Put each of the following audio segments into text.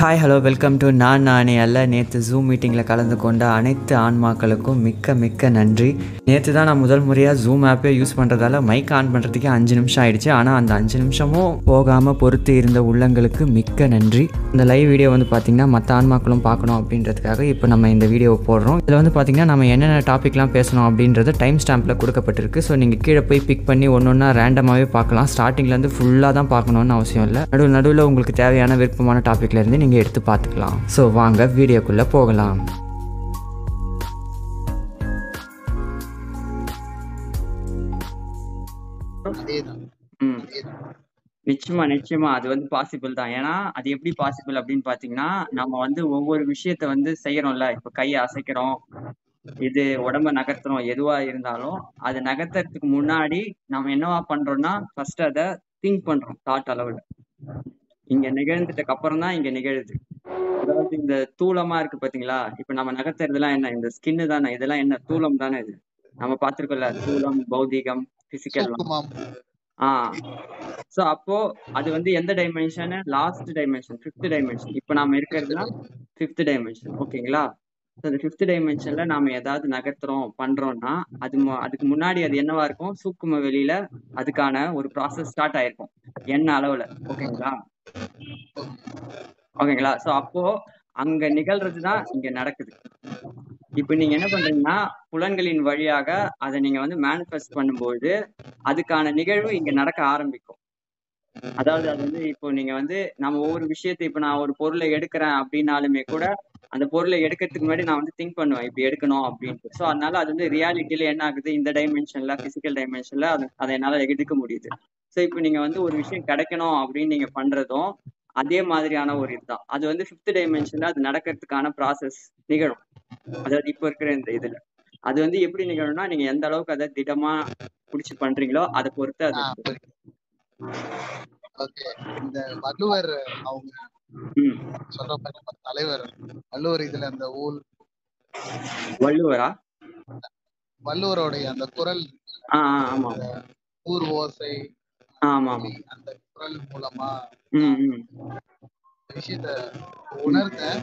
Hi hello welcome to நான் நானே அல்ல நேற்று ஜூம் மீட்டிங்கில் கலந்து கொண்ட அனைத்து ஆன்மாக்களுக்கும் மிக்க மிக்க நன்றி. நேற்று தான் நான் முதல் முறையாக ஜூம் ஆப்பே யூஸ் பண்ணுறதால மைக் ஆன் பண்ணுறதுக்கே அஞ்சு நிமிஷம் ஆயிடுச்சு. ஆனால் அந்த அஞ்சு நிமிஷமும் போகாமல் பொறுத்து இருந்த உள்ளங்களுக்கு மிக்க நன்றி. இந்த லைவ் வீடியோ வந்து பார்த்திங்கன்னா மற்ற ஆன்மாக்களும் பார்க்கணும் அப்படின்றதுக்காக இப்போ நம்ம இந்த வீடியோவை போடுறோம். இதில் வந்து பார்த்திங்கன்னா நம்ம என்னென்ன டாப்பிக்லாம் பேசணும் அப்படின்றது டைம் ஸ்டாம்பில் கொடுக்கப்பட்டிருக்கு. ஸோ நீங்கள் கீழே போய் பிக் பண்ணி ஒன்று ஒன்றா ரேண்டமாகவே பார்க்கலாம். ஸ்டார்டிங்லேருந்து ஃபுல்லாக தான் பார்க்கணுன்னு அவசியம் இல்லை. நடுவில் நடுவில் உங்களுக்கு தேவையான விருப்பமான டாப்பிக்லேருந்து நீங்கள் எடுத்து பார்த்துக்கலாம். ஸோ வாங்க வீடியோக்குள்ளே போகலாம். நிச்சயமா நிச்சயமா. அது வந்து பாசிபிள் தான். ஏன்னா அது எப்படி பாசிபிள் அப்படின்னு பாத்தீங்கன்னா நம்ம வந்து ஒவ்வொரு விஷயத்த வந்து செய்யறோம்ல. இப்ப கையை அசைக்கிறோம். இது உடம்ப நகர்த்துறோம். எதுவா இருந்தாலும் அது நகர்த்துறதுக்கு முன்னாடி நம்ம என்னவா பண்றோம்னா ஃபர்ஸ்ட் அதை திங்க் பண்றோம் தாட் அளவுல. இங்க நிகழ்ந்துட்டதுக்கு அப்புறம் தான் இங்க நிகழுது. அதாவது இந்த தூளமா இருக்கு பாத்தீங்களா? இப்ப நம்ம நகர்த்துறதுலாம் என்ன? இந்த ஸ்கின்னு தானே? இதெல்லாம் என்ன? தூளம் தானே இது? நம்ம பார்த்திருக்கோம்ல தூளம் பௌதிகம் பிசிக்கல் ஆஹ் சோ அப்போ அது வந்து எந்த dimension last dimension fifth dimension இப்போ நாம இருக்கிறதுலாம் ஃபிஃப்த் டைமென்ஷன் ஓகேங்களா? ஸோ அந்த ஃபிஃப்த் டைமென்ஷன்ல நாம ஏதாவது நகர்த்துறோம் பண்றோம்னா அது அதுக்கு முன்னாடி அது என்னவா இருக்கும்? சூக்கும வெளியில அதுக்கான ஒரு ப்ராசஸ் ஸ்டார்ட் ஆயிருக்கும். என்ன அளவுல. ஓகேங்களா? ஓகேங்களா? சோ அப்போ அங்க நிகழ்றது தான் இங்க நடக்குது. இப்ப நீங்க என்ன பண்றீங்கன்னா புலன்களின் வழியாக அதை நீங்க வந்து மேனிஃபெஸ்ட் பண்ணும்போது அதுக்கான நிகழ்வு இங்க நடக்க ஆரம்பிக்கும். அதாவது அது வந்து இப்போ நீங்க வந்து நம்ம ஒவ்வொரு விஷயத்தை இப்ப நான் ஒரு பொருளை எடுக்கிறேன் அப்படின்னாலுமே கூட அந்த பொருளை எடுக்கிறதுக்கு முன்னாடி நான் வந்து திங்க் பண்ணுவேன். இப்படி எடுக்கணும் அப்படின்ட்டு. ஸோ அதனால அது வந்து ரியாலிட்டியில என்ன ஆகுது? இந்த டைமென்ஷன்ல பிசிக்கல் டைமென்ஷன்ல அது அதை என்னால எடுக்க முடியுது. ஸோ இப்போ நீங்க வந்து ஒரு விஷயம் கிடைக்கணும் அப்படின்னு நீங்க பண்றதும் அதே மாதிரியான ஒரு இதுதான். அது வந்து ஃபிஃப்த் டைமென்ஷன்ல அது நடக்கிறதுக்கான ப்ராசஸ் நிகழும். அதாவது இப்போ இருக்கிற இந்த இதுல. அது வந்து எப்படி நிகழும்னா நீங்க எந்த அளவுக்கு அதை திடமா புடிச்சு பண்றீங்களோ அதை பொறுத்து அது இந்த வள்ளுவர் அவங்க நம்ம தலைவர். வள்ளுவர் இதுல அந்த ஊல் வள்ளுவரா? வள்ளுவருடைய அந்த குரல். ஊர் ஓசை. அந்த குரல் மூலமா விஷயத்த உணர்ந்தேன்.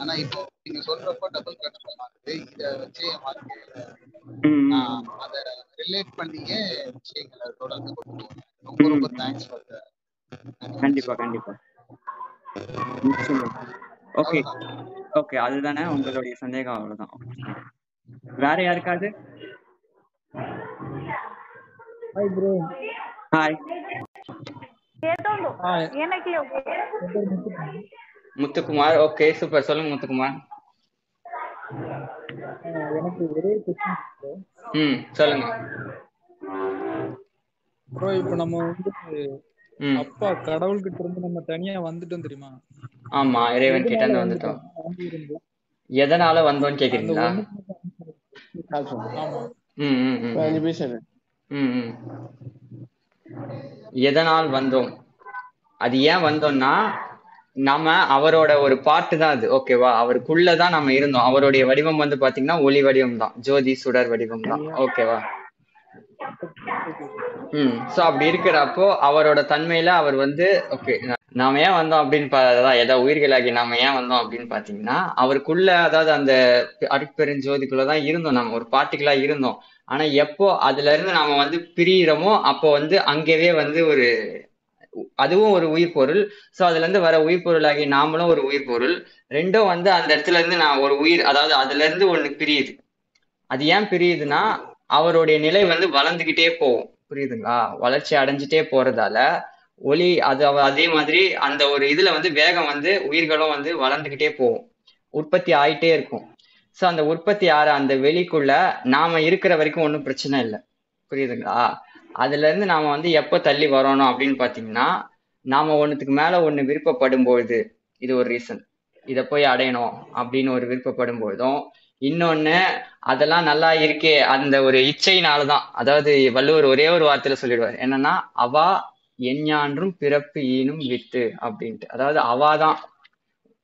ஆனா இப்போ நீங்க சொல்றப்ப டபுள் கன்ஃபார்ம் ஆகுது இத வச்சு என் வாழ்க்கையில அத ரிலேட் பண்ணியே விஷயங்களை தொடர்ந்து கொண்டு போறேன் ரொம்ப ரொம்ப தேங்க்ஸ் ஃபார் கண்டிப்பா கண்டிப்பா. ஓகே ஓகே அதுதானே உங்களுடைய சந்தேகம் அவ்வளவுதான். வேற யாருக்காவது? Hi bro hi Muthukumar okay super சொல்லுங்க முத்துக்குமார். எனக்கு ஒரே ம் சொல்லுங்க. ப்ரோ இப்போ நம்ம வந்து அப்பா கடவுள்கிட்ட இருந்து நம்ம தனியா வந்துட்டோம் தெரியுமா? ஆமா இறைவன் கிட்ட இருந்து வந்துட்டோம். எதனால வந்தோம்னு கேக்குறீங்களா? எதனால் வந்தோம்? அது ஏன் வந்தோம்னா நம்ம அவரோட ஒரு பார்ட் தான் அது. ஓகேவா அவருக்குள்ளதான் நம்ம இருந்தோம். அவருடைய வடிவம் வந்து பாத்தீங்கன்னா ஒளி வடிவம் தான். ஜோதி சுடர் வடிவம் தான். ஓகேவா சோ அப்படி இருக்கிறப்போ அவரோட தன்மையில அவர் வந்து ஓகே நாம ஏன் வந்தோம் அப்படின்னு பா அதான் ஏதோ உயிர்களாகி நாம ஏன் வந்தோம் அப்படின்னு பாத்தீங்கன்னா அவருக்குள்ள அதாவது அந்த அருட்பெருஞ்சோதிக்குள்ளதான் இருந்தோம் நம்ம ஒரு பார்ட்டிகளா இருந்தோம். ஆனா எப்போ அதுல இருந்து நாம வந்து பிரியிறோமோ அப்போ வந்து அங்கவே வந்து ஒரு அதுவும் ஒரு உயிர் பொருள். சோ அதுல இருந்து வர உயிர் பொருளாகி நாமளும் ஒரு உயிர் பொருள். ரெண்டும் வந்து அந்த இடத்துல இருந்து நான் ஒரு உயிர் அதாவது அதுல இருந்து ஒண்ணு பிரியுது. அது ஏன் பிரியுதுன்னா அவருடைய நிலை வந்து வளர்ந்துகிட்டே போகும். புரியுதுங்களா? வளர்ச்சி அடைஞ்சிட்டே போறதால ஒளி அது அதே மாதிரி அந்த ஒரு இதுல வந்து வேகம் வந்து உயிர்களும் வந்து வளர்ந்துகிட்டே போகும். உற்பத்தி ஆயிட்டே இருக்கும். ஸோ அந்த உற்பத்தி ஆற அந்த வெளிக்குள்ள நாம இருக்கிற வரைக்கும் ஒன்றும் பிரச்சனை இல்லை. புரியுதுங்களா? அதுல இருந்து நாம வந்து எப்போ தள்ளி வரணும் அப்படின்னு பாத்தீங்கன்னா நாம ஒன்றுத்துக்கு மேல ஒன்று விருப்பப்படும் பொழுது இது ஒரு ரீசன் இதை போய் அடையணும் அப்படின்னு ஒரு விருப்பப்படும் பொழுதும் இன்னொன்னு அதெல்லாம் நல்லா இருக்கே அந்த ஒரு இச்சையினாலதான். அதாவது வள்ளுவர் ஒரே ஒரு வார்த்தையில சொல்லிடுவார். என்னன்னா அவா எஞ்ஞான்றும் பிறப்பு ஈனும் வித்து அப்படின்ட்டு. அதாவது அவாதான்.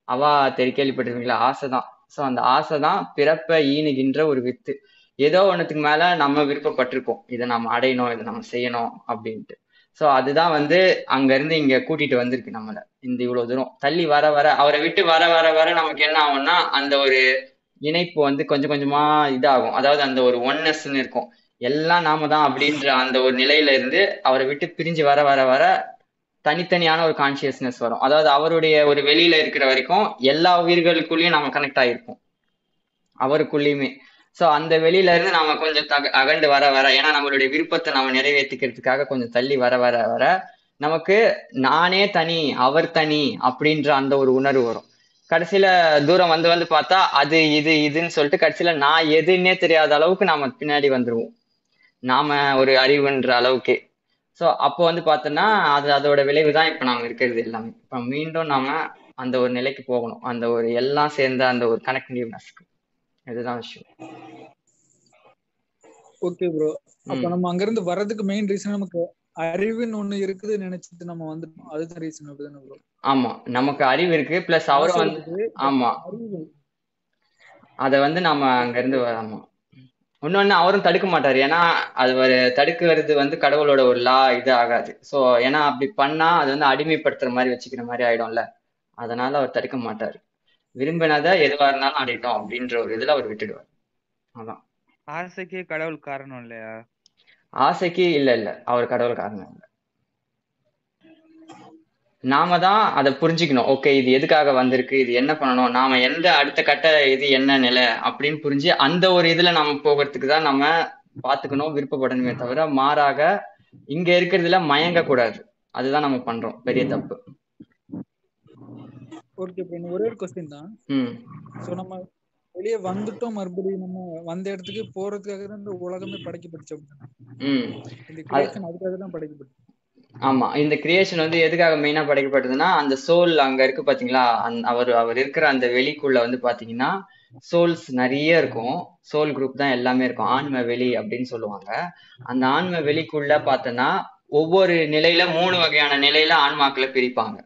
அவா தெரி கேள்விப்பட்டிருக்கீங்களா? ஆசைதான். சோ அந்த ஆசைதான் பிறப்ப ஈனுகின்ற ஒரு வித்து. ஏதோ ஒண்ணுத்துக்கு மேல நம்ம விருப்பப்பட்டிருக்கோம் இதை நம்ம அடையணும் இதை நம்ம செய்யணும் அப்படின்ட்டு. சோ அதுதான் வந்து அங்க இருந்து இங்க கூட்டிட்டு வந்திருக்கு நம்மள. இந்த இவ்வளவு தூரம். தள்ளி வர வர அவரை விட்டு வர வர வர நமக்கு என்ன ஆகும்னா அந்த ஒரு இணைப்பு வந்து கொஞ்சம் கொஞ்சமா இதாகும். அதாவது அந்த ஒரு ஒன்னஸ்ன்னு இருக்கும். எல்லாம் நாம தான் அப்படின்ற அந்த ஒரு நிலையில இருந்து அவரை விட்டு பிரிஞ்சு வர வர வர தனித்தனியான ஒரு கான்சியஸ்னஸ் வரும். அதாவது அவருடைய ஒரு வெளியில இருக்கிற வரைக்கும் எல்லா உயிர்களுக்குள்ளேயும் நம்ம கனெக்ட் ஆகிருப்போம் அவருக்குள்ளேயுமே. சோ அந்த வெளியில இருந்து நாம கொஞ்சம் தக அகண்டு வர வர ஏன்னா நம்மளுடைய விருப்பத்தை நம்ம நிறைவேற்றிக்கிறதுக்காக கொஞ்சம் தள்ளி வர வர வர நமக்கு நானே தனி அவர் தனி அப்படின்ற அந்த ஒரு உணர்வு வரும். கடைசியில தூரம் வந்து வந்து பார்த்தா அது இது இதுன்னு சொல்லிட்டு கடைசியில நான் எதுன்னே தெரியாத அளவுக்கு நாம பின்னாடி வந்துருவோம். நாம ஒரு அறிவுன்ற அளவுக்கு. சோ அப்போ வந்து பார்த்தோம்னா அது அதோட விளைவு தான் இப்ப நாம இருக்கிறது எல்லாமே. இப்ப மீண்டும் நாம அந்த ஒரு நிலைக்கு போகணும். அந்த ஒரு எல்லாம் சேர்ந்த அந்த ஒரு கனெக்டிவ்னஸ்க்கு இதுதான் விஷயம். ஓகே ப்ரோ அப்ப நம்ம அங்க இருந்து வர்றதுக்கு மெயின் ரீசன் நமக்கு அறிவுன்னு ஒண்ணு இருக்குது நினைச்சிட்டு நம்ம வந்துட்டோம். அதுதான் ரீசன் அப்படிதானே ப்ரோ ஆமா நமக்கு அறிவு இருக்கு பிளஸ் அவரும் வந்து ஆமா. அத வந்து நாம அங்க இருந்து ஆமா. இன்னொன்னு அவரும் தடுக்க மாட்டாரு. ஏன்னா அது ஒரு தடுக்கிறது வந்து கடவுளோட ஒரு லா இது ஆகாது. சோ ஏன்னா அப்படி பண்ணா அது வந்து அடிமைப்படுத்துற மாதிரி வச்சுக்கிற மாதிரி ஆயிடும்ல. அதனால அவர் தடுக்க மாட்டாரு. விரும்பினதை எதுவா இருந்தாலும் அடையட்டும் அப்படின்ற ஒரு இதுல அவர் விட்டுடுவார். அதான். ஆசைக்கே கடவுள் காரணம் இல்லையா? ஆசைக்கு இல்ல இல்ல. அவர் கடவுள் காரணம் இல்ல. நாம தான் அதை புரிஞ்சுக்கணும். ஓகே இது எதுக்காக வந்திருக்கு? இது என்ன பண்ணணும்? நாம எந்த அடுத்த கட்ட இது என்ன நிலை அப்படின்னு புரிஞ்சு அந்த ஒரு இதுல நாம போகிறதுக்கு தான் நம்ம பாத்துக்கணும் விருப்பப்படணுமே தவிர மாறாக இங்க இருக்கிறதுல மயங்க கூடாது அதுதான் நம்ம பண்றோம். பெரிய தப்பு. ஓகே ஒரே ஒரு கொஸ்டின் தான். நம்ம வெளியே வந்துட்டோம் மறுபடியும் நம்ம வந்த இடத்துக்கு போறதுக்காக தான் இந்த உலகமே படைக்கப்பட்டுச்சு அப்படின்னா. ம். இந்த கிரியேஷன் அதுக்காக தான் படைக்கப்பட்டுச்சு. ஆமா இந்த கிரியேஷன் வந்து எதுக்காக மெயினா படைக்கப்பட்டதுன்னா அந்த சோல் அங்க இருக்கு பாத்தீங்களா? அவர் அவர் இருக்கிற அந்த வெளிக்குள்ள வந்து பாத்தீங்கன்னா சோல்ஸ் நிறைய இருக்கும். சோல் குரூப் தான் எல்லாமே இருக்கும். ஆன்ம வெளி அப்படின்னு சொல்லுவாங்க. அந்த ஆன்ம வெளிக்குள்ள பார்த்தோன்னா ஒவ்வொரு நிலையில மூணு வகையான நிலையில ஆன்மாக்களை பிரிப்பாங்க.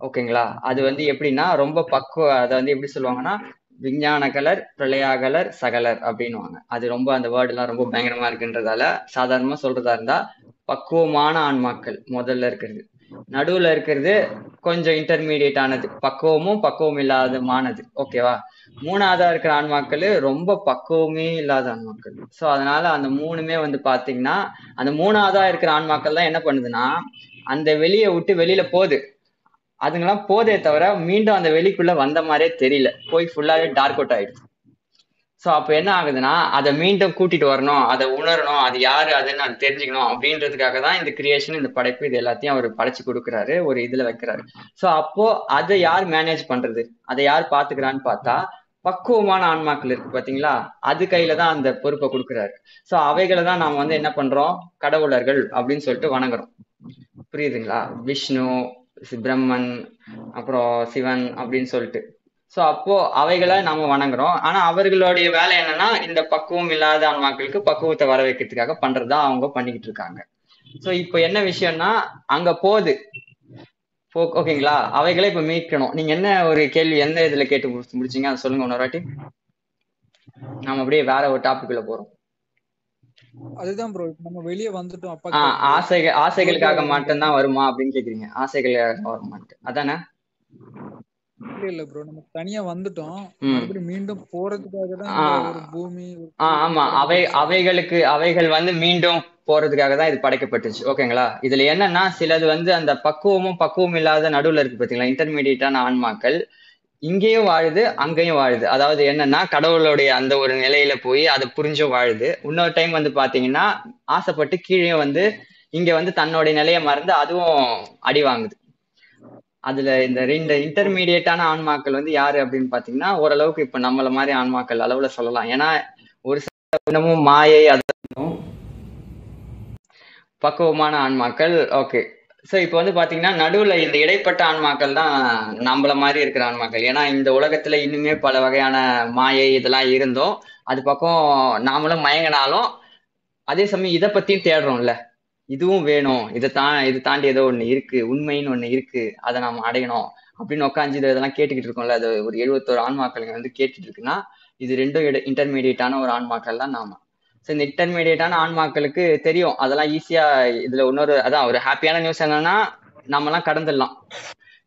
ஓகேங்களா? அது வந்து எப்படின்னா ரொம்ப பக்குவ அதை வந்து எப்படி சொல்லுவாங்கன்னா விஞ்ஞான கலர் பிரளயாகலர் சகலர் அப்படின்னுவாங்க. அது ரொம்ப அந்த வேர்டு எல்லாம் ரொம்ப பயங்கரமா இருக்குன்றதால சாதாரணமா சொல்றதா இருந்தா பக்குவமான ஆன்மாக்கள் முதல்ல இருக்கிறது. நடுவுல இருக்கிறது கொஞ்சம் இன்டர்மீடியட் ஆனது. பக்குவமும் பக்குவம் இல்லாதமானது ஓகேவா மூணாவதா இருக்கிற ஆன்மாக்கள் ரொம்ப பக்குவமே இல்லாத ஆன்மாக்கள். சோ அதனால அந்த மூணுமே வந்து பாத்தீங்கன்னா அந்த மூணாவதா இருக்கிற ஆன்மாக்கள் தான் என்ன பண்ணுதுன்னா அந்த வெளியை விட்டு வெளியில போகுது. அதுங்கெல்லாம் போதே தவிர மீண்டும் அந்த வெளிக்குள்ள வந்த மாதிரியே தெரியல. போய் ஃபுல்லாவே டார்க் அவுட் ஆயிடுச்சு. ஸோ அப்போ என்ன ஆகுதுன்னா அதை மீண்டும் கூட்டிட்டு வரணும் அதை உணரணும் அது யாரு அதுன்னு அது தெரிஞ்சுக்கணும் அப்படின்றதுக்காக தான் இந்த கிரியேஷன் இந்த படைப்பு இது எல்லாத்தையும் அவர் படைச்சு கொடுக்குறாரு ஒரு இதுல வைக்கிறாரு. ஸோ அப்போ அதை யார் மேனேஜ் பண்றது? அதை யார் பாத்துக்கிறான்னு பார்த்தா பக்குவமான ஆன்மாக்கள் இருக்கு பாத்தீங்களா? அது கையில தான் அந்த பொறுப்பை கொடுக்குறாரு. ஸோ அவைகளை தான் நாம வந்து என்ன பண்றோம்? கடவுளர்கள் அப்படின்னு சொல்லிட்டு வணங்குறோம். புரியுதுங்களா? விஷ்ணு பிரம்மன் அப்புறம் சிவன் அப்படின்னு சொல்லிட்டு. சோ அப்போ அவைகளை நாம வணங்குறோம். ஆனா அவர்களுடைய வேலை என்னன்னா இந்த பக்குவம் இல்லாத ஆன்மாக்களுக்கு பக்குவத்தை வர வைக்கிறதுக்காக பண்றதா அவங்க பண்ணிக்கிட்டு இருக்காங்க. சோ இப்போ என்ன விஷயம்னா அங்க போகுது. போ- ஓகேங்களா? அவைகளை இப்ப மீட்கணும். நீங்க என்ன ஒரு கேள்வி எந்த இதுல கேட்டு முடிச்சு- முடிச்சீங்க? அதை சொல்லுங்க இன்னொரு வாட்டி. நாம அப்படியே வேற ஒரு டாபிக்ல போறோம். அதுதான் ப்ரோ நம்ம வெளியே வந்துட்டோம் அப்பா ஆசைகள் ஆசைகளுக்காக போயிட்டு மட்டும்தான் வருமா அப்படின்னு கேக்குறீங்க. ஆசைகளுக்காக வருமான்ட்டு அதானே? இல்ல இல்ல ப்ரோ நம்ம தனியா வந்துட்டோம். மறுபடியும் மீண்டும் போறதுக்காக தான் ஒரு பூமி ஆமா. அவை அவைகளுக்கு அவைகள் வந்து மீண்டும் போறதுக்காக தான் இது படைக்கப்பட்டுச்சு. ஓகேங்களா? இதுல என்னன்னா சிலது வந்து அந்த பக்குவமும் பக்குவம் இல்லாத நடுவுல இருக்கு பாத்தீங்களா? இன்டர்மீடியட்டான ஆன்மாக்கள். இங்கேயும் வாழுது அங்கேயும் வாழுது. அதாவது என்னன்னா கடவுளுடைய அந்த ஒரு நிலையில போய் அதை புரிஞ்சும் வாழுது. இன்னொரு டைம் வந்து பாத்தீங்கன்னா ஆசைப்பட்டு கீழே வந்து இங்க வந்து தன்னுடைய நிலையை மறந்து அதுவும் அடி வாங்குது. அதுல இந்த ரெண்டு இன்டர்மீடியட்டான ஆன்மாக்கள் வந்து யாரு அப்படின்னு பாத்தீங்கன்னா ஓரளவுக்கு இப்ப நம்மள மாதிரி ஆன்மாக்கள் அளவுல சொல்லலாம். ஏன்னா ஒரு சில மாயை அது பக்குவமான ஆன்மாக்கள் ஓகே சோ இப்போ வந்து பாத்தீங்கன்னா நடுவுல இந்த இடைப்பட்ட ஆன்மாக்கள் தான் நம்மள மாதிரி இருக்கிற ஆன்மாக்கள். ஏன்னா இந்த உலகத்துல இன்னுமே பல வகையான மாயை இதெல்லாம் இருந்தோம். அது பக்கம் நாமளும் மயங்கினாலும் அதே சமயம் இதை பத்தியும் தேடுறோம்ல. இதுவும் வேணும். இதை தா இது தாண்டி ஏதோ ஒண்ணு இருக்கு. உண்மைன்னு ஒண்ணு இருக்கு. அதை நாம அடையணும். அப்படின்னு உட்காந்து இதெல்லாம் கேட்டுக்கிட்டு இருக்கோம்ல. அது ஒரு எழுபத்தோரு ஆன்மாக்கள் வந்து கேட்டுட்டு இருக்குன்னா இது ரெண்டும் இன்டர்மீடியட்டான ஒரு ஆன்மாக்கள் தான் நாம. இந்த இன்டர்மீடியட்டான ஆன்மாக்களுக்கு தெரியும். அதெல்லாம் ஈஸியா இதுல இன்னொரு அதான் ஒரு ஹாப்பியான நியூஸ் என்னன்னா நம்மலாம் கடந்துடலாம்.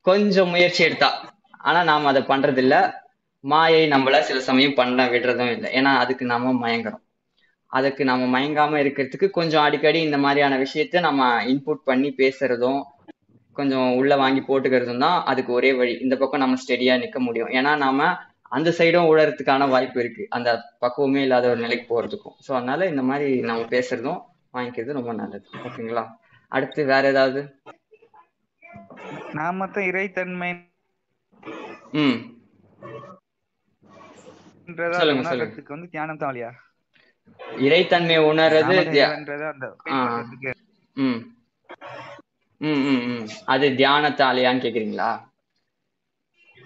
கொஞ்சம் முயற்சி எடுத்தா. ஆனா நாம் அதை பண்றது இல்ல மாயை நம்மள சில சமயம் பண்ண விடுறதும் இல்லை. ஏன்னா அதுக்கு நாம மயங்குறோம். அதுக்கு நாம மயங்காம இருக்கிறதுக்கு கொஞ்சம் அடிக்கடி இந்த மாதிரியான விஷயத்த நம்ம இன்புட் பண்ணி பேசுறதும் கொஞ்சம் உள்ள வாங்கி போட்டுக்கிறதும் தான் அதுக்கு ஒரே வழி. இந்த பக்கம் நம்ம ஸ்டெடியா நிக்க முடியும். ஏன்னா நாம அந்த சைடும் உழறதுக்கான வாய்ப்பு இருக்கு. அந்த பக்குவமே இல்லாத ஒரு நிலைக்கு போறதுக்கும். ஸோ அதனால இந்த மாதிரி நம்ம பேசுறதும் வாங்கிக்கிறது ரொம்ப நல்லது. ஓகேங்களா? அடுத்து வேற ஏதாவது? நான் மொத்தம் இறைத்தன்மை ம். வந்து தியானம் தான் வழியா? இறைத்தன்மை உணர்றது அது தியானத்தாலையான்னு கேக்குறீங்களா?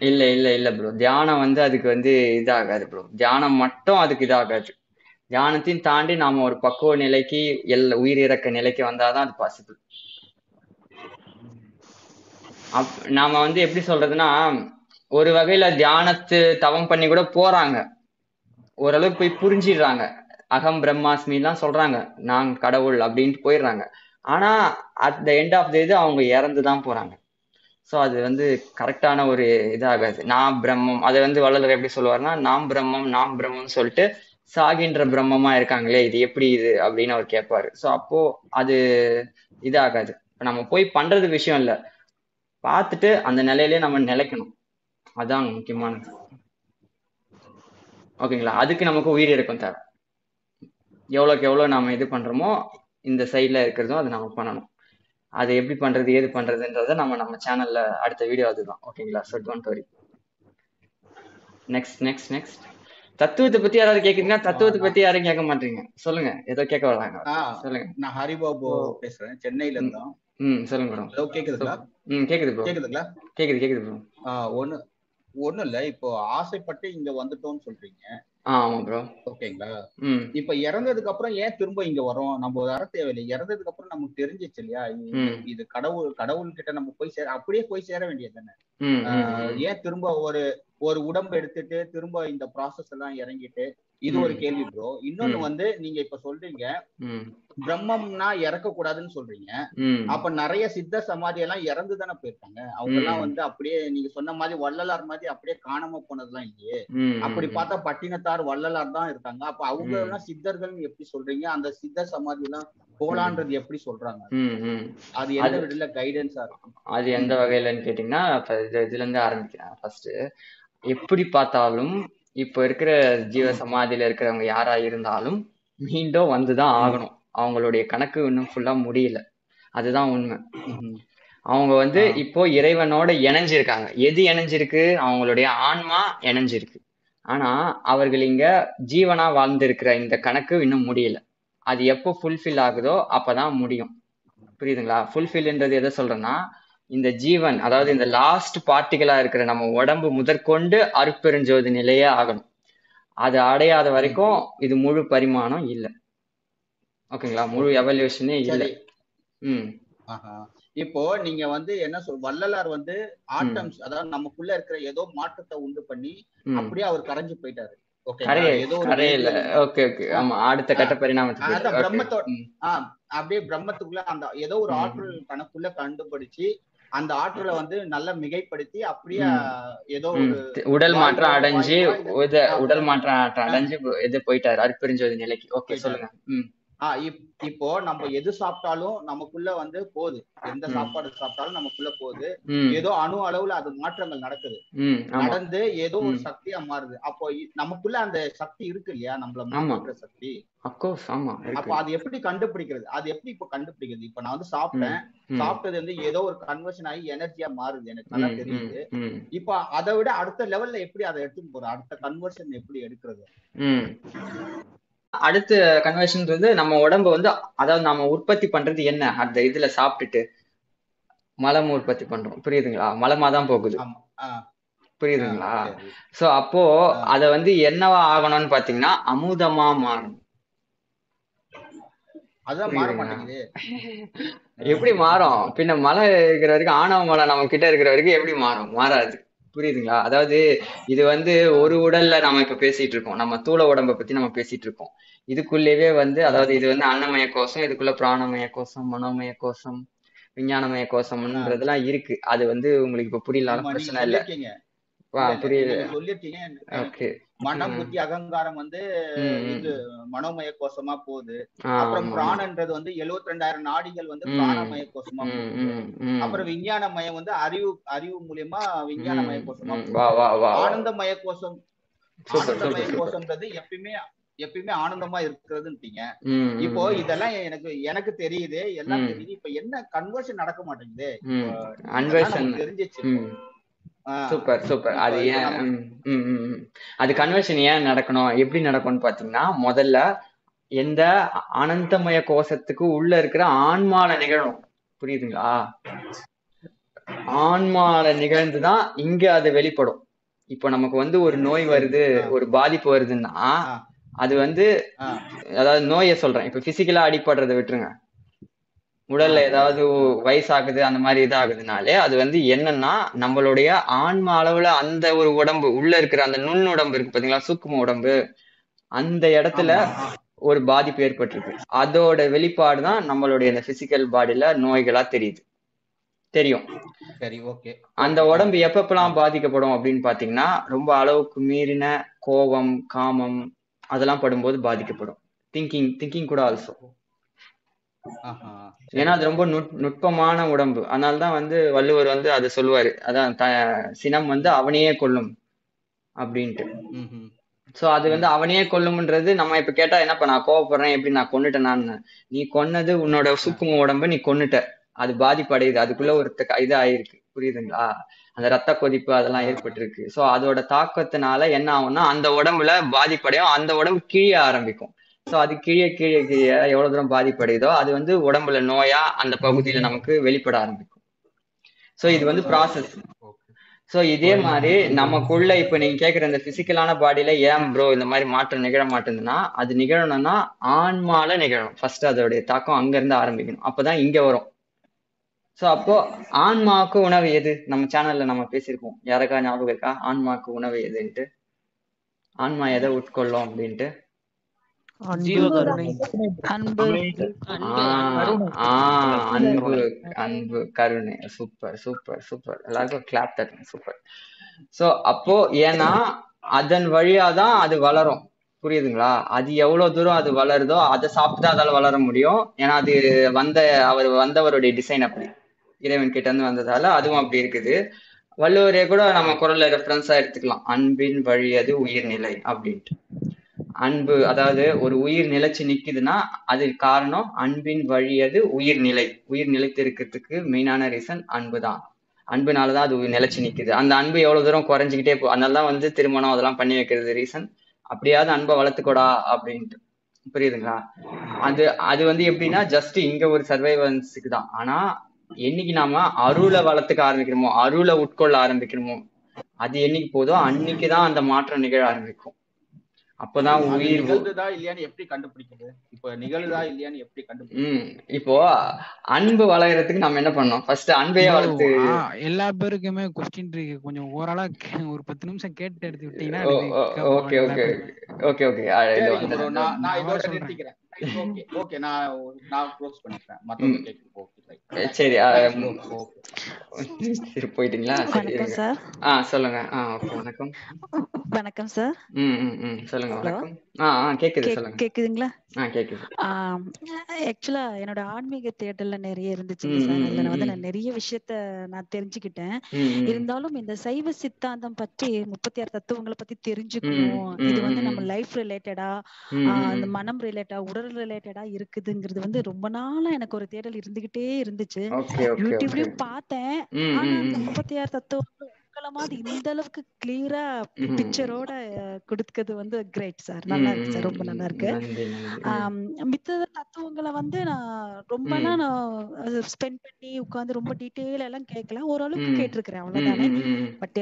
இல்ல இல்ல இல்ல ப்ரோ தியானம் வந்து அதுக்கு வந்து இதாகாது ப்ரோ தியானம் மட்டும் அதுக்கு இதாகாது. தியானத்தையும் தாண்டி நாம ஒரு பக்குவ நிலைக்கு எல் உயிர் இறக்க நிலைக்கு வந்தாதான் அது பாசிபிள் அப் நாம வந்து எப்படி சொல்றதுன்னா ஒரு வகையில தியானத்து தவம் பண்ணி கூட போறாங்க. ஓரளவுக்கு போய் புரிஞ்சிடுறாங்க. அகம் பிரம்மாஸ்மி தான் சொல்றாங்க. நான் கடவுள் அப்படின்ட்டு போயிடுறாங்க. ஆனா at the end of the இது அவங்க இறந்து தான் போறாங்க. ஸோ அது வந்து கரெக்டான ஒரு இதாகாது. நான் பிரம்மம் அதை வந்து வள்ளலர் எப்படி சொல்லுவாருன்னா நாம் பிரம்மம் நாம் பிரம்மம்னு சொல்லிட்டு சாகின்ற பிரம்மமா இருக்காங்களே இது எப்படி இது அப்படின்னு அவர் கேட்பாரு. ஸோ அப்போ அது இதாகாது. நம்ம போய் பண்றது விஷயம் இல்லை. பார்த்துட்டு அந்த நிலையிலே நம்ம நிலைக்கணும். அதான் முக்கியமானது. ஓகேங்களா? அதுக்கு நமக்கு உயிர் இருக்கும் தேவை. எவ்வளோக்கு எவ்வளோ நாம் இது பண்றோமோ இந்த சைட்ல இருக்கிறதும் அது நம்ம பண்ணணும். அது எப்படி பண்றது ஏது பண்றதுன்றத நம்ம நம்ம சேனல்ல அடுத்த வீடியோ அதுதான். ஓகேங்களா so don't worry next next next தத்துவத்தை பத்தி யாராவது கேக்குறீங்கன்னா தத்துவத்தை பத்தி யாரும் கேட்க மாட்டீங்க. சொல்லுங்க. ஏதோ கேட்க வராங்க. சொல்லுங்க. நான் ஹரிபாபு பேசுறேன். சென்னையில இருந்தோம். ம் சொல்லுங்க ப்ரோ ஹலோ கேக்குதுங்களா? ம் கேக்குது ப்ரோ கேக்குதுங்களா? கேக்குது கேக்குது ப்ரோ ஒண்ணு ஒண்ணும் இல்ல. இப்போ ஆசைப்பட்டு இங்க வந்துட்டோம்னு சொல்றீங்க. ஆமா ப்ரோ ஓகேங்களா? ம். இப்ப இறந்ததுக்கு அப்புறம் ஏன் திரும்ப இங்க வரோம் நம்ம வர தேவையில்லை. இறந்ததுக்கு அப்புறம் நமக்கு தெரிஞ்சிச்சு இல்லையா? இது- கடவுள் கடவுள் கிட்ட நம்ம போய் சேர அப்படியே போய் சேர வேண்டியது தானே. ஏன் திரும்ப ஒரு ஒரு உடம்பு எடுத்துட்டு திரும்ப இந்த ப்ராசஸ் எல்லாம் இறங்கிட்டு இது ஒரு. கேள்வி ப்ரோ இன்னொன்னு. வந்து நீங்க இப்ப சொல்றீங்க பிரம்மம்னா இறக்க கூடாதுன்னு சொல்றீங்க அப்ப நிறைய சித்த சமாதி எல்லாம் இறந்து தானே போயிருக்காங்க. அவங்க எல்லாம். வந்து அப்படியே நீங்க சொன்ன மாதிரி வள்ளலார் மாதிரி அப்படியே காணாம போனதெல்லாம் இல்லையே. அப்படி பார்த்தா பட்டினத்தார் வள்ளலார் தான் இருக்காங்க. அப்ப அவங்க. எல்லாம் சித்தர்கள் எப்படி சொல்றீங்க? அந்த சித்த சமாதி எல்லாம் போலான்றது எப்படி சொல்றாங்க? அது எந்த விடல கைடன்ஸா இருக்கும்? அது எந்த வகையிலன்னு கேட்டீங்கன்னா இதுல இருந்து ஆரம்பிக்கிறேன். ஃபர்ஸ்ட் எப்படி பார்த்தாலும் இப்போ இருக்கிற ஜீவ சமாதியில இருக்கிறவங்க யாரா இருந்தாலும் மீண்டும் வந்துதான் ஆகணும். அவங்களுடைய கணக்கு இன்னும் ஃபுல்லா முடியல. அதுதான் உண்மை. அவங்க வந்து. இப்போ இறைவனோட இணைஞ்சிருக்காங்க. எது இணைஞ்சிருக்கு? அவங்களுடைய ஆன்மா இணைஞ்சிருக்கு. ஆனா அவர்கள் இங்க ஜீவனா வாழ்ந்திருக்கிற இந்த கணக்கு இன்னும் முடியல. அது எப்போ ஃபுல்ஃபில் ஆகுதோ அப்பதான் முடியும். புரியுதுங்களா? ஃபுல்ஃபில்ன்றது எதை சொல்றேன்னா இந்த ஜீவன் அதாவது இந்த லாஸ்ட் பார்ட்டிகளா இருக்கிற நம்ம உடம்பு முதற்கொண்டு அருட்பெருஞ்சோதி நிலையே ஆகணும். அது அடையாத வரைக்கும் இது முழு பரிமாணம் இல்லை. ஓகேங்களா? முழு எவல்யூஷனே இல்லை. ம். இப்போ நீங்க வந்து என்ன சொல் வள்ளலார் வந்து ஆட்டம்ஸ் அதாவது நமக்குள்ள இருக்கிற ஏதோ மாற்றத்தை உண்டு பண்ணி அப்படியே அவர் கரைஞ்சு போயிட்டாரு. அப்படியே பிரம்மத்துக்குள்ள அந்த ஏதோ ஒரு. ஆற்றல் தனக்குள்ள கண்டுபிடிச்சு அந்த ஆற்றலை வந்து நல்லா மிகைப்படுத்தி அப்படியே. ஏதோ உடல் மாற்றம் அடைஞ்சு. உடல் மாற்றம் அட- அடைஞ்சு இது போயிட்டாரு அருட்பெருஞ்சோதி நிலைக்கு ஓகே. சொல்லுங்க ஆஹ் இப்- இப்போ நம்ம எது சாப்பிட்டாலும் நமக்குள்ள வந்து போகுது. எந்த. சாப்பாடு சாப்பிட்டாலும் நமக்குள்ள போகுது. ஏதோ அணு அளவுல அது மாற்றங்கள் நடக்குது. நடந்து ஏதோ ஒரு. சக்தியா மாறுது. அப்போ நமக்குள்ள அந்த சக்தி இருக்கு இல்லையா? நம்மள ஆமா. மாற்றுற சக்தி. அப்ப அது எப்படி கண்டுபிடிக்கிறது? அது எப்படி இப்ப கண்டுபிடிக்கிறது? இப்ப நான் வந்து சாப்பிட்டேன். சாப்பிட்டது வந்து ஏதோ ஒரு கன்வர்ஷன் ஆகி எனர்ஜியா மாறுது. எனக்கு நல்லா தெரியுது. இப்ப அதை விட அடுத்த லெவல்ல எப்படி அதை எடுத்துட்டு போறோம்? அடுத்த கன்வர்ஷன் எப்படி எடுக்கிறது. அடுத்த கன்வர்ஷன்றது நம்ம உடம்ப வந்து அதாவது நம்ம உற்பத்தி பண்றது என்ன? அந்த இதுல சாப்பிட்டுட்டு மலம் உற்பத்தி பண்றோம். புரியுதுங்களா? மலமா தான் போகுது புரியுதுங்களா. சோ அப்போ. அத வந்து என்னவா ஆகணும்னு பாத்தீங்கன்னா அமுதமா மாறணும். எப்படி மாறும்? பின்ன மலை இருக்கிற வரைக்கும் ஆணவ மலை நம்ம கிட்ட இருக்கிற வரைக்கும் எப்படி மாறும்? மாறாது. புரியுதுங்களா? அதாவது இது வந்து ஒரு உடல்ல நம்ம இப்ப பேசிட்டு இருக்கோம். நம்ம தூள உடம்ப பத்தி நம்ம பேசிட்டு இருக்கோம். இதுக்குள்ளேயே வந்து அதாவது இது வந்து அன்னமய கோஷம் இதுக்குள்ள பிராணமய கோஷம் மனோமய கோஷம் விஞ்ஞானமய கோஷம்ன்றதெல்லாம் இருக்கு. அது வந்து உங்களுக்கு இப்ப நீங்க பிரச்சனை இல்ல. சொல்லிருக்கீங்க ஓகே. மனம். புத்தி அகங்காரம் வந்து. இது மனோமய கோஷமா போகுது அப்புறம். பிராணன்றது வந்து 72000 நாடிகள் வந்து. பிராணமய கோஷமா போகுது. அப்புறம் விஞ்ஞானமயம் வந்து அறிவு அறிவு மூலியமா விஞ்ஞானமய ம், கோஷமா ஆனந்தமய கோஷம் ஆனந்தமய கோஷம்ன்றது எப்பயுமே எப்பயுமே ஆனந்தமா இருக்கிறதுன்றீங்க ம், இப்போ. இதெல்லாம் எனக்கு எனக்கு தெரியுது எல்லாம். தெரியுது. இப்ப என்ன கன்வர்ஷன் நடக்க மாட்டேங்குது? தெரிஞ்சிச்சு. Super super. அது ஏன். அது கன்வர்ஷன் ஏன் நடக்கணும் எப்படி நடக்கும்னு பாத்தீங்கன்னா முதல்ல எந்த அனந்தமய கோஷத்துக்கு உள்ள இருக்கிற ஆன்மால நிகழும் புரியுதுங்களா? ஆன்மால நிகழ்ந்துதான் இங்க அது வெளிப்படும். இப்போ நமக்கு வந்து ஒரு நோய் வருது ஒரு பாதிப்பு வருதுன்னா அது வந்து அதாவது நோயை சொல்றேன். இப்ப பிசிக்கலா அடிபடுறதை விட்டுருங்க. உடல்ல ஏதாவது வயசாகுது அந்த மாதிரி இதாகுதுனாலே அது வந்து என்னன்னா நம்மளுடைய ஆன்ம அளவுல அந்த ஒரு உடம்பு உள்ள இருக்கிற அந்த நுண் உடம்பு இருக்கு பாத்தீங்களா? சூக்கும உடம்பு. அந்த இடத்துல ஒரு பாதிப்பு ஏற்பட்டிருக்கு. அதோட வெளிப்பாடு தான் நம்மளுடைய இந்த பிசிக்கல் பாடியில நோய்களா தெரியுது. தெரியும். சரி ஓகே. அந்த உடம்பு எப்பப்பெல்லாம் பாதிக்கப்படும் அப்படின்னு பாத்தீங்கன்னா ரொம்ப அளவுக்கு மீறின கோபம் காமம் அதெல்லாம் படும்போது பாதிக்கப்படும். திங்கிங் திங்கிங் கூட ஆல்சோ ஏன்னா அது ரொம்ப நுட் நுட்பமான உடம்பு. அதனாலதான் வந்து வள்ளுவர் வந்து அதை சொல்லுவாரு. அதான் சினம் வந்து அவனையே கொல்லும் அப்படின்ட்டு. சோ அது வந்து அவனையே கொல்லும்ன்றது நம்ம இப்ப கேட்டா என்னப்பா நான் கோவப்படுறேன் எப்படி நான் கொன்னுட்டேன் நான் நீ கொன்னது உன்னோட சூக்கும உடம்ப நீ கொன்னுட்ட. அது பாதிப்படையுது. அதுக்குள்ள ஒரு இது ஆயிருக்கு புரியுதுங்களா? அந்த ரத்த கொதிப்பு அதெல்லாம் ஏற்பட்டிருக்கு. சோ அதோட தாக்கத்தினால என்ன ஆகும்னா அந்த உடம்புல பாதிப்படையும் அந்த உடம்பு கிழிய ஆரம்பிக்கும். சோ அது கீழே கீழே கீழே எவ்வளவு தூரம் பாதிப்படையுதோ அது வந்து உடம்புல நோயா அந்த பகுதியில நமக்கு வெளிப்பட ஆரம்பிக்கும். சோ இது வந்து ப்ராசஸ் சோ இதே மாதிரி நமக்குள்ள இப்ப நீங்க கேக்குற இந்த பிசிக்கலான பாடியில ஏன் ப்ரோ இந்த மாதிரி மாற்றம் நிகழ மாட்டேங்குதுன்னா அது நிகழணும்னா ஆன்மால நிகழும் ஃபர்ஸ்ட் அதோடைய தாக்கம் அங்க இருந்து ஆரம்பிக்கணும். அப்பதான் இங்க வரும். சோ அப்போ ஆன்மாவுக்கு உணவு எது? நம்ம சேனல்ல நம்ம பேசியிருக்கோம் யாருக்கா ஞாபகம் இருக்கா? ஆன்மாவுக்கு உணவு எதுன்ட்டு? ஆன்மா எதை உட்கொள்ளும் அப்படின்ட்டு? அன்பு அன்பு. கருணை. Super super super. எல்லாருக்கும் கிளாப் தட்டுங்க சூப்பர். சோ அப்போ ஏன்னா அதன் வழியாதான் அது வளரும். புரியுதுங்களா? அது எவ்வளவு தூரம் அது வளருதோ அதை சாப்பிட்டு அதால வளர முடியும். ஏன்னா அது வந்த அவர் வந்தவருடைய டிசைன் அப்படி. இறைவன் கிட்ட இருந்து வந்ததால அதுவும் அப்படி இருக்குது. வள்ளுவரே கூட நம்ம குரல்ல ரெஃபரன்ஸா எடுத்துக்கலாம். அன்பின் வழியது உயிர்நிலை அப்படின்ட்டு. அன்பு அதாவது ஒரு உயிர் நிலைச்சு நிக்குதுன்னா அது காரணம் அன்பின் வழியது உயிர்நிலை. உயிர் நிலைத்து இருக்கிறதுக்கு மெயினான ரீசன் அன்பு தான் அன்புனாலதான் அது நிலைச்சு நிக்குது. அந்த அன்பு எவ்வளவு தூரம் குறைஞ்சிக்கிட்டே போ அதனாலதான் வந்து திருமணம் அதெல்லாம் பண்ணி வைக்கிறது ரீசன் அப்படியாவது அன்பை வளர்த்துக்கூடா அப்படின்ட்டு. புரியுதுங்களா? அது அது வந்து எப்படின்னா ஜஸ்ட் இங்க ஒரு சர்வைவன்ஸுக்கு தான். ஆனா என்னைக்கு நாம அருளை வளர்த்துக்க ஆரம்பிக்கிறோமோ அருளை உட்கொள்ள ஆரம்பிக்கிறோமோ அது என்னைக்கு போதோ அன்னைக்குதான் அந்த மாற்றம் நிகழ ஆரம்பிக்கும். அப்பதான் உயிர் நிகழ்ந்ததா இல்லையான்னு எப்படி கண்டுபிடிக்கிறது? இப்ப நிகழுதா இல்லையான்னு எப்படி கண்டுபிடிக்கிறது? இப்போ அன்பு வளர்கறதுக்கு நம்ம என்ன பண்ணோம் ஃபர்ஸ்ட் அன்பையே வளர்த்து எல்லா பேருக்குமே கொஸ்டின் இருக்கு. கொஞ்சம் ஓரளா கே- ஒரு பத்து நிமிஷம் கேட்டு எடுத்து விட்டீங்கன்னா ஓகே ஓகே. Okay okay. நான் இதோட. நிறுத்திக்கிறேன். ஓகே ஓகே நான் நான் க்ளோஸ் பண்ணிக்கிறேன். மத்தவங்க கேட்க ஓகே. சரி சரி போயிட்டீங்களா? சரி வணக்கம் இருங்க. சார். ஆ சொல்லுங்க. ஆ வணக்கம். வணக்கம் சார். ம் ம் சொல்லுங்க? வணக்கம். ஆ ஆ கேக்குது கேக் சொல்லுங்க. கேக்குதுங்களா? ஆ கேக்குது. ஆக்சுவலா என்னோட ஆன்மீக தேடல்ல நிறைய இருந்துச்சுங்க ம், சார். அதுல நான் வந்து நான் நிறைய விஷயத்த நான் தெரிஞ்சுக்கிட்டேன். இருந்தாலும் இந்த சைவ சித்தாந்தம் பற்றி முப்பத்தி ஆறு தத்துவங்களை பத்தி தெரிஞ்சுக்கணும். இது வந்து நம்ம. லைஃப் ரிலேட்டடா ம் மனம் ரிலேட்டடா உடல் ரிலேட்டடா இருக்குதுங்கிறது வந்து ரொம்ப நாளா எனக்கு ஒரு தேடல் இருந்துகிட்டே இருந்துச்சு. யூடியூப்லயும் பார்த்தேன். ஆனா முப்பத்தி ஆறு தத்துவங்கள் மாதிரி இந்த அளவுக்கு கிளியரா. பிக்சரோட கொடுக்கிறது வந்து கிரேட் சார் நல்லா இருக்கு சார் ரொம்ப. நல்லா இருக்கு. மித்த தத்துவங்களை வந்து நான் ரொம்பனா ம். நான் ஸ்பெண்ட் பண்ணி உட்கார்ந்து ரொம்ப டீட்டெயில் எல்லாம் கேட்கல. ஓரளவுக்கு. கேட்டிருக்கிறேன் அவ்வளவுதானே. பட்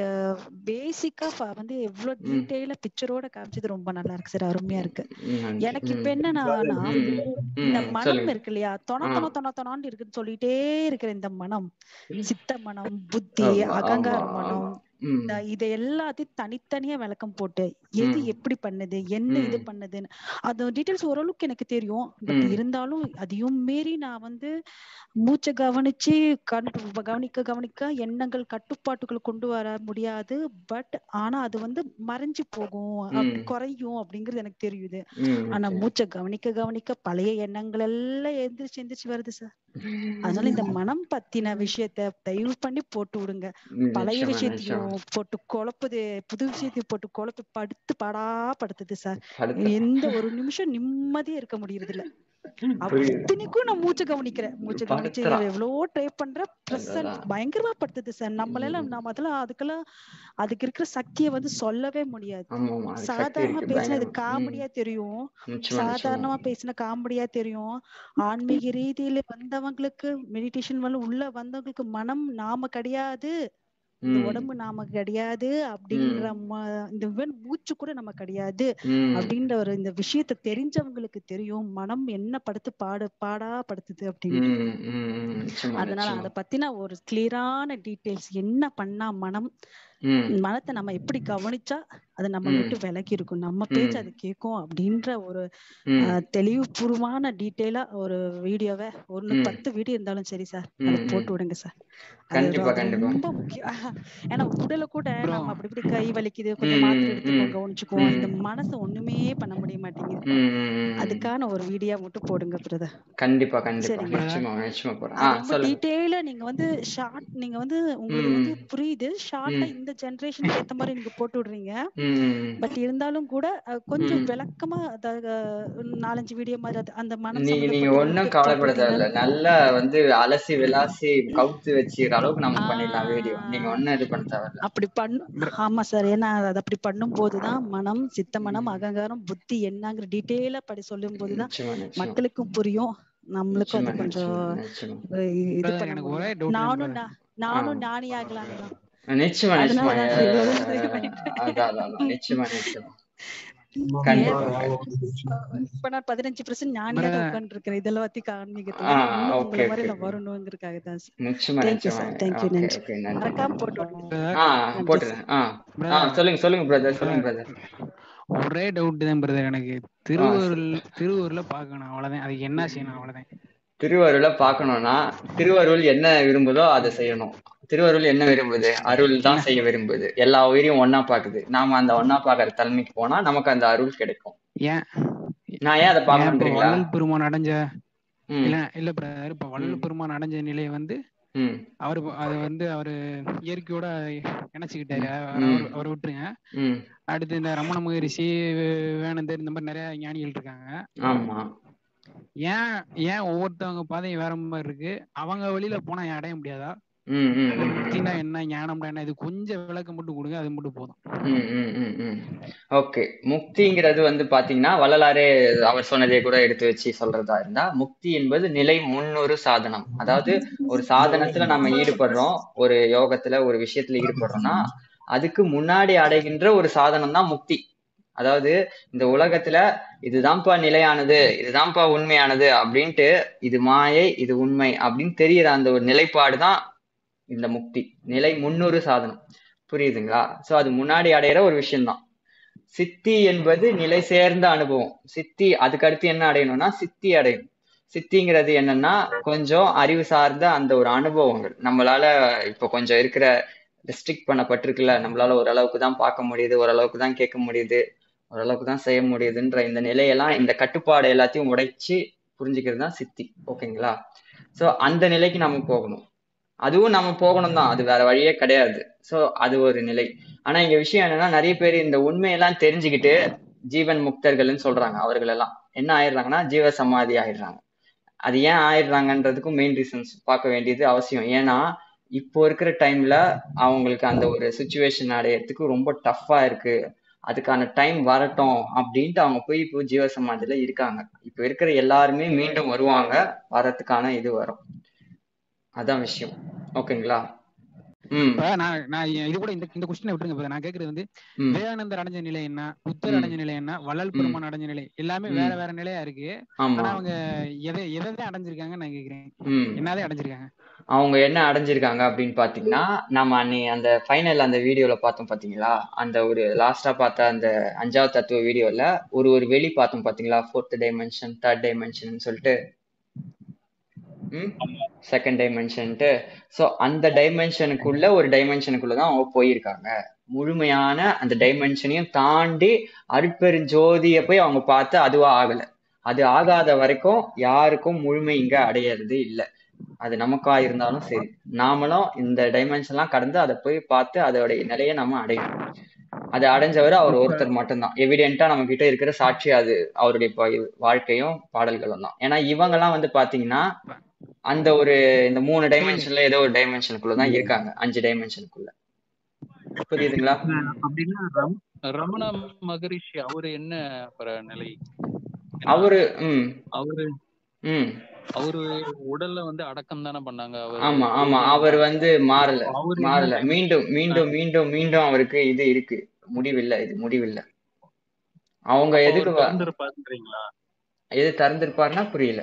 பேசிக்கா வந்து எவ்வளவு. டீட்டெயிலா பிக்சரோட காமிச்சது ரொம்ப நல்லா இருக்கு சார் அருமையா இருக்கு. எனக்கு இப்ப. என்னன்னா இந்த மனம் இருக்கு இல்லையா தொண. தொண தொண தொணான்னு இருக்குன்னு சொல்லிட்டே இருக்கிற இந்த மனம். சித்த மனம் புத்தி அகங்கார மனம் இதை எல்லாத்தையும் தனித்தனியா விளக்கம் போட்டு எது எப்படி பண்ணுது என்ன இது பண்ணுதுன்னு அது டீட்டெயில்ஸ் ஓரளவுக்கு எனக்கு தெரியும். பட் இருந்தாலும் அதையும் மீறி நான் வந்து மூச்சை கவனிச்சு கவனிக்க கவனிக்க எண்ணங்கள் கட்டுப்பாட்டுக்குள்ள கொண்டு வர முடியாது. பட் ஆனா அது வந்து மறைஞ்சு போகும் அப்படி குறையும் அப்படிங்கிறது எனக்கு தெரியுது. ஆனா மூச்சை கவனிக்க கவனிக்க பழைய எண்ணங்கள் எல்லாம் எந்திரிச்சு எந்திரிச்சு வருது சார் அதனால இந்த மனம் பத்தின விஷயத்த தயவு பண்ணி போட்டு விடுங்க. பழைய விஷயத்தையும் போட்டு குழப்புது புது விஷயத்தையும் போட்டு குழப்பி படுத்து படா படுத்துது சார் எந்த ஒரு நிமிஷம் நிம்மதியா இருக்க முடியறது இல்ல புரியுது. அத்தனைக்கும் நான் மூச்சை கவனிக்கிறேன். மூச்சை கவனிச்சு எவ்வளவோ ட்ரை பண்றேன் ப்ரெசன்ட் பயங்கரமா படுத்துது சார் நம்மளால ம். நம்ம அதெல்லாம் அதுக்கெல்லாம் அதுக்கு இருக்கிற சக்தியை வந்து சொல்லவே முடியாது. சாதாரணமா பேசினா இது ம். காமெடியா தெரியும். சாதாரணமா பேசினா காமெடியா தெரியும். ஆன்மீக ரீதியில வந்தவங்களுக்கு மெடிடேஷன் வந்து உள்ள வந்தவங்களுக்கு மனம் நாம கிடையாது. இந்த உடம்பு நாம கிடையாது அப்படின்ற இந்த மூச்சு கூட நம்ம கிடையாது அப்படின்ற ஒரு இந்த விஷயத்த தெரிஞ்சவங்களுக்கு தெரியும். மனம் என்ன படுத்து பாடு பாடா படுத்துது அப்படின்னு. அதனால அத பத்தின ஒரு கிளியரான டீடைல்ஸ் என்ன பண்ணா மனம் மனத்தை நம்ம எப்படி கவனிச்சா அது நம்மளை ம். விட்டு விலகி இருக்கும் நம்ம பேச்சு அது கேட்கும் அப்படின்ற ஒரு தெளிவுபூர்வமான டீட்டெயிலா ஒரு வீடியோவை ஒண்ணு ம். பத்து வீடியோ இருந்தாலும் சரி சார் அதை போட்டு விடுங்க சார். ரொம்ப முக்கியம். ஏன்னா உடலை கூட நம்ம அப்படி இப்படி கை வலிக்குது கொஞ்சம் மாத்திரை எடுத்துக்கோ கவனிச்சுக்குவோம். இந்த மனசை ஒண்ணுமே பண்ண முடிய மாட்டேங்குது. அதுக்கான ஒரு வீடியோ மட்டும் போடுங்க பிரதர். கண்டிப்பா கண்டிப்பா. டீட்டெயிலா நீங்க வந்து ஷார்ட் நீங்க வந்து உங்களுக்கு வந்து புரியுது. ஷார்ட்டா ம். இந்த ஜெனரேஷனுக்கு ஏத்த மாதிரி நீங்க போட்டு விடுறீங்க. பட் இருந்தாலும் கூட கொஞ்சம் விளக்கமா நாலஞ்சு வீடியோ மாதிரி அது- அந்த மனம் நீங்க நீங்க மட்டும் கவலைப்பட தேவையில்ல நல்லா வந்து அலசி விளாசி கவுத்து வச்சுக்கிற அளவுக்கு நம்ம பண்ணிடலாம் வீடியோ நீங்க ஆஹ் ஒன்றும் இது பண்ண தேவையில்ல. அப்படி பண்ணு ஆமா சார். ஏன்னா அது அப்படி பண்ணும் போதுதான் மனம் சித்த மனம் அகங்காரம் புத்தி என்னங்கிற டீட்டெயிலா படி சொல்லும் போதுதான் மக்களுக்கும் புரியும். நம்மளுக்கும் அது கொஞ்சம் நானும் நானும் ஆகலான்னு தான். நிச்சயமா நிச்சயமா. அதான். நிச்சயமா நிச்சயமா. இப்ப நான் பதினஞ்சு பர்சன்ட் ஞானியா உட்கார்ந்து இருக்கிறேன் இதெல்லாம் பத்தி உங்களை மாதிரி நான் வரணுங்கிறதுக்காக தான் நிச்சயமா நிச்சயமா. தேங்க்யூ நன்றி மறக்காம போட்டு போட்டுறேன் சொல்லுங்க சொல்லுங்க பிரதர் சொல்லுங்க பிரதர் ஒரே டவுட் தான் பிரதர் எனக்கு. ஆ திருவருள் திருவருள்ல பார்க்கணும் அவ்வளவுதான். அதுக்கு என்ன செய்யணும் அவ்வளவுதான். திருவருளை பார்க்கணும்னா திருவருள் என்ன விரும்புதோ அதை செய்யணும். திருவருள் என்ன விரும்புது? அருள் தான் செய்ய விரும்புது. எல்லா உயிரையும் ஒண்ணா பாக்குது நாம அந்த ஒண்ணா பாக்குற தலைமைக்கு போனா நமக்கு அந்த அருள் கிடைக்கும். ஏன்? நான் ஏன் அதை வள்ளல் பெருமான் அடைஞ்ச இல்ல இல்ல பிரதர் இப்ப வள்ளல் பெருமான் அடைஞ்ச நிலையை வந்து அவரு அது வந்து அவரு இயற்கையோட இணைச்சுக்கிட்டாரு. அவர் விட்டுருங்க. அடுத்து இந்த ரமண மகரிஷி வேணந்தர் இந்த மாதிரி நிறைய ஞானிகள் இருக்காங்க. ஆமா. ஏன் ஏன் ஒவ்வொருத்தவங்க பாதையும் வேற மாதிரி இருக்கு? அவங்க வழியில போனா அடைய முடியாதா? முக்தினா என்ன ஞானம்னா என்ன? இது கொஞ்சம் விளக்கம் மட்டும் கொடுங்க அது மட்டும் போதும். ஓகே. முக்திங்கிறது வந்து பாத்தீங்கன்னா வள்ளலாரே அவர் சொன்னதை கூட எடுத்து வச்சு சொல்றதா இருந்தா முக்தி என்பது நிலை முன்னொரு சாதனம். அதாவது ஒரு சாதனத்துல நம்ம ஈடுபடுறோம் ஒரு யோகத்துல ஒரு விஷயத்துல ஈடுபடுறோம்னா அதுக்கு முன்னாடி அடைகின்ற ஒரு சாதனம் தான் முக்தி. அதாவது இந்த உலகத்துல இதுதான்ப்பா நிலையானது இதுதான்ப்பா உண்மையானது அப்படின்ட்டு இது மாயை இது உண்மை அப்படின்னு தெரியற அந்த ஒரு நிலைப்பாடு தான் இந்த முக்தி. நிலை முன்னூறு சாதனம். புரியுதுங்களா? சோ அது முன்னாடி அடையிற ஒரு விஷயம்தான். சித்தி என்பது நிலை சேர்ந்த அனுபவம். சித்தி அதுக்கு அடுத்து என்ன அடையணும்னா சித்தி அடையணும். சித்திங்கிறது என்னன்னா கொஞ்சம் அறிவு சார்ந்த அந்த ஒரு அனுபவங்கள். நம்மளால இப்போ கொஞ்சம் இருக்கிற ரெஸ்ட்ரிக்ட் பண்ணப்பட்டிருக்குல்ல நம்மளால ஓரளவுக்கு தான் பார்க்க முடியுது ஓரளவுக்கு தான் கேட்க முடியுது. ஓரளவுக்கு தான் செய்ய முடியுதுன்ற இந்த நிலையெல்லாம் இந்த கட்டுப்பாடு எல்லாத்தையும் உடைச்சு புரிஞ்சுக்கிறது தான் சித்தி ஓகேங்களா? ஸோ அந்த நிலைக்கு நம்ம போகணும். அதுவும் நம்ம போகணும் தான் அது வேற வழியே கிடையாது. ஸோ அது ஒரு நிலை. ஆனா இங்க விஷயம் என்னன்னா நிறைய பேர் இந்த உண்மையெல்லாம் தெரிஞ்சுக்கிட்டு ஜீவன் முக்தர்கள்னு சொல்றாங்க அவர்கள் எல்லாம் என்ன ஆயிடுறாங்கன்னா ஜீவ சமாதி ஆயிடுறாங்க. அது ஏன் ஆயிடுறாங்கன்றதுக்கும் மெயின் ரீசன்ஸ் பார்க்க வேண்டியது அவசியம். ஏன்னா இப்போ இருக்கிற டைம்ல அவங்களுக்கு அந்த ஒரு சுச்சுவேஷன் அடையறதுக்கு ரொம்ப டஃப்பா இருக்கு. அதுக்கான டைம் வரட்டும் அப்படின்ட்டு அவங்க போய் இப்போ ஜீவ சமாதியில இருக்காங்க. இப்போ இருக்கிற எல்லாருமே மீண்டும் வருவாங்க. வரதுக்கான இது வரும். அதான் விஷயம். ஓகேங்களா நான் நான் இது கூட இந்த இந்த கொஸ்டினை விட்டுருங்க. நான் கேக்குறது வந்து விவேகானந்தர் அடைஞ்ச நிலை என்ன? புத்தர் அடைஞ்ச நிலை என்ன? வள்ளல் பெருமான் அடைஞ்ச நிலை. எல்லாமே வேற வேற நிலையா இருக்கு. ஆனா அவங்க எதை எதை தான் அடைஞ்சிருக்காங்கன்னு நான் கேக்குறேன். என்னதான் அடைஞ்சிருக்காங்க? அவங்க என்ன அடைஞ்சிருக்காங்க அப்படின்னு பாத்தீங்கன்னா நம்ம அன்னை அந்த ஃபைனல் அந்த வீடியோல பார்த்தோம் பாத்தீங்களா? அந்த ஒரு லாஸ்டா பார்த்த அந்த அஞ்சாவது தத்துவ வீடியோல ஒரு ஒரு வெளி பார்த்தோம் பாத்தீங்களா? ஃபோர்த் டைமென்ஷன் தேர்ட் டைமென்ஷன் சொல்லிட்டு. செகண்ட் டைமென்ஷன்ட்டு ஸோ அந்த டைமென்ஷனுக்குள்ள ஒரு டைமென்ஷனுக்குள்ள தான் அவங்க போயிருக்காங்க. முழுமையான அந்த டைமென்ஷனையும் தாண்டி அருட்பெருஞ்சோதியை போய் அவங்க பார்த்து அதுவா ஆகலை. அது ஆகாத வரைக்கும் யாருக்கும் முழுமை இங்க அடையிறது இல்லை. அது நமக்கா இருந்தாலும் சரி. நாமளும் இந்த டைமென்ஷன்லாம் கடந்து அதை போய் பார்த்து அதோடைய நிலையை நம்ம அடையணும். அதை அடைஞ்சவர் அவர் ஒருத்தர் மட்டும்தான். எவிடென்ட்டா நம்ம கிட்ட இருக்கிற சாட்சி அது. அவருடைய வாழ்க்கையும் பாடல்களும் தான். ஏன்னா இவங்கெல்லாம் வந்து பாத்தீங்கன்னா அந்த ஒரு இந்த மூணு டைமென்ஷன்ல ஏதோ ஒரு டைமென்ஷனுக்குள்ள தான் இருக்காங்க. அஞ்சு டைமென்ஷனுக்குள்ள புரியுதுங்களா? ரமண மகரிஷி அவரு என்ன நிலை? அவரு ம். அவரு ம். அவரு உடல்ல வந்து அடக்கம் தானே பண்ணாங்க. அவரு ஆமா ஆமா. அவர் வந்து மாறல. மாறல. டைம் மீண்டும் மீண்டும் மீண்டும் மீண்டும் அவருக்கு இது இருக்கு. முடிவில்லை இது முடிவில்லை. அவங்க எதுக்கு திறந்திருப்பாருன்றீங்களா? எது திறந்திருப்பாருன்னா புரியல.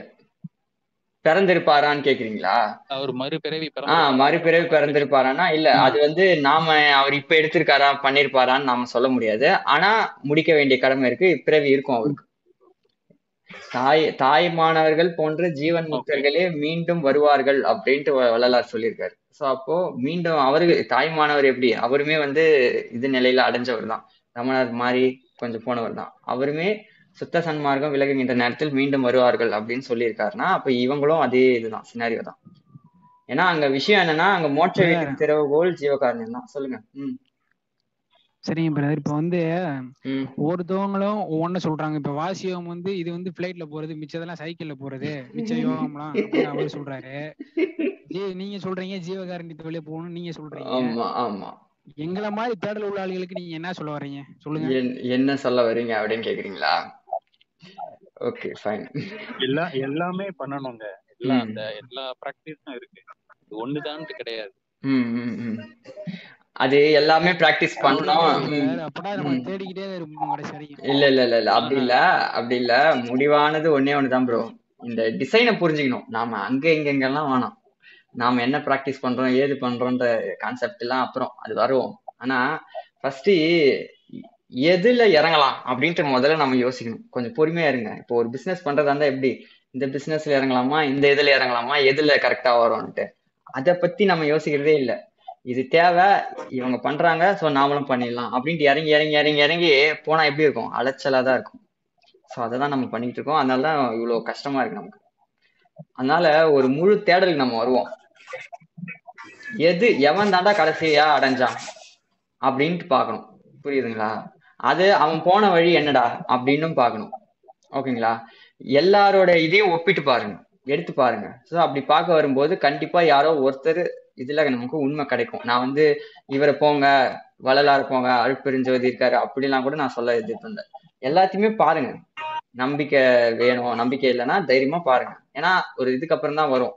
பிறந்திருப்பாரான்னு கேக்குறீங்களா? அவர் மறுபிறவி ஆஹ் மறுபிறவி பிறந்திருப்பாரான்னா இல்ல. அது வந்து நாம அவர் இப்ப எடுத்திருக்காரா பண்ணிருப்பாரான்னு நாம சொல்ல முடியாது. ஆனா முடிக்க வேண்டிய கடமை இருக்கு. இப்பிறவி இருக்கும் அவருக்கு. தாய் தாய்மானவர்கள் போன்ற ஜீவன் முக்தர்களே மீண்டும் வருவார்கள் அப்படின்ட்டு வள்ளலார் சொல்லியிருக்காரு. சோ அப்போ மீண்டும் அவரு தாய்மானவர் எப்படி? அவருமே வந்து இது நிலையில அடைஞ்சவர் தான். ரமணர் மாதிரி கொஞ்சம் போனவர் தான். அவருமே சுத்த சன்மார்க்கம் விலகுகின்ற நேரத்தில் மீண்டும் வருவார்கள் அப்படின்னு சொல்லியிருக்காருன்னா அப்ப இவங்களும் அதே இதுதான் சினாரியோ தான். ஏன்னா அங்க விஷயம் என்னன்னா அங்க மோட்ச திறவுகோல் ஜீவகாருண்யம் தான். சொல்லுங்க. ம். சரிங்க பிரதர் இப்ப வந்து ம். ஒவ்வொருத்தவங்களும் ஒவ்வொன்னு சொல்றாங்க. இப்ப வாசியம் வந்து இது வந்து பிளைட்ல போறது மிச்சதெல்லாம் சைக்கிள்ல போறது மிச்ச யோகம்லாம் அவர் சொல்றாரு. நீங்க சொல்றீங்க ஜீவகாரண்யத்து வெளியே போகணும் நீங்க சொல்றீங்க. ஆமா ஆமா. எங்களை மாதிரி தேடல் உள்ள ஆளுகளுக்கு நீங்க என்ன சொல்ல வர்றீங்க? சொல்லுங்க. என்- என்ன சொல்ல வர்றீங்க அப்படின்னு கேக்குறீங்களா? ஓகே ஃபைன் எல்லா எல்லாமே பண்ணணுங்க. எல்லா அந்த எல்லா பிராக்டிஸும் இருக்கு. இது ஒண்ணுதான்ட்டு கிடையாது. ம் ம் ம். அது எல்லாமே பிராக்டிஸ் பண்ணோம் இல்ல இல்ல இல்ல இல்ல. அப்படி இல்ல. அப்படி இல்ல. முடிவானது ஒண்ணே ஒண்ணுதான் ப்ரோ இந்த டிசைனை புரிஞ்சுக்கணும். நாம அங்க இங்க இங்கெல்லாம் வேணாம். நாம என்ன பிராக்டிஸ் பண்றோம் ஏது பண்றோன்ற கான்செப்ட் எல்லாம் அப்புறம் அது வருவோம். ஆனா ஃபர்ஸ்ட் எதுல இறங்கலாம் அப்படின்ட்டு முதல்ல நம்ம யோசிக்கணும். கொஞ்சம் பொறுமையா இருங்க. இப்போ ஒரு பிசினஸ் பண்றதா இருந்தா எப்படி? இந்த பிசினஸ்ல இறங்கலாமா? இந்த இதுல இறங்கலாமா? எதுல கரெக்டா வரும்ன்ட்டு. அதை பத்தி நம்ம யோசிக்கிறதே இல்ல. இது தேவை இவங்க பண்றாங்க சோ நாமளும் பண்ணிடலாம். அப்படின்ட்டு இறங்கி இறங்கி இறங்கி இறங்கி போனா எப்படி இருக்கும்? அலைச்சலா தான் இருக்கும். சோ அதை தான் நம்ம பண்ணிட்டு இருக்கோம். அதனால தான் இவ்வளவு கஷ்டமா இருக்கு நமக்கு. அதனால ஒரு முழு தேடலுக்கு நம்ம வருவோம். எது எவன் தாண்டா கடைசியா அடைஞ்சான்? அப்படின்ட்டு பார்க்கணும். புரியுதுங்களா? அது அவன் போன வழி என்னடா? அப்படின்னும் பார்க்கணும். ஓகேங்களா? எல்லாரோட இதையும் ஒப்பிட்டு பாருங்க. எடுத்து பாருங்க. ஸோ அப்படி பார்க்க வரும்போது கண்டிப்பா யாரோ ஒருத்தர் இதுல நமக்கு உண்மை கிடைக்கும். நான் வந்து இவரை போங்க வள்ளலார் போங்க அழுப்பெருஞ்சோதி இருக்காரு அப்படிலாம் கூட நான் சொல்ல இது இல்லை. எல்லாத்தையுமே பாருங்க. நம்பிக்கை வேணும். நம்பிக்கை இல்லைன்னா தைரியமா பாருங்க. ஏன்னா ஒரு இதுக்கு அப்புறம் தான் வரும்.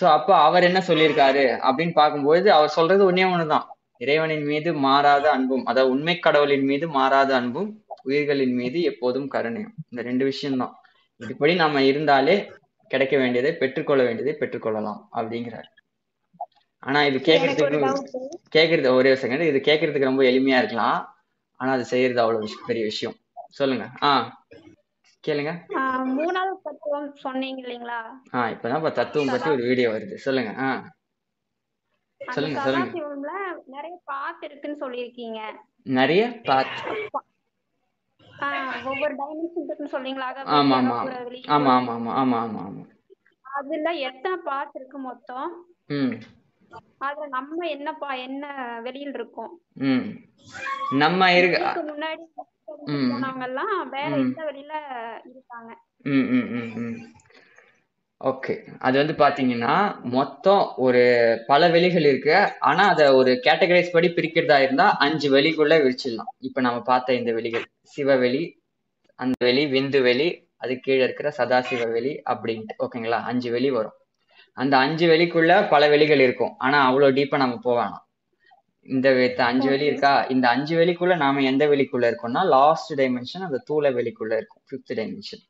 சோ அப்ப அவர் என்ன சொல்லியிருக்காரு அப்படின்னு பார்க்கும்போது அவர் சொல்றது ஒன்னே ஒண்ணுதான். இறைவனின் மீது மாறாத அன்பும் அதாவது உண்மை கடவுளின் மீது மாறாத அன்பும் உயிர்களின் மீது எப்போதும் கருணையும். இந்த ரெண்டு விஷயம்தான். இதுபடி நம்ம இருந்தாலே கிடைக்க வேண்டியதை பெற்றுக்கொள்ள வேண்டியதை பெற்றுக்கொள்ளலாம் அப்படிங்கிறார். ஆனா இது டவுட் கேட்கறது ஒரே செகண்ட் இது கேட்கறதுக்கு ரொம்ப எளிமையா இருக்கலாம். ஆனா அது செய்யறது அவ்வளவு பெரிய விஷயம். சொல்லுங்க. ஆ கேளுங்க. மூணாவது தத்துவம் சொன்னீங்க இல்லைங்களா? ஆ இப்பதான் இப்ப தத்துவம் பத்தி ஒரு வீடியோ வருது. சொல்லுங்க. ஆ. அந்த சொல்லுங்க சொல்லுங்க. நிறைய பாத்து இருக்குன்னு சொல்லியிருக்கீங்க. நிறைய ஆஹ் ஒவ்வொரு டைமென்ஷன் இருக்குன்னு சொல்றீங்களா ஆமா ஆமா ஆமா ஆமா ஆமா ஆமா ஆமா. அதுல எத்தனை பார்ட் இருக்கு மொத்தம்? ம். அதுல நம்ம என்ன பா என்ன வெளியில் இருக்கோம்? நம்ம இருக்க முன்னாடி ம். போனவங்க எல்லாம் வேற எந்த வெளியில இருக்காங்க. ஓகே. அது வந்து பாத்தீங்கன்னா மொத்தம் ஒரு பல வெளிகள் இருக்கு. ஆனா அதை ஒரு கேட்டகரைஸ் படி பிரிக்கிறதா இருந்தா அஞ்சு வெளிக்குள்ள விரிச்சிடலாம். இப்ப நம்ம பார்த்த இந்த வெளிகள். சிவவெளி அந்த வெளி விந்து வெளி அது கீழே இருக்கிற சதாசிவ வெளி அப்படின்ட்டு. ஓகேங்களா? அஞ்சு வெளி வரும். அந்த அஞ்சு வெளிக்குள்ள பல வெளிகள் இருக்கும். ஆனா அவ்வளவு டீப்பா நம்ம போக வேணாம். இந்த அஞ்சு வெளி இருக்கா? இந்த அஞ்சு வெளிக்குள்ள நாம எந்த வெளிக்குள்ள இருக்கோம்னா லாஸ்ட் டைமென்ஷன் அந்த தூள வெளிக்குள்ள இருக்கும். ஃபிஃப்த் டைமென்ஷன்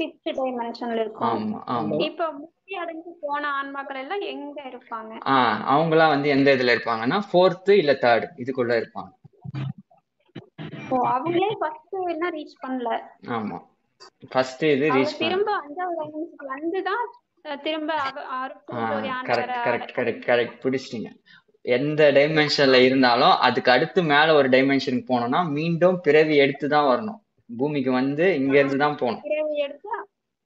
சிக்ஸ்த் டைமென்ஷன்ல இருக்கும். ஆமா ஆமா. இப்ப முக்தி அடைஞ்சு போன ஆன்மாக்கள் எல்லாம் எங்க இருப்பாங்க? ஆஹ் அவங்கலாம் வந்து எந்த இதுல இருப்பாங்கன்னா ஃபோர்த்து இல்ல தேர்ட் இதுக்குள்ள இருப்பாங்க. ஓ அவங்களே ஃபர்ஸ்ட் என்ன ரீச் பண்ணல? ஆமா. ஃபர்ஸ்ட் இது ரீச் திரும்ப அஞ்சாவது டைமென்ஷனுக்கு வந்துதான் அஹ் திரும்ப கரெக்ட் கரெக்ட் கரெக்ட் பிடிச்சிட்டீங்க எந்த டைமென்ஷன்ல இருந்தாலும் அதுக்கு அடுத்து மேல ஒரு டைமென்ஷனுக்கு போனோம்னா மீண்டும் பிறவி எடுத்து தான் வரணும் பூமிக்கு வந்து இங்க இருந்து தான் போகணும் பிறவி எடுத்து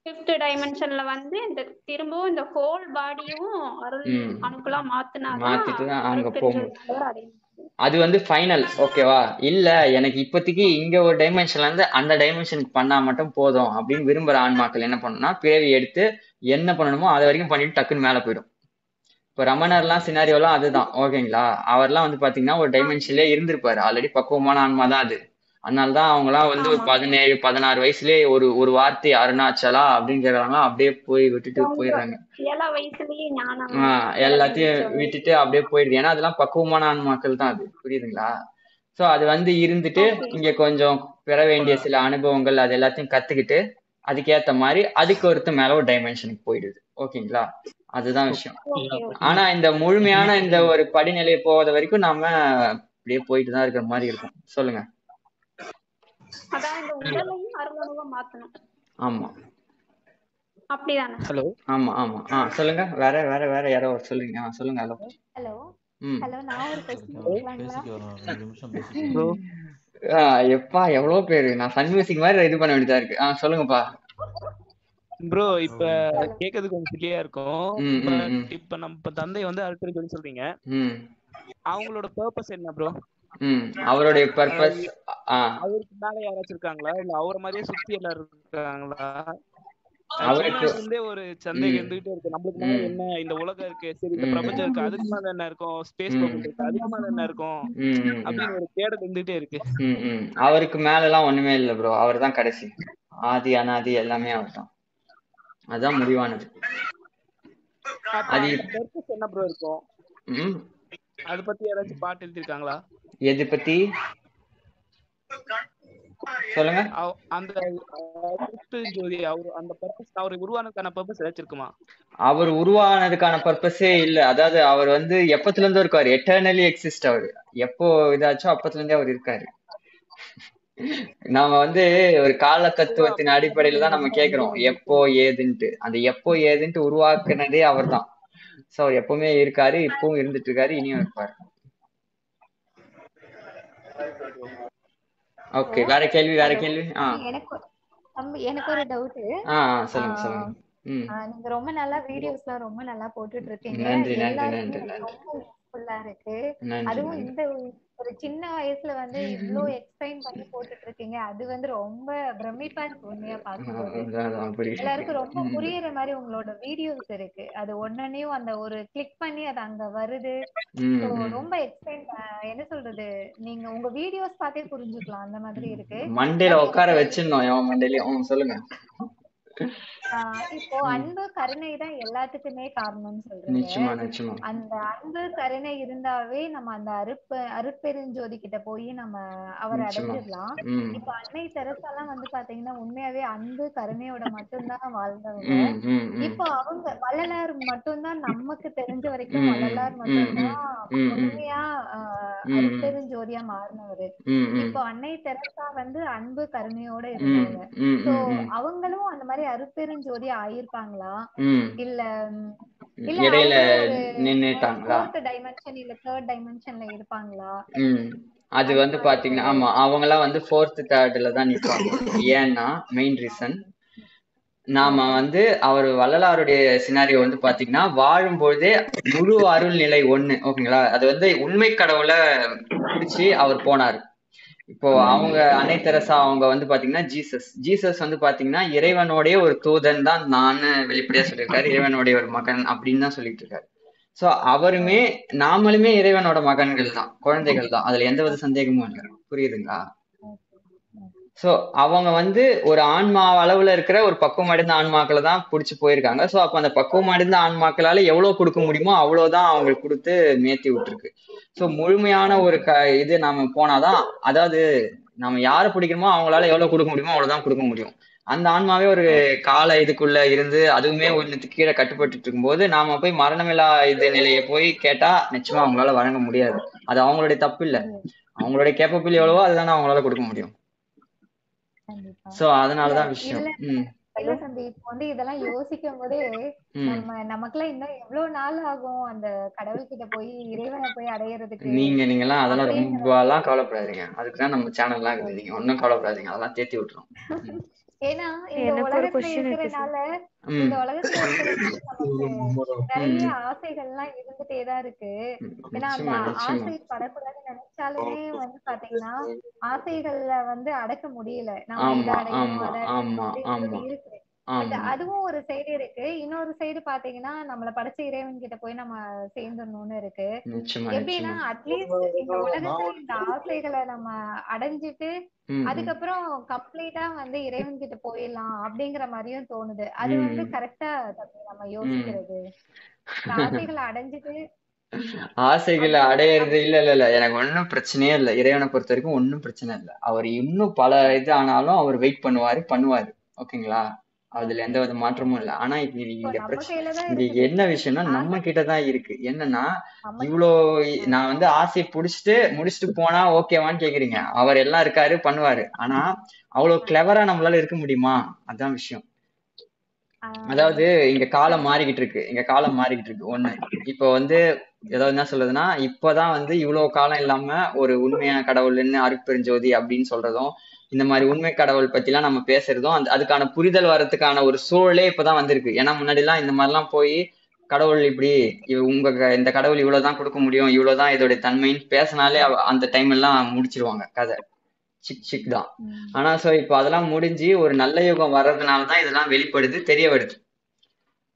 ஃபிஃப்த் டைமென்ஷன்ல வந்து இந்த திரும்பவும் இந்த ஹோல் பாடியும் அருள். அணுக்களா மாத்துனாதான் மாத்திட்டு தான் அங்க போக முடியும். அருட்பெருஞ்சோதி அடைய முடியும். அது வந்து ஃபைனல் ஓகேவா இல்ல எனக்கு இப்போதைக்கு இங்க ஒரு டைமென்ஷன்ல இருந்து அந்த டைமென்ஷனுக்கு பண்ணா மட்டும் போதும் அப்படின்னு விரும்புற ஆன்மாக்கள் என்ன பண்ணணும்னா பிறவி எடுத்து என்ன பண்ணணுமோ அது வரைக்கும் பண்ணிட்டு டக்குன்னு மேல போயிடும். இப்போ ரமணர்லாம் சினாரியோலாம் அதுதான். ஓகேங்களா? அவர்லாம் வந்து பாத்தீங்கன்னா ஒரு டைமென்ஷன்லயே இருந்திருப்பாரு. ஆல்ரெடி பக்குவமான ஆன்மா தான் அது. அதனால தான் அவங்கலாம் வந்து ஒரு. பதினேழு பதினாறு வயசுலயே ஒரு ஒரு வார்த்தை அருணாச்சலா அப்படின்னு கேக்குறாங்க அப்படியே போய் விட்டுட்டு போயிடுறாங்க. ஆஹ் எல்லாத்தையும் விட்டுட்டு அப்படியே போயிடுது. ஏன்னா அதெல்லாம் பக்குவமான ஆன்மாக்கள் தான் அது. புரியுதுங்களா? சோ அது வந்து இருந்துட்டு. இங்க கொஞ்சம் பெற வேண்டிய சில அனுபவங்கள் அது எல்லாத்தையும் கத்துக்கிட்டு அதுக்கேத்த மாதிரி அதுக்கு ஒருத்த மேல ஒரு டைமென்ஷனுக்கு போயிடுது. ஓகேங்களா? அதுதான் விஷயம். ஆனா இந்த முழுமையான இந்த ஒரு படிநிலை போகாத வரைக்கும் நாம அப்படியே போயிட்டு தான் இருக்கிற மாதிரி இருக்கும். சொல்லுங்க. அதான் இந்த உடலையும் அருளணுவா மாத்தணும். ஆமா. அப்படிதானே? ஹலோ ஆமா ஆமா. ஆ சொல்லுங்க. வேற வேற வேற யாரோ ஒரு சொல்லுங்க. ஆ சொல்லுங்க. ஹலோ. ஹலோ ஹலோ நான் ஒரு எப்பா எவ்வளவு பேரு? நான் சன் மியூசிக் மாதிரி இது பண்ண வேண்டியதா இருக்கு. ஆ சொல்லுங்கப்பா. ப்ரோ இப்ப கேட்கறதுக்கு கொஞ்சம் சில்லியா இருக்கும். இப்ப நம்ம தந்தை வந்து அழுத்தம் சொல்லி சொல்றீங்க. அவங்களோட பர்பஸ் என்ன ப்ரோ ம் அவருடைய பர்பஸ் ஆ. அவருக்கு மேல யாராச்சும் இருக்காங்களா? இல்ல அவரை மாதிரியே சுத்தி எல்லாரும் இருக்காங்களா? அவருக்கு- ஒரு சந்தேகம். இருந்துகிட்டே இருக்கு. நம்மளுக்கு. என்ன இந்த உலகம் இருக்கு சரி இந்த. பிரபஞ்சம் இருக்கு அதுக்கு மேல என்ன இருக்கும்? ஸ்பேஸ் இருக்கு அதுக்கு மேல என்ன இருக்கும். அப்படின்னு ஒரு தேடல் இருந்துகிட்டே இருக்கு. அவருக்கு மேல எல்லாம் ஒண்ணுமே இல்ல ப்ரோ அவர் தான் கடைசி. ஆதி அனாதி எல்லாமே அவர் தான் அதான் முடிவானது. அது என்ன ப்ரோ இருக்கும்? அத பத்தி யாராச்சும் பாட்டு எழுதிருக்காங்களா? எது பத்தி? சொல்லுங்க. அந்த ஜோதி அவர் அந்த பர்பஸ் அவர் உருவானதுக்கான பர்பஸ் ஏதாச்சும் இருக்குமா அவர் உருவானதுக்கான பர்பஸே இல்ல. அதாவது அவர் வந்து எப்பத்துல இருந்தோ இருக்காரு. எட்டர்னலி எக்ஸிஸ்ட் அவர். எப்போ இதாச்சோ அப்பத்துல இருந்தே அவர் இருக்காரு. நாம வந்து ஒரு கால தத்துவத்தின் அடிப்படையில தான் நம்ம கேக்குறோம். எப்போ ஏதுன்ட்டு. அந்த எப்போ ஏதுன்ட்டு உருவாக்குனதே அவர்தான். சோ அவர் எப்பவுமே இருக்காரு இப்பவும் இருந்துட்டு இருக்காரு இனியும் இருப்பாரு. ஓகே வேற கேள்வி வேற கேள்வி? எனக்கு தம்பி எனக்கு ஒரு டவுட் சொல்லுங்க சொல்லுங்க. நீங்க ரொம்ப நல்லா வீடியோஸ் எல்லாம் ரொம்ப நல்லா போட்டுட்டு இருக்கீங்க நன்றி, நன்றி, நன்றி. ரொம்ப யூஸ்ஃபுல்லா இருக்கு. அதுவும் இந்த ஒரு சின்ன வயசுல வந்து இவ்ளோ எக்ஸ்பிளைன் பண்ணி போட்டுட்டு இருக்கீங்க அது வந்து ரொம்ப பிரமிப்பா இருக்கு உண்மையா புரியுது எல்லாருக்கும் ரொம்ப. புரியுற மாதிரி உங்களோட வீடியோஸ் இருக்கு. அது ஒன்னொன்னையும் அந்த ஒரு கிளிக் பண்ணி அது அங்க வருது. ரொம்ப எக்ஸ்பிளைன் என்ன சொல்றது? நீங்க உங்க வீடியோஸ் பார்த்தே புரிஞ்சுக்கலாம். அந்த மாதிரி இருக்கு. மண்டையில But உட்கார எனக்கு வச்சிடணும். எவன் மண்டையிலயும் ம், சொல்லுங்க. இப்போ அன்பு கருணை தான் எல்லாத்துக்குமே காரணம்னு சொல்றீங்க. அந்த அன்பு கருணை இருந்தாவே நம்ம அந்த அருப்ப அருட்பெருஞ்சோதி கிட்ட போய் நம்ம அவரை அடைஞ்சிடலாம். இப்ப அன்னை தெரசாலாம் வந்து பாத்தீங்கன்னா உண்மையாவே அன்பு கருணையோட மட்டும்தான் வாழ்ந்தவங்க. இப்போ அவங்க வள்ளலார் மட்டும்தான் நமக்கு தெரிஞ்ச வரைக்கும் வள்ளலார் மட்டும்தான் உண்மையா. அருட்பெருஞ்சோதியா மாறினவரு. இப்போ அன்னை தெரசா வந்து அன்பு கருணையோட சோ ம், அவங்களும் அந்த மாதிரி அருட்பெருஞ்சோதி ஆயிருப்பாங்களா. இல்ல இடையில நின்னுட்டாங்களா? டைமென்ஷன் இல்ல தேர்ட் டைமென்ஷன்ல இருப்பாங்களா? அது வந்து பாத்தீங்கன்னா ஆமா அவங்கெல்லாம் வந்து ஃபோர்த் தேர்ட்ல தான் நிப்பாங்க. ஏன்னா மெயின் ரீசன் நாம வந்து அவர் வள்ளலாருடைய சினாரியோ வந்து பாத்தீங்கன்னா வாழும்பொழுதே முழு அருள் நிலை ஒண்ணு ஓகேங்களா அது வந்து உண்மை கடவுளை பிடிச்சி அவர் போனாரு. இப்போ அவங்க அன்னை தெரசா அவங்க வந்து பாத்தீங்கன்னா ஜீசஸ். ஜீசஸ் வந்து பாத்தீங்கன்னா இறைவனுடைய ஒரு தூதன் தான் நான் வெளிப்படையா சொல்லியிருக்காரு. இறைவனுடைய ஒரு மகன் அப்படின்னு தான் சொல்லிட்டு இருக்காரு. சோ அவருமே நாமளுமே இறைவனோட மகன்கள் தான் குழந்தைகள் தான். அதுல எந்த வித சந்தேகமும் இல்லை. புரியுதுங்களா? ஸோ அவங்க வந்து ஒரு ஆன்மா அளவுல இருக்கிற ஒரு பக்குவம் அடைந்த ஆன்மாக்களை தான் பிடிச்சி போயிருக்காங்க. ஸோ அப்போ அந்த பக்குவம் அடைந்த ஆன்மாக்களால எவ்வளோ கொடுக்க முடியுமோ அவ்வளோதான் அவங்களுக்கு கொடுத்து மேத்தி விட்டுருக்கு. ஸோ முழுமையான ஒரு க இது நாம போனாதான் அதாவது நம்ம யாரை பிடிக்கிறோமோ அவங்களால எவ்வளோ கொடுக்க முடியுமோ அவ்வளோதான் கொடுக்க முடியும். அந்த ஆன்மாவே ஒரு கால இதுக்குள்ள இருந்து அதுவுமே ஒன்னுக்கு கீழே கட்டுப்பட்டு இருக்கும்போது நாம போய் மரணமில்லா இது நிலையை போய் கேட்டா நிச்சயமா அவங்களால வழங்க முடியாது. அது அவங்களுடைய தப்பு இல்லை. அவங்களுடைய கேப்பபிள் எவ்வளவோ அதுதானே அவங்களால கொடுக்க முடியும். சோ அதனாலதான் விஷயம். இல்ல தம்பி இப்போ வந்து இதெல்லாம் யோசிக்கும் போதே நம்ம நமக்கெல்லாம் இன்னும் எவ்வளவு நாள் ஆகும் அந்த கடவுள்கிட்ட போய் இறைவனை போய் அடையறதுக்கு? நீங்க நீங்கெல்லாம் அதெல்லாம் அப்படிங்கிற ரொம்ப எல்லாம் கவலைப்படாதீங்க. அதுக்குதான் நம்ம சேனல்லாம் இருக்குது. நீங்க ஒன்னும் கவலைப்படாதீங்க. அதெல்லாம் தேத்தி விட்டுரும். ஏன்னா இந்த உலகத்துல இருக்கிறனால இந்த உலகத்துல நிறைய ஆசைகள்லாம் இருந்துட்டே தான் இருக்கு. ஏன்னா அந்த ஆசை படக்கூடாதுன்னு நினைச்சாலுமே வந்து பாத்தீங்கன்னா ஆசைகள்ல வந்து அடக்க முடியல. நம்ம இதை ஆமா அடையணும் அதை இருக்கு. பட் அதுவும் ஒரு சைடு இருக்கு. இன்னொரு சைடு பாத்தீங்கன்னா நம்மள படைச்ச இறைவன் கிட்ட போய் நம்ம சேர்ந்துடணும்னு இருக்கு. எப்படின்னா அட்லீஸ்ட் இந்த உலகத்துல இந்த ஆசைகளை நம்ம அடைஞ்சிட்டு அதுக்கப்புறம் கம்ப்ளீட்டா வந்து இறைவன் கிட்ட போயிடலாம் அப்படிங்கிற மாதிரியும் தோணுது. அது வந்து கரெக்டா நம்ம யோசிக்கிறது. ஆசைகளை அடைஞ்சிட்டு ஆசைகளை அடையிறது இல்ல இல்ல இல்ல. எனக்கு ஒன்றும் பிரச்சனையே இல்லை. இறைவனை பொறுத்த வரைக்கும் ஒன்றும் பிரச்சனை இல்லை. அவர் இன்னும் பல இது ஆனாலும் அவர் வெயிட் பண்ணுவாரு பண்ணுவாரு. ஓகேங்களா அதுல எந்த வித மாற்றமும் இல்லை. ஆனா இப்ப இது நம்ம பிரச்சனை இருக்குது. என்ன விஷயம்னா நம்ம ஆசை கிட்ட தான் இருக்கு. என்னன்னா இவ்வளோ ஆ, நான் வந்து ஆசையை புடிச்சிட்டு முடிச்சுட்டு போனா ஓகேவான்னு கேக்குறீங்க. அவர் எல்லாம் இருக்காரு பண்ணுவாரு. ஆனா அவ்வளவு கிளவரா நம்மளால இருக்க முடியுமா? அதான் விஷயம். அதாவது இங்க காலம் மாறிக்கிட்டு இருக்கு. இங்க காலம் மாறிக்கிட்டு இருக்கு. ஒண்ணு இப்போ வந்து ஏதாவது என்ன சொல்றதுன்னா இப்பதான் வந்து இவ்வளவு காலம் இல்லாம ஒரு உண்மையான கடவுள்னு அருட்பெருஞ்சோதி அப்படின்னு சொல்றதும் இந்த மாதிரி உண்மை கடவுள் பத்தி எல்லாம் நம்ம பேசுறதும் அந்த அதுக்கான புரிதல் வர்றதுக்கான ஒரு சூழலே இப்பதான் வந்திருக்கு. ஏன்னா முன்னாடி எல்லாம் இந்த மாதிரிலாம் போய் கடவுள் இப்படி உங்க இந்த கடவுள் இவ்வளவுதான் கொடுக்க முடியும் இவ்வளவுதான் இதோடைய தன்மைன்னு பேசினாலே அந்த டைம் எல்லாம் முடிச்சிருவாங்க கதை. சிக் சிக் தான். ஆனா சோ இப்போ அதெல்லாம் முடிஞ்சு ஒரு நல்ல யுகம் வர்றதுனால தான் இதெல்லாம் வெளிப்படுது தெரிய வருது.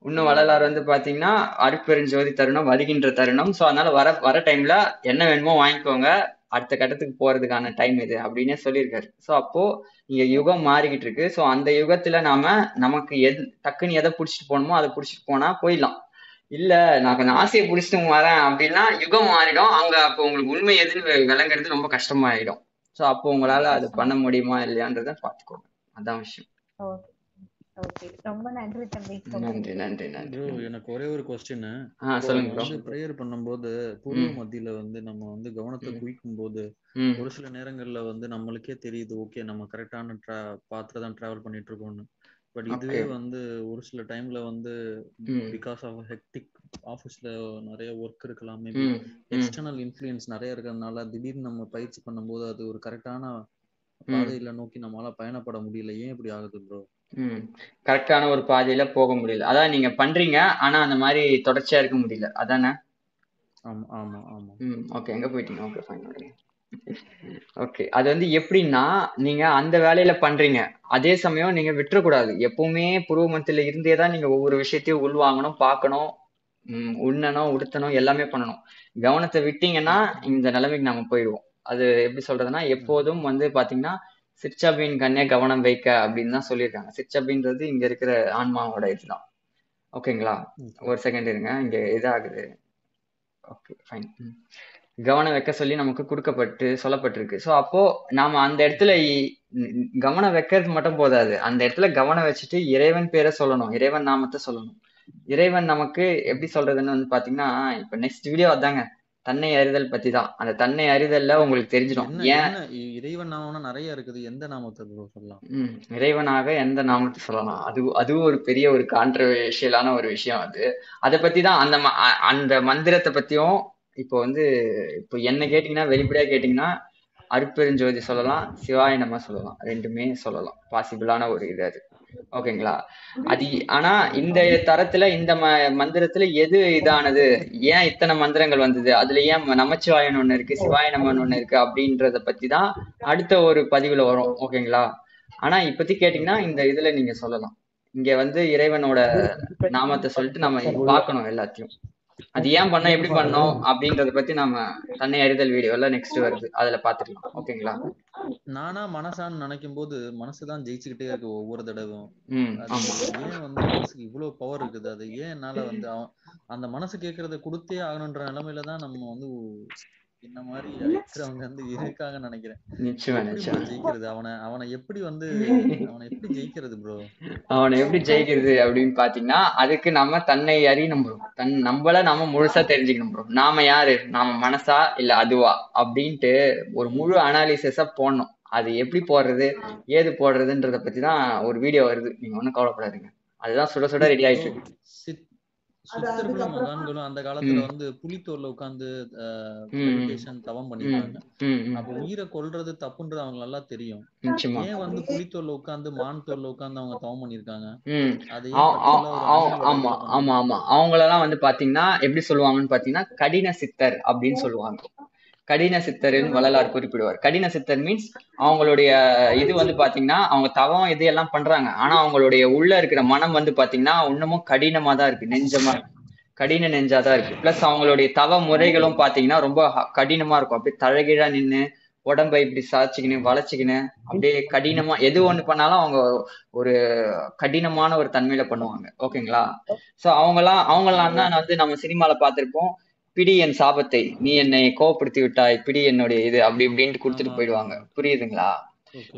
இன்னும் வள்ளலார் வந்து பாத்தீங்கன்னா அருட்பெருஞ்சோதி தருணம் வருகின்ற தருணம் சோ அதனால வர வர டைம்ல என்ன வேணுமோ வாங்கிக்கோங்க அடுத்த கட்டத்துக்கு போறதுக்கான டைம் இது அப்படின்னே சொல்லியிருக்காரு. ஸோ அப்போ இங்க யுகம் மாறிக்கிட்டு இருக்கு. ஸோ அந்த யுகத்துல நாம நமக்கு எது டக்குன்னு எதை பிடிச்சிட்டு போகணுமோ அதை பிடிச்சிட்டு போனா போயிடலாம். இல்ல நான் கொஞ்சம் ஆசையை பிடிச்சிட்டு வரேன் அப்படின்னா யுகம் மாறிடும். அங்க அப்போ உங்களுக்கு உண்மை எதுன்னு விளங்குறது ரொம்ப கஷ்டமாயிடும். ஸோ அப்போ உங்களால அது பண்ண முடியுமா இல்லையான்றத பாத்துக்கோங்க அதான் விஷயம். ஓகே ரொம்ப நன்றி தம்பி. ரொம்ப நன்றி நன்றி. நன்றி ப்ரோ நன்றி எனக்கு ஒரே ஒரு கொஸ்டின் சொல்லுங்க வந்து ப்ரேயர் பண்ணும்போது பூர்வ மத்தியில வந்து நம்ம வந்து கவனத்தை குவிக்கும் போது ஒரு சில நேரங்கள்ல வந்து நம்மளுக்கே தெரியுது ஓகே நம்ம கரெக்டான ட்ரா பாத்துல தான் டிராவல் பண்ணிட்டு இருக்கோம்னு பட் இதுவே வந்து ஒரு சில டைம்ல வந்து பிகாஸ் ஆஃப் ஹெக்டிக் ஆஃபீஸ்ல நிறைய ஒர்க் இருக்கலாம். மேபி எக்ஸ்டர்னல் இன்ஃப்ளூயன்ஸ் நிறைய இருக்கிறதுனால திடீர்னு நம்ம பயிற்சி பண்ணும்போது அது ஒரு கரெக்டான பாதையில நோக்கி நம்மளால பயணப்பட முடியல. ஏன் இப்படி ஆகுது ப்ரோ ம். கரெக்டான ஒரு பாதையில போக முடியல. அதான் நீங்க பண்றீங்க ஆனா அந்த மாதிரி தொடர்ச்சியா இருக்க முடியல. அதானே? ஆமா ஆமா ஆமா. ம் ஓகே. எங்க போயிட்டீங்க? Okay fine okay. அது வந்து எப்படின்னா நீங்க அந்த வேலையில பண்றீங்க. அதே சமயம் நீங்க விட்டுறக்கூடாது. எப்பவுமே புருவமத்தில இருந்தே தான் நீங்க ஒவ்வொரு விஷயத்தையும் உள்வாங்கணும் பார்க்கணும் உண்ணணும் உடுத்தணும் எல்லாமே பண்ணணும். கவனத்தை விட்டீங்கன்னா இந்த நிலைமைக்கு நாம போயிடுவோம். அது எப்படி சொல்றதுன்னா எப்போதும் வந்து பாத்தீங்கன்னா சிற்சபையின் கண்ணே கவனம் வைக்க அப்படின்னு தான் சொல்லியிருக்காங்க. சிற்சபைன்றது இங்க இருக்கிற ஆன்மாவோட இதுதான். ஓகேங்களா ஓகே ஒரு செகண்ட் இருங்க. இங்க இதாகுது. ஓகே ஃபைன் கவனம் வைக்க சொல்லி நமக்கு கொடுக்கப்பட்டு சொல்லப்பட்டிருக்கு. ஸோ அப்போ நாம அந்த இடத்துல கவனம் வைக்கிறது மட்டும் போதாது. அந்த இடத்துல கவனம் வச்சுட்டு இறைவன் பேரை சொல்லணும். இறைவன் நாமத்தை சொல்லணும். இறைவன் நமக்கு எப்படி சொல்றதுன்னு வந்து பாத்தீங்கன்னா இப்ப நெக்ஸ்ட் வீடியோ அதாங்க. தன்னை அறிதல் பத்தி தான் அந்த தன்னை அறிதல்ல உங்களுக்கு தெரிஞ்சிடும். ஏன்? இறைவன் நாமம்னா நிறைய இருக்குது. எந்த நாமத்தை சொல்லலாம்? இறைவனாக எந்த நாமத்தை சொல்லலாம்? அது அதுவும் ஒரு பெரிய ஒரு கான்ட்ரவர்ஷியலான ஒரு விஷயம் அது. அதை பத்தி தான் அந்த அந்த மந்திரத்தை பத்தியும் இப்போ வந்து இப்போ என்ன கேட்டீங்கன்னா வெளிப்படையா கேட்டீங்கன்னா அருட்பெருஞ்சோதி சொல்லலாம் சிவாய சொல்லலாம். ரெண்டுமே சொல்லலாம். பாசிபிளான ஒரு இது அது. ஓகேங்களா? அது ஆனா இந்த தரத்துல இந்த ம மந்திரத்துல எது இதானது? ஏன் இத்தனை மந்திரங்கள் வந்தது? அதுல ஏன் நமச்சிவாயன் ஒண்ணு இருக்கு சிவாய நமன் ஒண்ணு இருக்கு அப்படின்றத பத்தி தான் அடுத்த ஒரு பதிவுல வரும் ஓகேங்களா? ஆனா இப்பத்தி கேட்டீங்கன்னா இந்த இதுல நீங்க சொல்லலாம். இங்க வந்து இறைவனோட நாமத்தை சொல்லிட்டு நம்ம பார்க்கணும் எல்லாத்தையும். அது ஏன் பண்ணோம் எப்படி பண்ணோம் அப்படின்றத பத்தி நாம தன்னை அறிதல் வீடியோல நெக்ஸ்ட் வருது. அதுல பாத்துக்கலாம். ஓகேங்களா? நானா மனசான்னு நினைக்கும் போது மனசுதான் ஜெயிச்சுக்கிட்டே இருக்கு ஒவ்வொரு தடவையும். ம் அது ஆமா. ஏன் வந்து மனசுக்கு இவ்வளவு பவர் இருக்குது? அது ஏன் என்னால வந்து அந்த மனசு கேட்கறத கொடுத்தே ஆகணுன்ற நிலைமையில தான் நம்ம வந்து இந்த மாதிரி இருக்கிறவங்க வந்து இருக்காங்கன்னு நினைக்கிறேன்? ஜெயிக்கிறது? அவனை அவனை எப்படி வந்து அவனை எப்படி ஜெயிக்கிறது ப்ரோ அவனை எப்படி ஜெயிக்கிறது அப்படின்னு பாத்தீங்கன்னா அதுக்கு நம்ம தன்னை அறியணும் ப்ரோ தன் நம்மள நாம முழுசா தெரிஞ்சுக்கணும் ப்ரோ நாம யாரு? நாம மனசா இல்ல அதுவா? அப்படின்ட்டு ஒரு முழு அனாலிசிஸா போடணும். அது எப்படி போடுறது? ஏது போடுறதுன்றத பத்தி தான் ஒரு வீடியோ வருது. நீங்க ஒண்ணும் கவலைப்படாதீங்க. அதுதான் சுட சுட ரெடி ஆயிட்டு இருக்கு. மகான்களும் அந்த காலத்துல. வந்து புலித்தோல்ல உட்கார்ந்து தவம் பண்ணிருக்காங்க அப்ப உயிரை கொல்றது தப்புன்றது அவங்க நல்லா தெரியும். நிச்சயமா. ஏன் வந்து புலித்தோல்ல உட்கார்ந்து மான் தோல்ல உட்கார்ந்து அவங்க தவம் பண்ணிருக்காங்க அது ஆமா ஆமா ஆமா. அவங்களெல்லாம் வந்து பாத்தீங்கன்னா எப்படி சொல்லுவாங்கன்னு பாத்தீங்கன்னா கடின சித்தர் அப்படின்னு சொல்லுவாங்க. கடின சித்தர்னு வள்ளலார் குறிப்பிடுவார். கடின சித்தர் மீன்ஸ் அவங்களுடைய இது வந்து பாத்தீங்கன்னா அவங்க தவம் இது எல்லாம் பண்றாங்க. ஆனா அவங்களுடைய உள்ள இருக்கிற மனம் வந்து பாத்தீங்கன்னா இன்னமும் கடினமா தான் இருக்கு. நெஞ்சமா கடின நெஞ்சாதான் இருக்கு. பிளஸ் அவங்களுடைய தவ முறைகளும் பாத்தீங்கன்னா ரொம்ப கடினமா இருக்கும். அப்படியே தழகிழா நின்னு உடம்பை இப்படி சாய்ச்சிக்கினு வளைச்சிக்கினு அப்படியே கடினமா எது ஒண்ணு பண்ணாலும் அவங்க ஒரு கடினமான ஒரு தன்மையில பண்ணுவாங்க. ஓகேங்களா? சோ அவங்கலாம் அவங்கலாம் தான் வந்து நம்ம சினிமால பார்த்திருப்போம் பிடி என் சாபத்தை. நீ என்னை கோவப்படுத்தி விட்டாய் பிடி என்னுடைய இது. அப்படி இப்படின்ட்டு கொடுத்துட்டு போயிடுவாங்க. புரியுதுங்களா?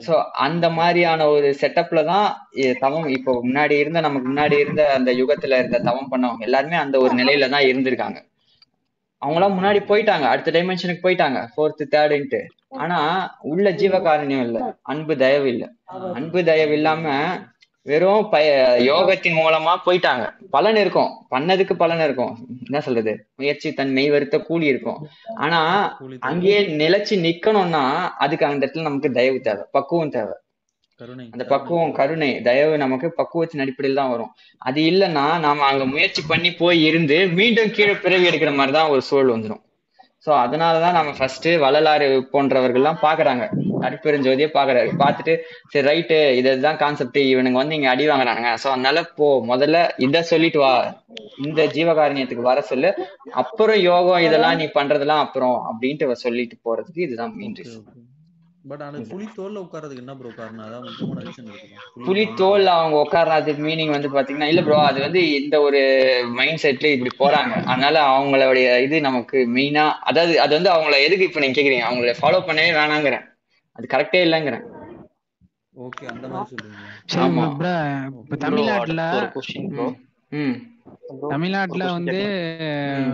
சோ அந்த மாதிரியான ஒரு செட்டப்ல தான் தவம் இப்போ முன்னாடி இருந்த நமக்கு முன்னாடி இருந்த அந்த யுகத்துல இருந்த தவம் பண்ணவங்க எல்லாருமே அந்த ஒரு நிலையில தான் இருந்திருக்காங்க. அவங்களாம் முன்னாடி போயிட்டாங்க. அடுத்த டைமென்ஷனுக்கு போயிட்டாங்க. ஃபோர்த் தேர்டுன்ட்டு ஆனா உள்ள ஜீவகாருண்யம் இல்ல. அன்பு தயவு இல்ல. அன்பு தயவு இல்லாம வெறும் பய யோகத்தின் மூலமா போயிட்டாங்க. பலன் இருக்கும். பண்ணதுக்கு பலன் இருக்கும். என்ன சொல்றது? முயற்சி தன் மெய் வருத்த கூலி இருக்கும். ஆனா அங்கேயே நிலைச்சு நிக்கணும்னா அதுக்கு அந்த இடத்துல நமக்கு தயவு தேவை. பக்குவம் தேவை. கருணை. அந்த பக்குவம் கருணை தயவு நமக்கு பக்குவத்தின் அடிப்படையில் தான் வரும். அது இல்லைன்னா நாம அங்க முயற்சி பண்ணி போய் இருந்து மீண்டும் கீழே பிறவி எடுக்கிற மாதிரி தான் ஒரு சூழல் வந்துடும் சோ அதனாலதான் நம்ம ஃபர்ஸ்ட் வள்ளலாறு போன்றவர்கள்லாம் பாக்குறாங்க. அடிப்பெருஞ்சோதியே பாக்குறாரு. பார்த்துட்டு சரி ரைட்டு இதுதான் கான்செப்ட் இவனுங்க வந்து இங்க அடி வாங்குறானுங்க. சோ அதனால போ முதல்ல இத சொல்லிட்டு வா. இந்த ஜீவகாருண்யத்துக்கு வர சொல்லு. அப்புறம் யோகம் இதெல்லாம் நீ பண்றதெல்லாம் அப்புறம் அப்படின்ட்டு சொல்லிட்டு போறதுக்கு இதுதான் மெயின் ரீசன் பட் அந்த புலி தோல்ல உட்கார்றதுக்கு என்ன ப்ரோ காரணம்? அதான் முக்கியமான ரீசன் இருக்குதா புலி புலி மான் தோல் அவங்க உட்கார்றதுக்கு மீனிங் வந்து பாத்தீங்கன்னா இல்ல ப்ரோ அது வந்து இந்த ஒரு மைண்ட் செட்ல இப்படி போறாங்க. அதனால அவங்களுடைய இது நமக்கு மெயினா அதாவது அது வந்து அவங்கள எதுக்கு இப்ப நீங்க கேக்குறீங்க? அவங்கள ஃபாலோ பண்ணவே வேணாங்கிறேன். அது கரெக்டே இல்லைங்கிறேன். ஓகே அந்த மாதிரி சொல்றீங்களா? சரி ஆமா. ப்ரோ இப்ப தமிழ்நாட்டுல ஒரு கொஸ்டின் ப்ரோ ம். தமிழ்நாட்டுல வந்து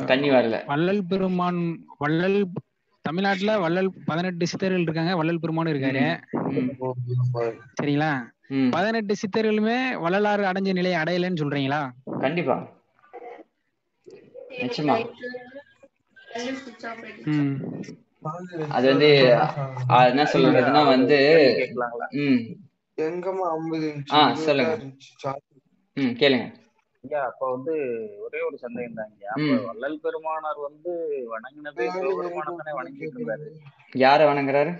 தண்ணி வரல. வள்ளல் பெருமான் வள்ளல் தமிழ்நாட்டுல வள்ளல் பதினெட்டு சித்தர்கள் இருக்காங்க வள்ளல் பெருமானும் இருக்காரு. சரிங்களா? பதினெட்டு சித்தர்களுமே வள்ளலாறு அடைஞ்ச நிலையை அடையலைன்னு சொல்றீங்களா? கண்டிப்பா. நிச்சயமா. அது வந்து என்ன சொல்றதுன்னா ஒரு வந்து ம். எங்கம்மா ஐம்பது ஆ சொல்லுங்க. ம் கேளுங்க. ஐயா அப்ப வந்து ஒரே ஒரு சந்தேகம் தாங்க அப்ப ம். வள்ளல் பெருமானார் வந்து வணங்கினது வணங்கிட்டு இருந்தாரு. யார வணங்குறாரு?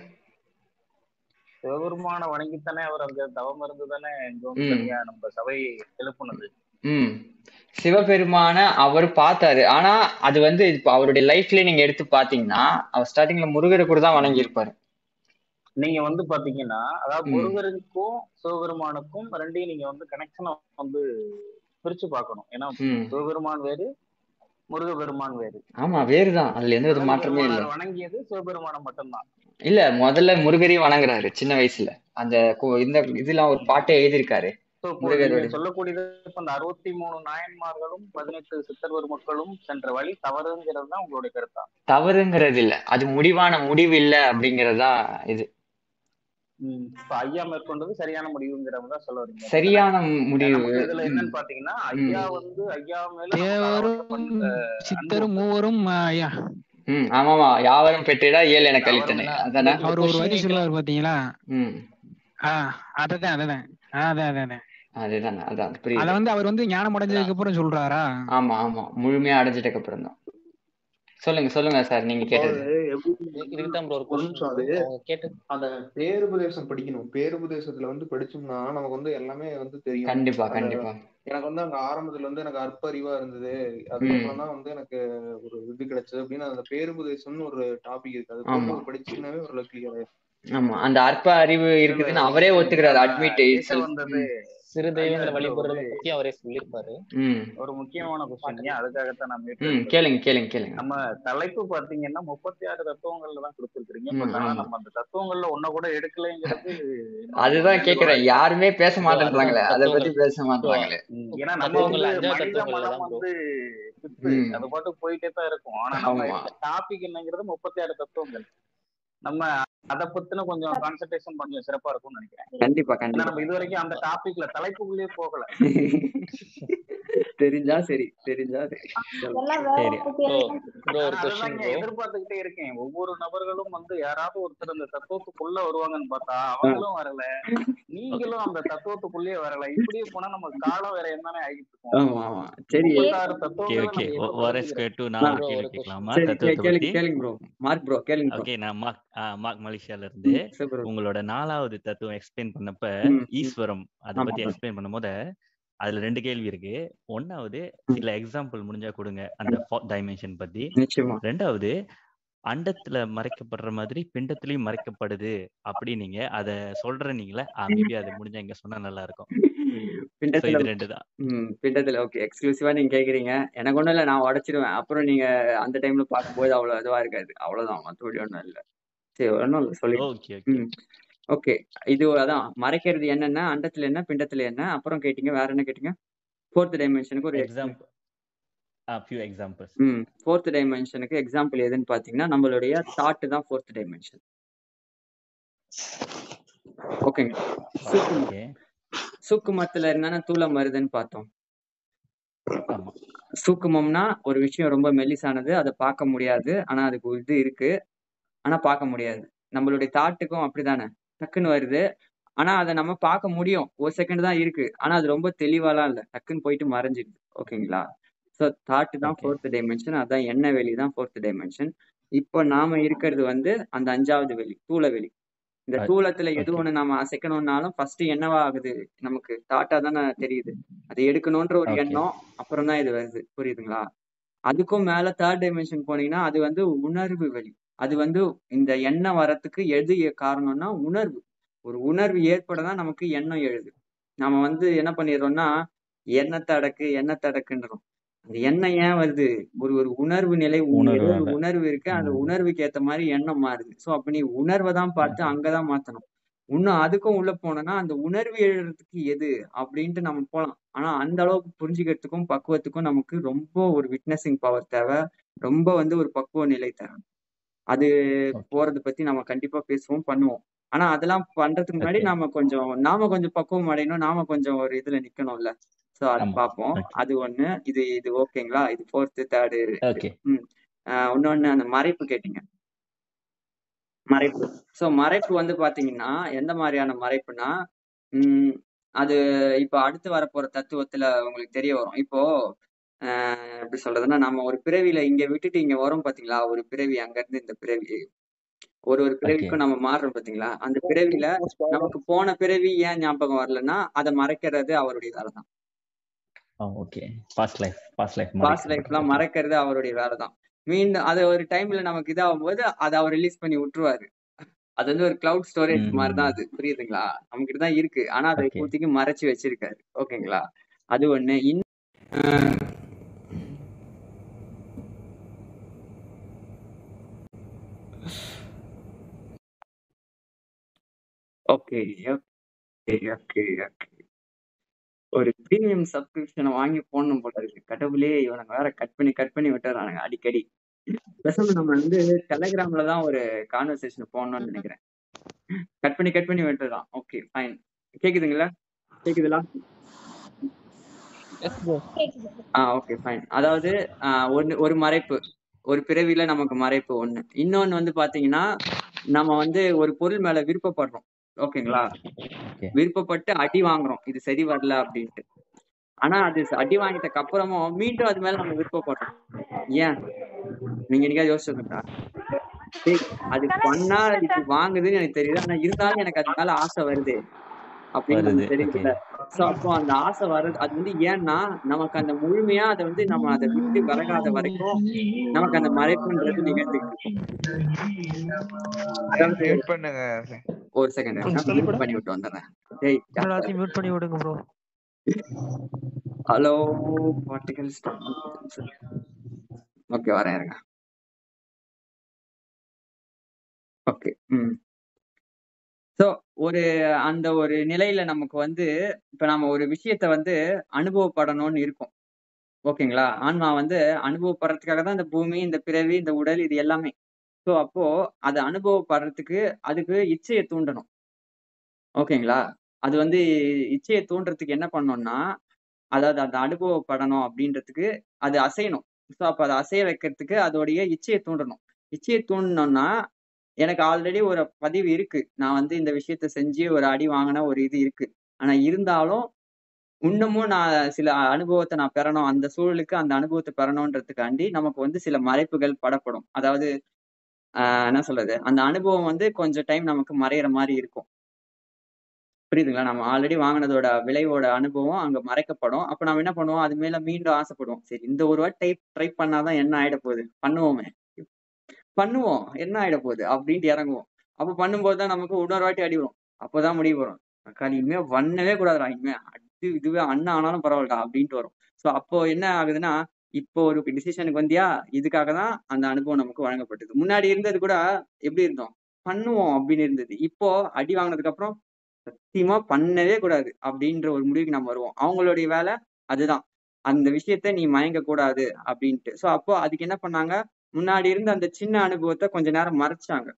சிவபெருமான வணங்கித்தானே அவர் அங்க தவம் இருந்து தானே இங்க வந்து நம்ம சபை எழுப்புனது. ம். சிவபெருமான அவர் பார்த்தாரு. ஆனா அது வந்து இப்ப அவருடைய லைஃப்ல நீங்க எடுத்து பாத்தீங்கன்னா அவர் ஸ்டார்டிங்ல முருகரை கூட தான் வணங்கி இருப்பாரு நீங்க வந்து பாத்தீங்கன்னா அதாவது முருகருக்கும் சிவபெருமானுக்கும் ரெண்டையும் நீங்க வந்து கனெக்ஷனை வந்து பிரிச்சு பார்க்கணும். ஏன்னா சிவபெருமான் வேறு முருகபெருமான் வேறு. ஆமா வேறுதான். அதுல எந்த வித மாற்றமே இல்ல. வணங்கியது சிவபெருமானை மட்டும்தான். இல்ல முதல்ல முருகரையும் வணங்குறாரு சின்ன வயசுல. அந்த இந்த இதெல்லாம் ஒரு பாட்டே எழுதியிருக்காரு. சொல்லக்கூடியது அந்த அறுபத்தி மூணு நாயன்மார்களும் பதினெட்டு சித்தர்வர் மக்களும் சென்ற வழி தவறுங்கிறது தான் உங்களுடைய கருத்தா? தவறுங்கிறது இல்ல. அது முடிவான முடிவு இல்ல அப்படிங்கறதா இது. ம். இப்ப ஐயா மேற்கொண்டது சரியான முடிவுங்கிறத தான் சொல்ல வரீங்க. சரியான முடிவு. இதுல என்னன்னு பாத்தீங்கன்னா ஐயா வந்து ஐயா மேல சித்தரும் மூவரும் ஐயா. ம். ஆமாமா. யாவரும் பெற்றிடா ஏழு என கழித்தனை அதானே? அவர் ஒரு வரி சொல்லுவார் பாத்தீங்களா? அததான் அததான். அதான் அதான். அதுதானே அதான் அத புரியுது வந்து அவர் வந்து ஞானம் அடைஞ்சதுக்கு அப்புறம் சொல்றாரா? ஆமா ஆமா. முழுமையா அடைஞ்சிட்டக்கு அப்புறம் தான். சொல்லுங்க சொல்லுங்க சார் நீங்க கேட்டது. இதுக்கு தான் ப்ரோ ஒரு நிமிஷம் அது அவங்க கேட்டு அந்த பேருபதேசம் படிக்கணும். பேருபதேசத்துல வந்து படிச்சோம்னா நமக்கு வந்து எல்லாமே வந்து தெரியும். கண்டிப்பா கண்டிப்பா. எனக்கு வந்து அங்க ஆரம்பத்துல வந்து எனக்கு அற்ப அறிவா இருந்தது. அதுக்கப்புறம் தான் வந்து எனக்கு ஒரு இது கிடைச்சது. அப்படின்னு அந்த பேருபதேசம்னு ஒரு டாபிக் இருக்கு. அது படிச்சீங்கன்னாவே ஒரு கிளியர் ஆமா அந்த அற்ப அறிவு இருக்குதுன்னு அவரே ஒத்துக்கிறாரு அட்மிட் சிறு தெய்வங்களை வழிபடுறத ஒரு பத்தி அவரே சொல்லியிருப்பாரு. ஒரு முக்கியமான கொஸ்டின் அதுக்காகத்தான் நான் கேளுங்க கேளுங்க கேளுங்க. நம்ம தலைப்பு பாத்தீங்கன்னா முப்பத்தி ஆறு தத்துவங்கள்ல தான் கொடுத்துருக்கீங்க நம்ம அந்த தத்துவங்கள்ல ஒன்ன கூட எடுக்கலைங்கிறது அதுதான் கேக்குறேன். யாருமே பேச மாட்டேன்றாங்களே. அத பத்தி பேச ப்ரோ மாட்டேன்றாங்களே. ம், ஏன்னா நம்ம தத்துவங்கள் வந்து மனித மனம் அது பாட்டு போயிட்டே தான் இருக்கும். ஆனா நம்ம டாபிக் என்னங்கிறது முப்பத்தி ஆறு தத்துவங்கள். நம்ம அத பத்தின கொஞ்சம் கான்சென்ட்ரேஷன் கொஞ்சம் சிறப்பா இருக்கும்னு நினைக்கிறேன். கண்டிப்பா கண்டிப்பா. நம்ம இது வரைக்கும் அந்த டாபிக்ல தலைப்புக்குள்ளேயே போகல. தெரிஞ்சா சரி தெரிஞ்சா சரி. எதிர்பார்த்துக்கிட்டே இருக்கேன். ஒவ்வொரு நபர்களும் வந்து யாராவது ஒருத்தர் அந்த தத்துவத்துக்குள்ள வருவாங்கன்னு பார்த்தா. அவங்களும் வரல. நீங்களும் அந்த தத்துவத்துக்குள்ளேயே வரல. இப்படியே போனா நம்ம காலம் வேற என்னன்னு ஆகிட்டு ஓகே நான் மார்க் ப்ரோ கேளுங்க ப்ரோ. ஓகே நான் மார்க் மலேசியால இருந்து உங்களோட நாலாவது தத்துவம் எக்ஸ்பிளைன் பண்ணப்ப. ஈஸ்வரம் அதை பத்தி எக்ஸ்பிளைன் பண்ணும்போது அதுல ரெண்டு கேள்வி இருக்கு. ஒன்னாவது சில எக்ஸாம்பிள் முடிஞ்சா கொடுங்க அந்த டைமென்ஷன் பத்தி. ரெண்டாவது அண்டத்துல மறைக்கப்படுற மாதிரி பிண்டத்திலயும் மறைக்கப்படுது அப்படி நீங்க அத சொல்றீங்களா மேபி அது முடிஞ்சா இங்க சொன்னா நல்லா இருக்கும் பிண்டத்துல இது ரெண்டு தான் பிண்டத்துல ஓகே எக்ஸ்க்ளூசிவா நீங்க கேக்குறீங்க. எனக்கு ஒண்ணும் இல்ல நான் உடைச்சிருவேன். அப்புறம் நீங்க அந்த டைம்ல பார்க்கும்போது அவ்வளவு இதுவா இருக்காது. அவ்வளவுதான் மத்தபடி ஒண்ணும் இல்ல. சரி ஒண்ணும் இல்ல சொல்லி ஓகே இது அதான். மறைக்கிறது என்னன்னா அண்டத்துல என்ன பிண்டத்துல என்ன அப்புறம் கேட்டீங்க வேற என்ன கேட்டீங்க? ஃபோர்த் டைமென்ஷனுக்கு ஒரு எக்ஸாம்பிள் ஃபியூ எக்ஸாம்பிள்ஸ் ம். ஃபோர்த் டைமென்ஷனுக்கு எக்ஸாம்பிள் எதுன்னு பாத்தீங்கன்னா நம்மளுடைய தாட் தான் ஃபோர்த் டைமென்ஷன் ஓகேங்க சூக்குமத்துல என்னன்னா தூளம் வருதுன்னு பார்த்தோம். சூக்குமம்னா ஒரு விஷயம் ரொம்ப மெல்லிசானது அதை பார்க்க முடியாது. ஆனா அதுக்கு இது இருக்கு. ஆனா பார்க்க முடியாது. நம்மளுடைய தாட்டுக்கும் அப்படிதானே டக்குன்னு வருது. ஆனா அதை நம்ம பார்க்க முடியும். ஒரு செகண்ட் தான் இருக்கு. ஆனா அது ரொம்ப தெளிவாலாம் இல்ல. டக்குன்னு போயிட்டு மறைஞ்சிடுது. ஓகேங்களா? ஸோ தாட் தான் ஃபோர்த் டைமென்ஷன் அதான் எண்ண வெளி தான் ஃபோர்த் டைமென்ஷன் இப்போ நாம இருக்கிறது வந்து அந்த அஞ்சாவது வெளி தூள வெளி. இந்த தூளத்துல எது ஒண்ணு நம்ம அசைக்கணும்னாலும் ஃபர்ஸ்ட் என்னவா ஆகுது? நமக்கு தாட்டா தானே தெரியுது. அதை எடுக்கணும்ன்ற ஒரு எண்ணம் அப்புறம் தான் இது வருது. புரியுதுங்களா? அதுக்கும் மேல தேர்ட் டைமென்ஷன் போனீங்கன்னா அது வந்து உணர்வு வெளி. அது வந்து இந்த எண்ணம் வரத்துக்கு எது காரணம்னா உணர்வு. ஒரு உணர்வு ஏற்பட தான் நமக்கு எண்ணம் எழுது. நாம வந்து என்ன பண்ணிடுறோம்னா எண்ணத்தை அடக்கு எண்ணத்தை அடக்குன்றோம். அந்த எண்ணம் ஏன் வருது? ஒரு ஒரு உணர்வு நிலை உணர்வாக உணர்வு இருக்கு. அந்த உணர்வுக்கு ஏத்த மாதிரி எண்ணம் மாறுது. சோ அப்ப நீ உணர்வை தான் பார்த்து அங்கதான் மாத்தணும். இன்னும் அதுக்கும் உள்ள போனோம்னா அந்த உணர்வு எழுறதுக்கு எது அப்படின்ட்டு நம்ம போலாம். ஆனா அந்த அளவுக்கு புரிஞ்சுக்கிறதுக்கும் பக்குவத்துக்கும் நமக்கு ரொம்ப ஒரு விட்னஸிங் பவர் தேவை. ரொம்ப வந்து ஒரு பக்குவ நிலை தேவை. அது போறத பத்தி நம்ம கண்டிப்பா பேசுவோம் பண்ணுவோம். ஆனா அதெல்லாம் பண்றதுக்கு முன்னாடி நாம கொஞ்சம் நாம கொஞ்சம் பக்குவம் அடையணும் நாம கொஞ்சம் ஒரு இதுல நிக்கணும்ல. சோ அது பார்ப்போம் ஓகே அது ஒண்ணு. இது இது ஓகேங்களா? இது ஃபோர்த்து தேர்டு ம். இன்னொன்னு அந்த மறைப்பு கேட்டீங்க. மறைப்பு. சோ மறைப்பு வந்து பாத்தீங்கன்னா எந்த மாதிரியான மறைப்புனா உம் அது இப்ப அடுத்து வரப்போற தத்துவத்துல உங்களுக்கு தெரிய வரும். இப்போ எப்படி சொல்றதுன்னா நம்ம ஒரு பிறவியில இங்க விட்டுட்டு இங்க வரோம் பாத்தீங்களா? ஒரு பிறவி அங்க இருந்து இந்த பிறவி. ஒரு ஒரு பிறவிக்கும் நம்ம மாறுறோம் பாத்தீங்களா? அந்த பிறவியில நமக்கு போன பிறவி ஏன் ஞாபகம் வரலன்னா அதை மறைக்கிறது அவருடைய வேலை தான். Okay past life past life past லைஃப்லாம் மறைக்கிறது அவருடைய வேலை தான். மீண்டும் அது ஒரு டைம்ல நமக்கு இதாகும் போது அதை அவர் ரிலீஸ் பண்ணி விட்டுருவாரு. அது வந்து ஒரு கிளவுட் ஸ்டோரேஜ் மாதிரி தான் அது. புரியுதுங்களா? நம்ம கிட்ட தான் இருக்கு. ஆனா அதை ஓகே இப்போதைக்கு மறைச்சு வச்சிருக்காரு. ஓகேங்களா அது ஒண்ணு. இன் ஓகே ஓகே ஓகே ஓகே ஒரு ப்ரீமியம் சப்ஸ்கிரிப்ஷனை வாங்கி போடணும் போல இருக்கு. கடவுளே இவனுங்க வேற கட் பண்ணி கட் பண்ணி விட்டுறானுங்க அடிக்கடி. பேசாம நம்ம வந்து டெலகிராம்ல தான் ஒரு கான்வர்சேஷன் போடணும்னு நினைக்கிறேன். கட் பண்ணி கட் பண்ணி விட்டுறான் ஓகே ஃபைன் கேக்குதுங்களா? கேக்குதுங்களா எஸ் ப்ரோ ஆ ஓகே ஃபைன் அதாவது ஒன்னு ஒரு மறைப்பு. ஒரு பிறவியில நமக்கு மறைப்பு ஒண்ணு. இன்னொன்னு வந்து பாத்தீங்கன்னா நம்ம வந்து ஒரு பொருள் மேல விருப்பப்படுறோம். ஓகேங்களா? ஓகே. விருப்பப்பட்டு அடி வாங்குறோம். இது சரி வரல அப்படின்ட்டு. ஆனா அது அடி வாங்கிட்டதுக்கு அப்புறமும் மீண்டும் அது மேல நம்ம விருப்பப்படுறோம் ஏன்? நீங்க என்னைக்காவது யோசிச்சிருக்கா அது பண்ணா இது வாங்குதுன்னு எனக்கு தெரியுது ஆனா இருந்தாலும் எனக்கு அது மேல ஆசை வருது. அப்படின்னு தெரியுதுல்ல சோ அப்போ அந்த ஆசை வர்றது அது வந்து ஏன்னா நமக்கு அந்த முழுமையா அதை வந்து நம்ம அதை விட்டு விலகாத வரைக்கும் நமக்கு அந்த மறைப்புன்றது இருக்கும். அதாவது பண்ணுங்க ஒரு செகண்ட் மியூட் பண்ணி விட்டு வந்துடுறேன். டேய் எல்லாத்தையும் மியூட் பண்ணி விடுங்க ப்ரோ ஹலோ பார்ட்டிகல்ஸ் ஓகே வரேன் இருங்க. ஓகே ம். ஸோ ஒரு அந்த ஒரு நிலையில நமக்கு வந்து இப்ப நம்ம ஒரு விஷயத்த வந்து அனுபவப்படணும்னு இருக்கும். ஓகேங்களா ஆன்மா வந்து அனுபவப்படுறதுக்காக தான் இந்த பூமி இந்த பிறவி இந்த உடல் இது எல்லாமே ஸோ அப்போ அதை அனுபவப்படுறதுக்கு அதுக்கு இச்சையை தூண்டணும். ஓகேங்களா? அது வந்து இச்சையை தூண்டுறதுக்கு என்ன பண்ணணும்னா அதாவது அந்த அனுபவப்படணும் அப்படின்றதுக்கு அது அசையணும். ஸோ அப்போ அதை அசைய வைக்கிறதுக்கு அதோடைய இச்சையை தூண்டணும். இச்சையை தூண்டணும்னா எனக்கு ஆல்ரெடி ஒரு பதிவு இருக்கு. நான் வந்து இந்த விஷயத்த செஞ்சு ஒரு அடி வாங்கின ஒரு இது இருக்கு. ஆனா இருந்தாலும் இன்னமும் நான் சில அனுபவத்தை நான் பெறணும். அந்த சூழலுக்கு அந்த அனுபவத்தை பெறணுன்றதுக்காண்டி நமக்கு வந்து சில மறைப்புகள் படப்படும். அதாவது என்ன சொல்றது? அந்த அனுபவம் வந்து கொஞ்சம் டைம் நமக்கு மறையிற மாதிரி இருக்கும். புரியுதுங்களா? நம்ம ஆல்ரெடி வாங்கினதோட விளைவோட அனுபவம் அங்க மறைக்கப்படும். அப்ப நம்ம என்ன பண்ணுவோம்? அது மேல மீண்டும் ஆசைப்படுவோம். சரி இந்த ஒரு வாட்டி டைப் ட்ரை பண்ணாதான் என்ன ஆயிட போகுது? பண்ணுவோமே. பண்ணுவோம். என்ன ஆயிட போகுது? அப்படின்ட்டு இறங்குவோம். அப்ப பண்ணும்போது தான் நமக்கு இன்னொரு வாட்டி அடி வரும். முடிவு வரும். அக்காளி இனிமே பண்ணவே கூடாதுடா. இனிமே அது இதுவே அண்ணன் ஆனாலும் பரவாயில்லடா அப்படின்ட்டு வரும். சோ அப்போ என்ன ஆகுதுன்னா இப்போ ஒரு டிசிஷனுக்கு வந்தியா? இதுக்காக தான் அந்த அனுபவம் நமக்கு வழங்கப்பட்டது. முன்னாடி இருந்தது கூட எப்படி இருந்தோம்? பண்ணுவோம் அப்படின்னு இருந்தது. இப்போ அடி வாங்கினதுக்கு அப்புறம் சத்தியமா பண்ணவே கூடாது அப்படின்ற ஒரு முடிவுக்கு நம்ம வருவோம். அவங்களுடைய வேலை அதுதான். அந்த விஷயத்த நீ மயங்க கூடாது அப்படின்ட்டு. சோ அப்போ அதுக்கு என்ன பண்ணாங்க? முன்னாடி இருந்த அந்த சின்ன அனுபவத்தை கொஞ்ச நேரம் மறைச்சாங்க.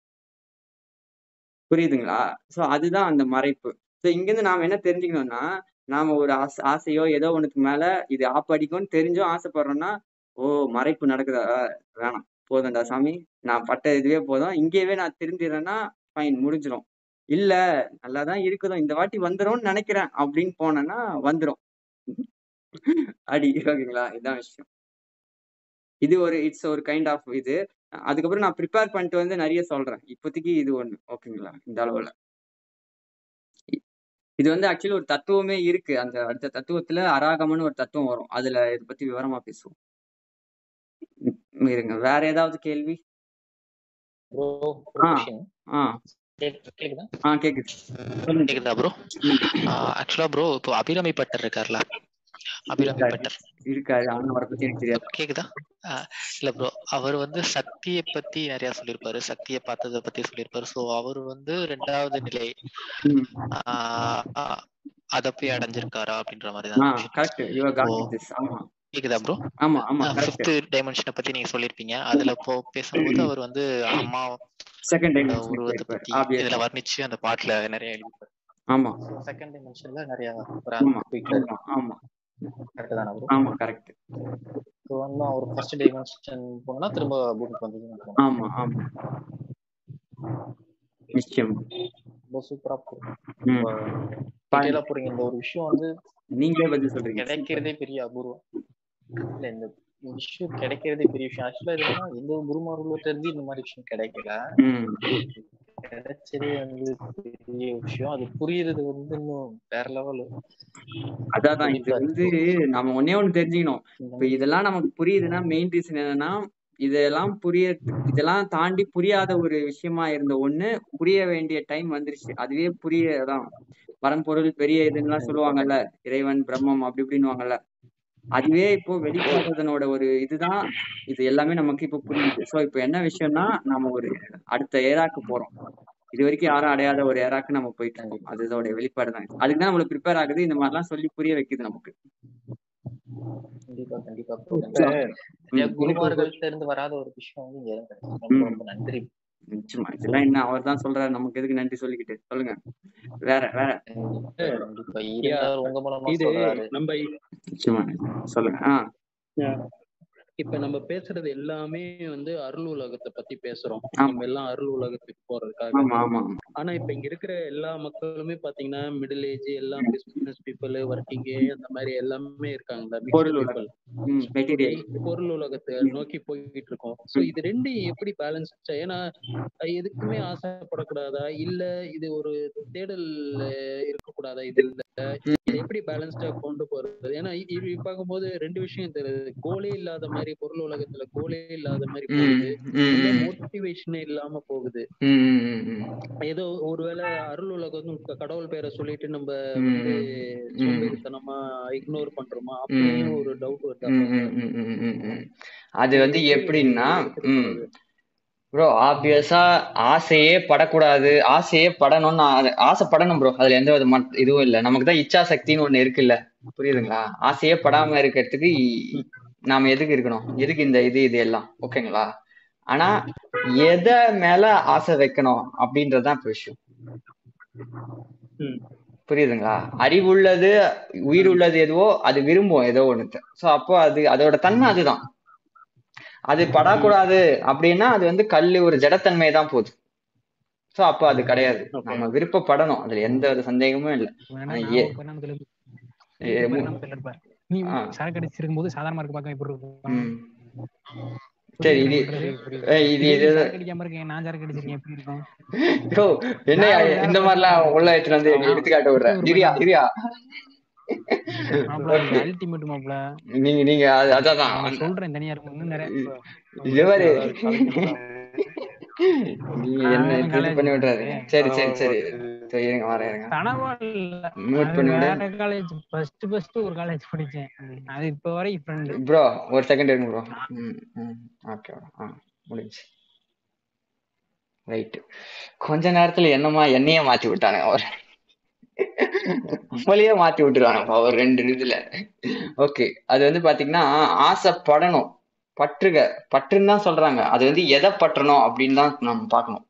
புரியுதுங்களா? சோ அதுதான் அந்த மறைப்பு. சோ இங்கிருந்து நாம என்ன தெரிஞ்சுக்கணும்னா நாம ஒரு ஆசை ஆசையோ ஏதோ ஒண்ணுக்கு மேல இது ஆப்படிக்கும்னு தெரிஞ்சும் ஆசைப்படுறோம்னா ஓ மறைப்பு நடக்குதா? வேணாம். போதும்டா சாமி. நான் பட்ட இதுவே போதும். இங்கேயே நான் திருந்திடுறேன்னா ஃபைன் முடிஞ்சிடும் இல்ல நல்லாதான் இருக்குதோ இந்த வாட்டி வந்துரும்னு நினைக்கிறேன் அப்படின்னு போனேன்னா வந்துடும் அடி ஓகேங்களா இதான் விஷயம். இது ஒரு இட்ஸ் ஒரு கைண்ட் ஆஃப் இது. அதுக்கப்புறம் நான் ப்ரிப்பேர் பண்ணிட்டு வந்து நிறைய சொல்றேன். இப்போதைக்கு இது ஒண்ணு. ஓகேங்களா? இந்த அளவுல. இது வந்து ஆக்சுவலி ஒரு தத்துவமே இருக்கு. அந்த அடுத்த தத்துவத்துல அராகமன்னு ஒரு தத்துவம் வரும். அதுல இதை பத்தி விவரமா பேசுவோம். இருங்க. வேற ஏதாவது கேள்வி? கேக்குதா? ஆ கேக்குது. கேக்குதா ப்ரோ ஆக்சுவலா ப்ரோ இப்போ அபிராமி பட்டர் இருக்கார்ல. அபிராமி இருக்காரு பட்டர் இருக்காரு ஆனா அவரை பத்தி எனக்கு தெரியாது. கேக்குதா? இல்ல ப்ரோ அவர் வந்து சக்தியை பத்தி நிறைய சொல்லியிருப்பாரு. சக்தியை பார்த்ததை பத்தி சொல்லியிருப்பாரு. சோ அவர் வந்து ரெண்டாவது நிலை அத போய் அடைஞ்சிருக்காரா அப்படின்ற மாதிரி தான் கேக்குதா ப்ரோ ஆமா ஆமா கரெக்ட் ஃபிஃப்த் டைமென்ஷனை பத்தி நீங்க சொல்லியிருப்பீங்க. அதுல இப்போ பேசும்போது அவர் வந்து அம்மா செகண்ட் உருவத்தை பத்தி இதுல வர்ணிச்சு அந்த பாட்டுல நிறைய எழுதியிருப்பாரு. ஆமா. செகண்ட் டைமென்ஷன்ல நிறைய ஆமா ஆமா. கரெக்ட் தானே ஆமா கரெக்ட் இன்னும் அவர் ஃபர்ஸ்ட் டைமென்ஷன் போனா திரும்ப பூமிக்கு வந்து ஆமா ஆமா. நிச்சயம். ரொம்ப சூப்பரா போறீங்க. இந்த ஒரு விஷயம் வந்து நீங்களே பதில் சொல்றீங்க. கிடைக்கிறதே பெரிய அபூர்வம். இல்ல இந்த விஷயம் கிடைக்கிறதே பெரிய விஷயம். ஆக்சுவலா இது என்னன்னா எந்த ஒரு குருமார்கள்ட்ட இருந்து இந்த மாதிரி விஷயம் கிடைக்கல. கிடைச்சதே வந்து பெரிய விஷயம். அது புரியுறது வந்து இன்னும் வேற லெவல் அதான் இது வந்து நம்ம ஒன்னே ஒண்ணு தெரிஞ்சுக்கணும். இப்ப இதெல்லாம் நமக்கு புரியுதுன்னா மெயின் ரீசன் என்னன்னா இதெல்லாம் புரிய இதெல்லாம் தாண்டி புரியாத ஒரு விஷயமா இருந்த ஒண்ணு புரிய வேண்டிய டைம் வந்துருச்சு. அதுவே புரியதான். பரம்பொருள் பெரிய இதுன்னெல்லாம் சொல்லுவாங்கல்ல இறைவன் பிரம்மம் அப்படி இப்படின்னுவாங்கல்ல. அதுவே இப்போ வெளிப்படுறதனோட ஒரு இதுதான். இது எல்லாமே நமக்கு இப்போ புரியுது. சோ இப்போ என்ன விஷயம்னா நம்ம ஒரு அடுத்த ஏராக்கு போறோம். இது வரைக்கும் யாரும் அடையாத ஒரு ஏராக்கு நம்ம போயிட்டு இருக்கோம். அது இதோட வெளிப்பாடு தான். அதுக்கு தான் நம்மளுக்கு ப்ரிப்பேர் ஆகுது. இந்த மாதிரிலாம் சொல்லி புரிய வைக்குது நமக்கு. கண்டிப்பா கண்டிப்பா. குருமார்கள்ட்ட இருந்து வராத ஒரு விஷயம் வந்து நன்றி. நிச்சயமா. இதெல்லாம் என்ன? அவர் தான் சொல்றாரு. நமக்கு எதுக்கு நன்றி சொல்லிக்கிட்டு? சொல்லுங்க. வேற வேற. இது சொல்றாரு. நம்ம நிச்சயமா சொல்லுங்க. ஆ. இப்ப நம்ம பேசுறது எல்லாமே வந்து அருள் உலகத்தை பத்தி பேசுறோம். நம்ம எல்லாம் அருள் உலகத்துக்கு போறதுக்காக ஆனா இப்ப இங்க இருக்கிற எல்லா மக்களுமே பாத்தீங்கன்னா மிடில் ஏஜ் எல்லாம் பிசினஸ் பீப்புள் ஒர்க்கிங் அந்த மாதிரி எல்லாமே இருக்காங்கல்ல மிக்ஸ்டு பொருள் உலகத்தை நோக்கி போய்கிட்டு இருக்கோம். சோ இது ரெண்டையும் எப்படி பேலன்ஸ் ஏன்னா எதுக்குமே ஆசைப்படக்கூடாதா? இல்ல இது ஒரு தேடல் இருக்கக்கூடாதா? இது இல்ல. இதை எப்படி பேலன்ஸ்டா கொண்டு போறது? ஏன்னா இ- இப்படி பார்க்கும்போது ரெண்டு விஷயம் தெரியுது. கோலே இல்லாத மாதிரி பொருள் உலகத்துல கோலே இல்லாத மாதிரி போகுது. மோட்டிவேஷனே இல்லாம போகுது. ஏதோ ஒருவேளை அருள் உலகம் கடவுள் பேரை சொல்லிட்டு நம்ம வந்து சோம்பேறித்தனமா இக்னோர் பண்றோமா? அப்படின்னு ஒரு டவுட் வருது. அது வந்து எப்படி எப்படின்னா ப்ரோ ஆப்வியஸா ஆசையே படக்கூடாது. ஆசையே படணும்னு ஆசைப்படணும் ப்ரோ அதுல எந்த வித மட்- இதுவும் இல்ல. நமக்கு தான் இச்சா சக்தின்னு ஒண்ணு இருக்குல்ல. புரியுதுங்களா? ஆசையே படாம இருக்கிறதுக்கு நாம எதுக்கு இருக்கணும்? எதுக்கு இந்த இது இது எல்லாம்? ஓகேங்களா ஆனா எதை மேல ஆசை வைக்கணும் அப்படின்றதுதான் இப்ப விஷயம். புரியுதுங்களா? அறிவுள்ளது உயிர் உள்ளது எதுவோ அது விரும்பும் ஏதோ ஒண்ணுத்த. சோ அப்போ அது அதோட தன்மை அதுதான். அது படக்கூடாது அப்படின்னா அது வந்து கல்லு ஒரு ஜடத்தன்மை தான் போகுது. சோ அப்போ அது கிடையாது. நம்ம விருப்பப்படணும். அதுல எந்த ஒரு சந்தேகமும் இல்லை. நீ சரக்கு அடிச்சிருக்கும் போது சாதாரணமா இருக்க பார்க்க எப்படி இருக்கும். சரி இது நான் இது இதே சரக்கு அடிக்காம இருக்கேன் நான் சரக்கு அடிச்சிருக்கேன் எப்படி இருக்கும்? என்ன இந்த மாதிரிலாம் உள்ள எடுத்துட்டு வந்து எடுத்துக்காட்டு விடுற. அப்படி ஒரு இரியா இரியா. அல்டிமேட் நீங்க நீங்க அது- அதான் சொல்றேன் தனியா இருக்கும் இன்னும் நிறைய என்ன இது பண்ணி விட்டுறாதீங்க சரி சரி சரி. bro. சரி. இருங்க வரேன் இருங்க. கனவா இல்ல. மியூட் அது பண்ணி விடு வேற காலேஜ் ஃபர்ஸ்ட் ஃபர்ஸ்ட் ஒரு காலேஜ் படிச்சேன். அது இப்ப வரைக்கும் ஃப்ரெண்டு ப்ரோ ஒரு செகண்ட் இருங்க ப்ரோ ம் ம். ஓகே ஆ முடிஞ்சு ரைட் கொஞ்ச நேரத்துல என்னமா என்னையே மாத்தி விட்டானுங்க அவர். நம்மளையே மாத்தி விட்டுருவானுங்க ஒரு ரெண்டு இதுல. ஓகே அது வந்து பாத்தீங்கன்னா ஆசைப்படணும். பற்றுக பற்றுன்னு தான் சொல்றாங்க. அது வந்து எதை பற்றணும் அப்படின்னு தான் நம்ம பார்க்கணும்.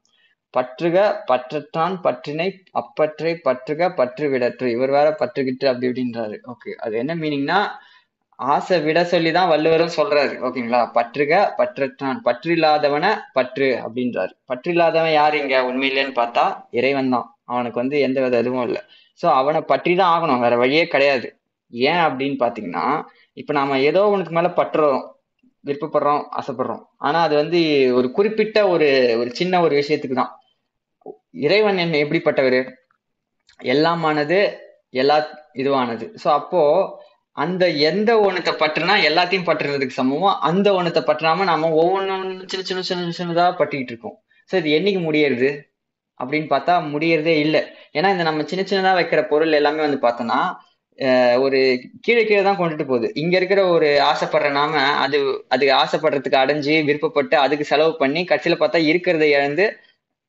பற்றுக பற்றத்தான் பற்றினை அப்பற்றை பற்றுக பற்று விடற்று இவர் வேற பற்றுகிட்டு அப்படி இப்படின்றாரு. ஓகே அது என்ன மீனிங்னா ஆசை விட சொல்லி தான் வள்ளுவரும் சொல்றாரு. ஓகேங்களா பற்றுக பற்றத்தான். பற்று இல்லாதவன பற்று அப்படின்றாரு. பற்று இல்லாதவன் யார் இங்க? உண்மையிலேன்னு பார்த்தா இறைவன் தான். அவனுக்கு வந்து எந்த வித இதுவும் இல்லை. ஸோ அவனை பற்றி தான் ஆகணும். வேற வழியே கிடையாது. ஏன் அப்படின்னு பாத்தீங்கன்னா இப்ப நாம ஏதோ உனக்கு மேல பற்றுறோம் விருப்பப்படுறோம் ஆசைப்படுறோம். ஆனா அது வந்து ஒரு குறிப்பிட்ட ஒரு ஒரு சின்ன ஒரு விஷயத்துக்கு தான். இறைவன் என்ன எப்படிப்பட்டவர்? எல்லாமானது எல்லா இதுவானது. ஸோ அப்போ அந்த எந்த ஒன்றத்தை பற்றுனா எல்லாத்தையும் பற்றுறதுக்கு சமமோ அந்த ஒன்றத்தை பற்றாம நாம ஒவ்வொன்றும் சின்ன சின்ன சின்ன சின்னதா பட்டிக்கிட்டு இருக்கோம். ஸோ இது என்னைக்கு முடியறது? அப்படின்னு பார்த்தா முடியறதே இல்லை. ஏன்னா இந்த நம்ம சின்ன சின்னதா வைக்கிற பொருள் எல்லாமே வந்து பார்த்தோம்னா ஒரு கீழே கீழே தான் கொண்டுட்டு போகுது. இங்க இருக்கிற ஒரு ஆசைப்படுற நாம அது அதுக்கு ஆசைப்படுறதுக்கு அடைஞ்சு விருப்பப்பட்டு அதுக்கு செலவு பண்ணி கட்சியில பார்த்தா இருக்கிறத இழந்து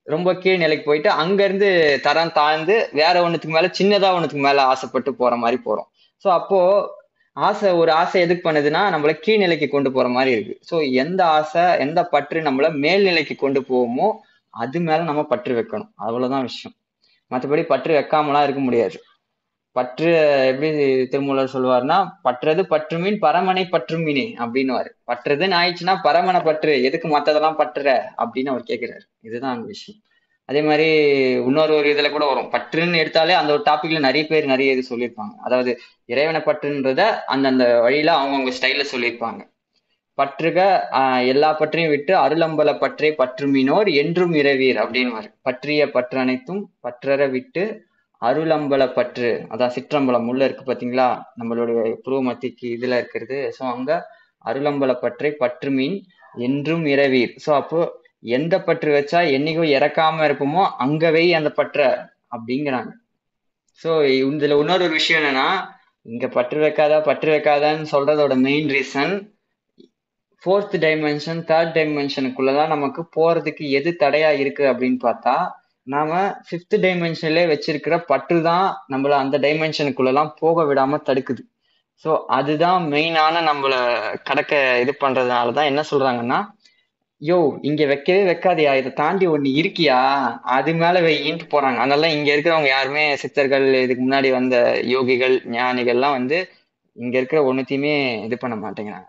ரொம்ப கீழ் நிலைக்கு போயிட்டு அங்க இருந்து தரம் தாழ்ந்து வேற ஒண்ணுத்துக்கு மேல சின்னதா ஒண்ணுத்துக்கு மேல ஆசைப்பட்டு போற மாதிரி போறோம். சோ அப்போ ஆசை ஒரு ஆசை எதுக்கு பண்ணுதுன்னா நம்மள கீழ்நிலைக்கு கொண்டு போற மாதிரி இருக்கு. சோ எந்த ஆசை எந்த பற்று நம்மள மேல்நிலைக்கு கொண்டு போவோமோ அது மேல நம்ம பற்று வைக்கணும். அவ்வளவுதான் விஷயம். மற்றபடி பற்று வைக்காமலாம் இருக்க முடியாது. பற்று எப்படி திருமூலர் சொல்லுவாருன்னா பற்றது பற்று மீன் பரமனை பற்று மீனே அப்படின்னுவாரு. பற்றுதுன்னு ஆயிடுச்சுன்னா பரமனை பற்று எதுக்கு மத்ததெல்லாம் பற்றுற அப்படின்னு அவர் கேட்கிறாரு இதுதான் அந்த விஷயம். அதே மாதிரி இன்னொரு ஒரு இதுல கூட வரும். பற்றுன்னு எடுத்தாலே அந்த ஒரு டாபிக்ல நிறைய பேர் நிறைய இது சொல்லியிருப்பாங்க. அதாவது இறைவனை பற்றுன்றத அந்தந்த வழியில அவங்கவுங்க ஸ்டைல சொல்லியிருப்பாங்க. பற்றுக எல்லா பற்றையும் விட்டு அருளம்பல பற்றை பற்றுமினோர் என்றும் இரவீர் அப்படின்னு பற்றிய பற்று அனைத்தும் பற்றற விட்டு அருளம்பலப்பற்று அதான் சிற்றம்பலம் உள்ள இருக்கு பாத்தீங்களா? நம்மளுடைய புருவ மத்திக்கு இதுல இருக்கிறது. ஸோ அங்க அருளம்பலப்பற்றை பற்று மீன் என்றும் இரவீர் ஸோ அப்போ எந்த பற்று வச்சா என்னைக்கும் இறக்காம இருப்போமோ அங்கவே அந்த பற்ற அப்படிங்கிறாங்க. ஸோ இதுல இன்னொரு விஷயம் என்னன்னா இங்க பற்று வைக்காதா பற்று வைக்காதான்னு சொல்றதோட main reason fourth dimension third டைமென்ஷனுக்குள்ளதான் நமக்கு போறதுக்கு எது தடையா இருக்கு அப்படின்னு பார்த்தா நாம ஃபிஃப்த் டைமென்ஷன்ல வச்சிருக்கிற பற்று தான் நம்மள அந்த டைமென்ஷனுக்குள்ளலாம் போக விடாம தடுக்குது. ஸோ அதுதான் மெயினான நம்மள கடக்க இது பண்றதுனாலதான் என்ன சொல்றாங்கன்னா யோ இங்க வைக்கவே வைக்காதியா இதை தாண்டி ஒண்ணு இருக்கியா? அது மேல வெயின்ட்டு போறாங்க. அதனால இங்க இருக்கிறவங்க யாருமே சித்தர்கள் இதுக்கு முன்னாடி வந்த யோகிகள் ஞானிகள்லாம் வந்து இங்க இருக்கிற ஒன்றுத்தையுமே இது பண்ண மாட்டேங்கிறாங்க.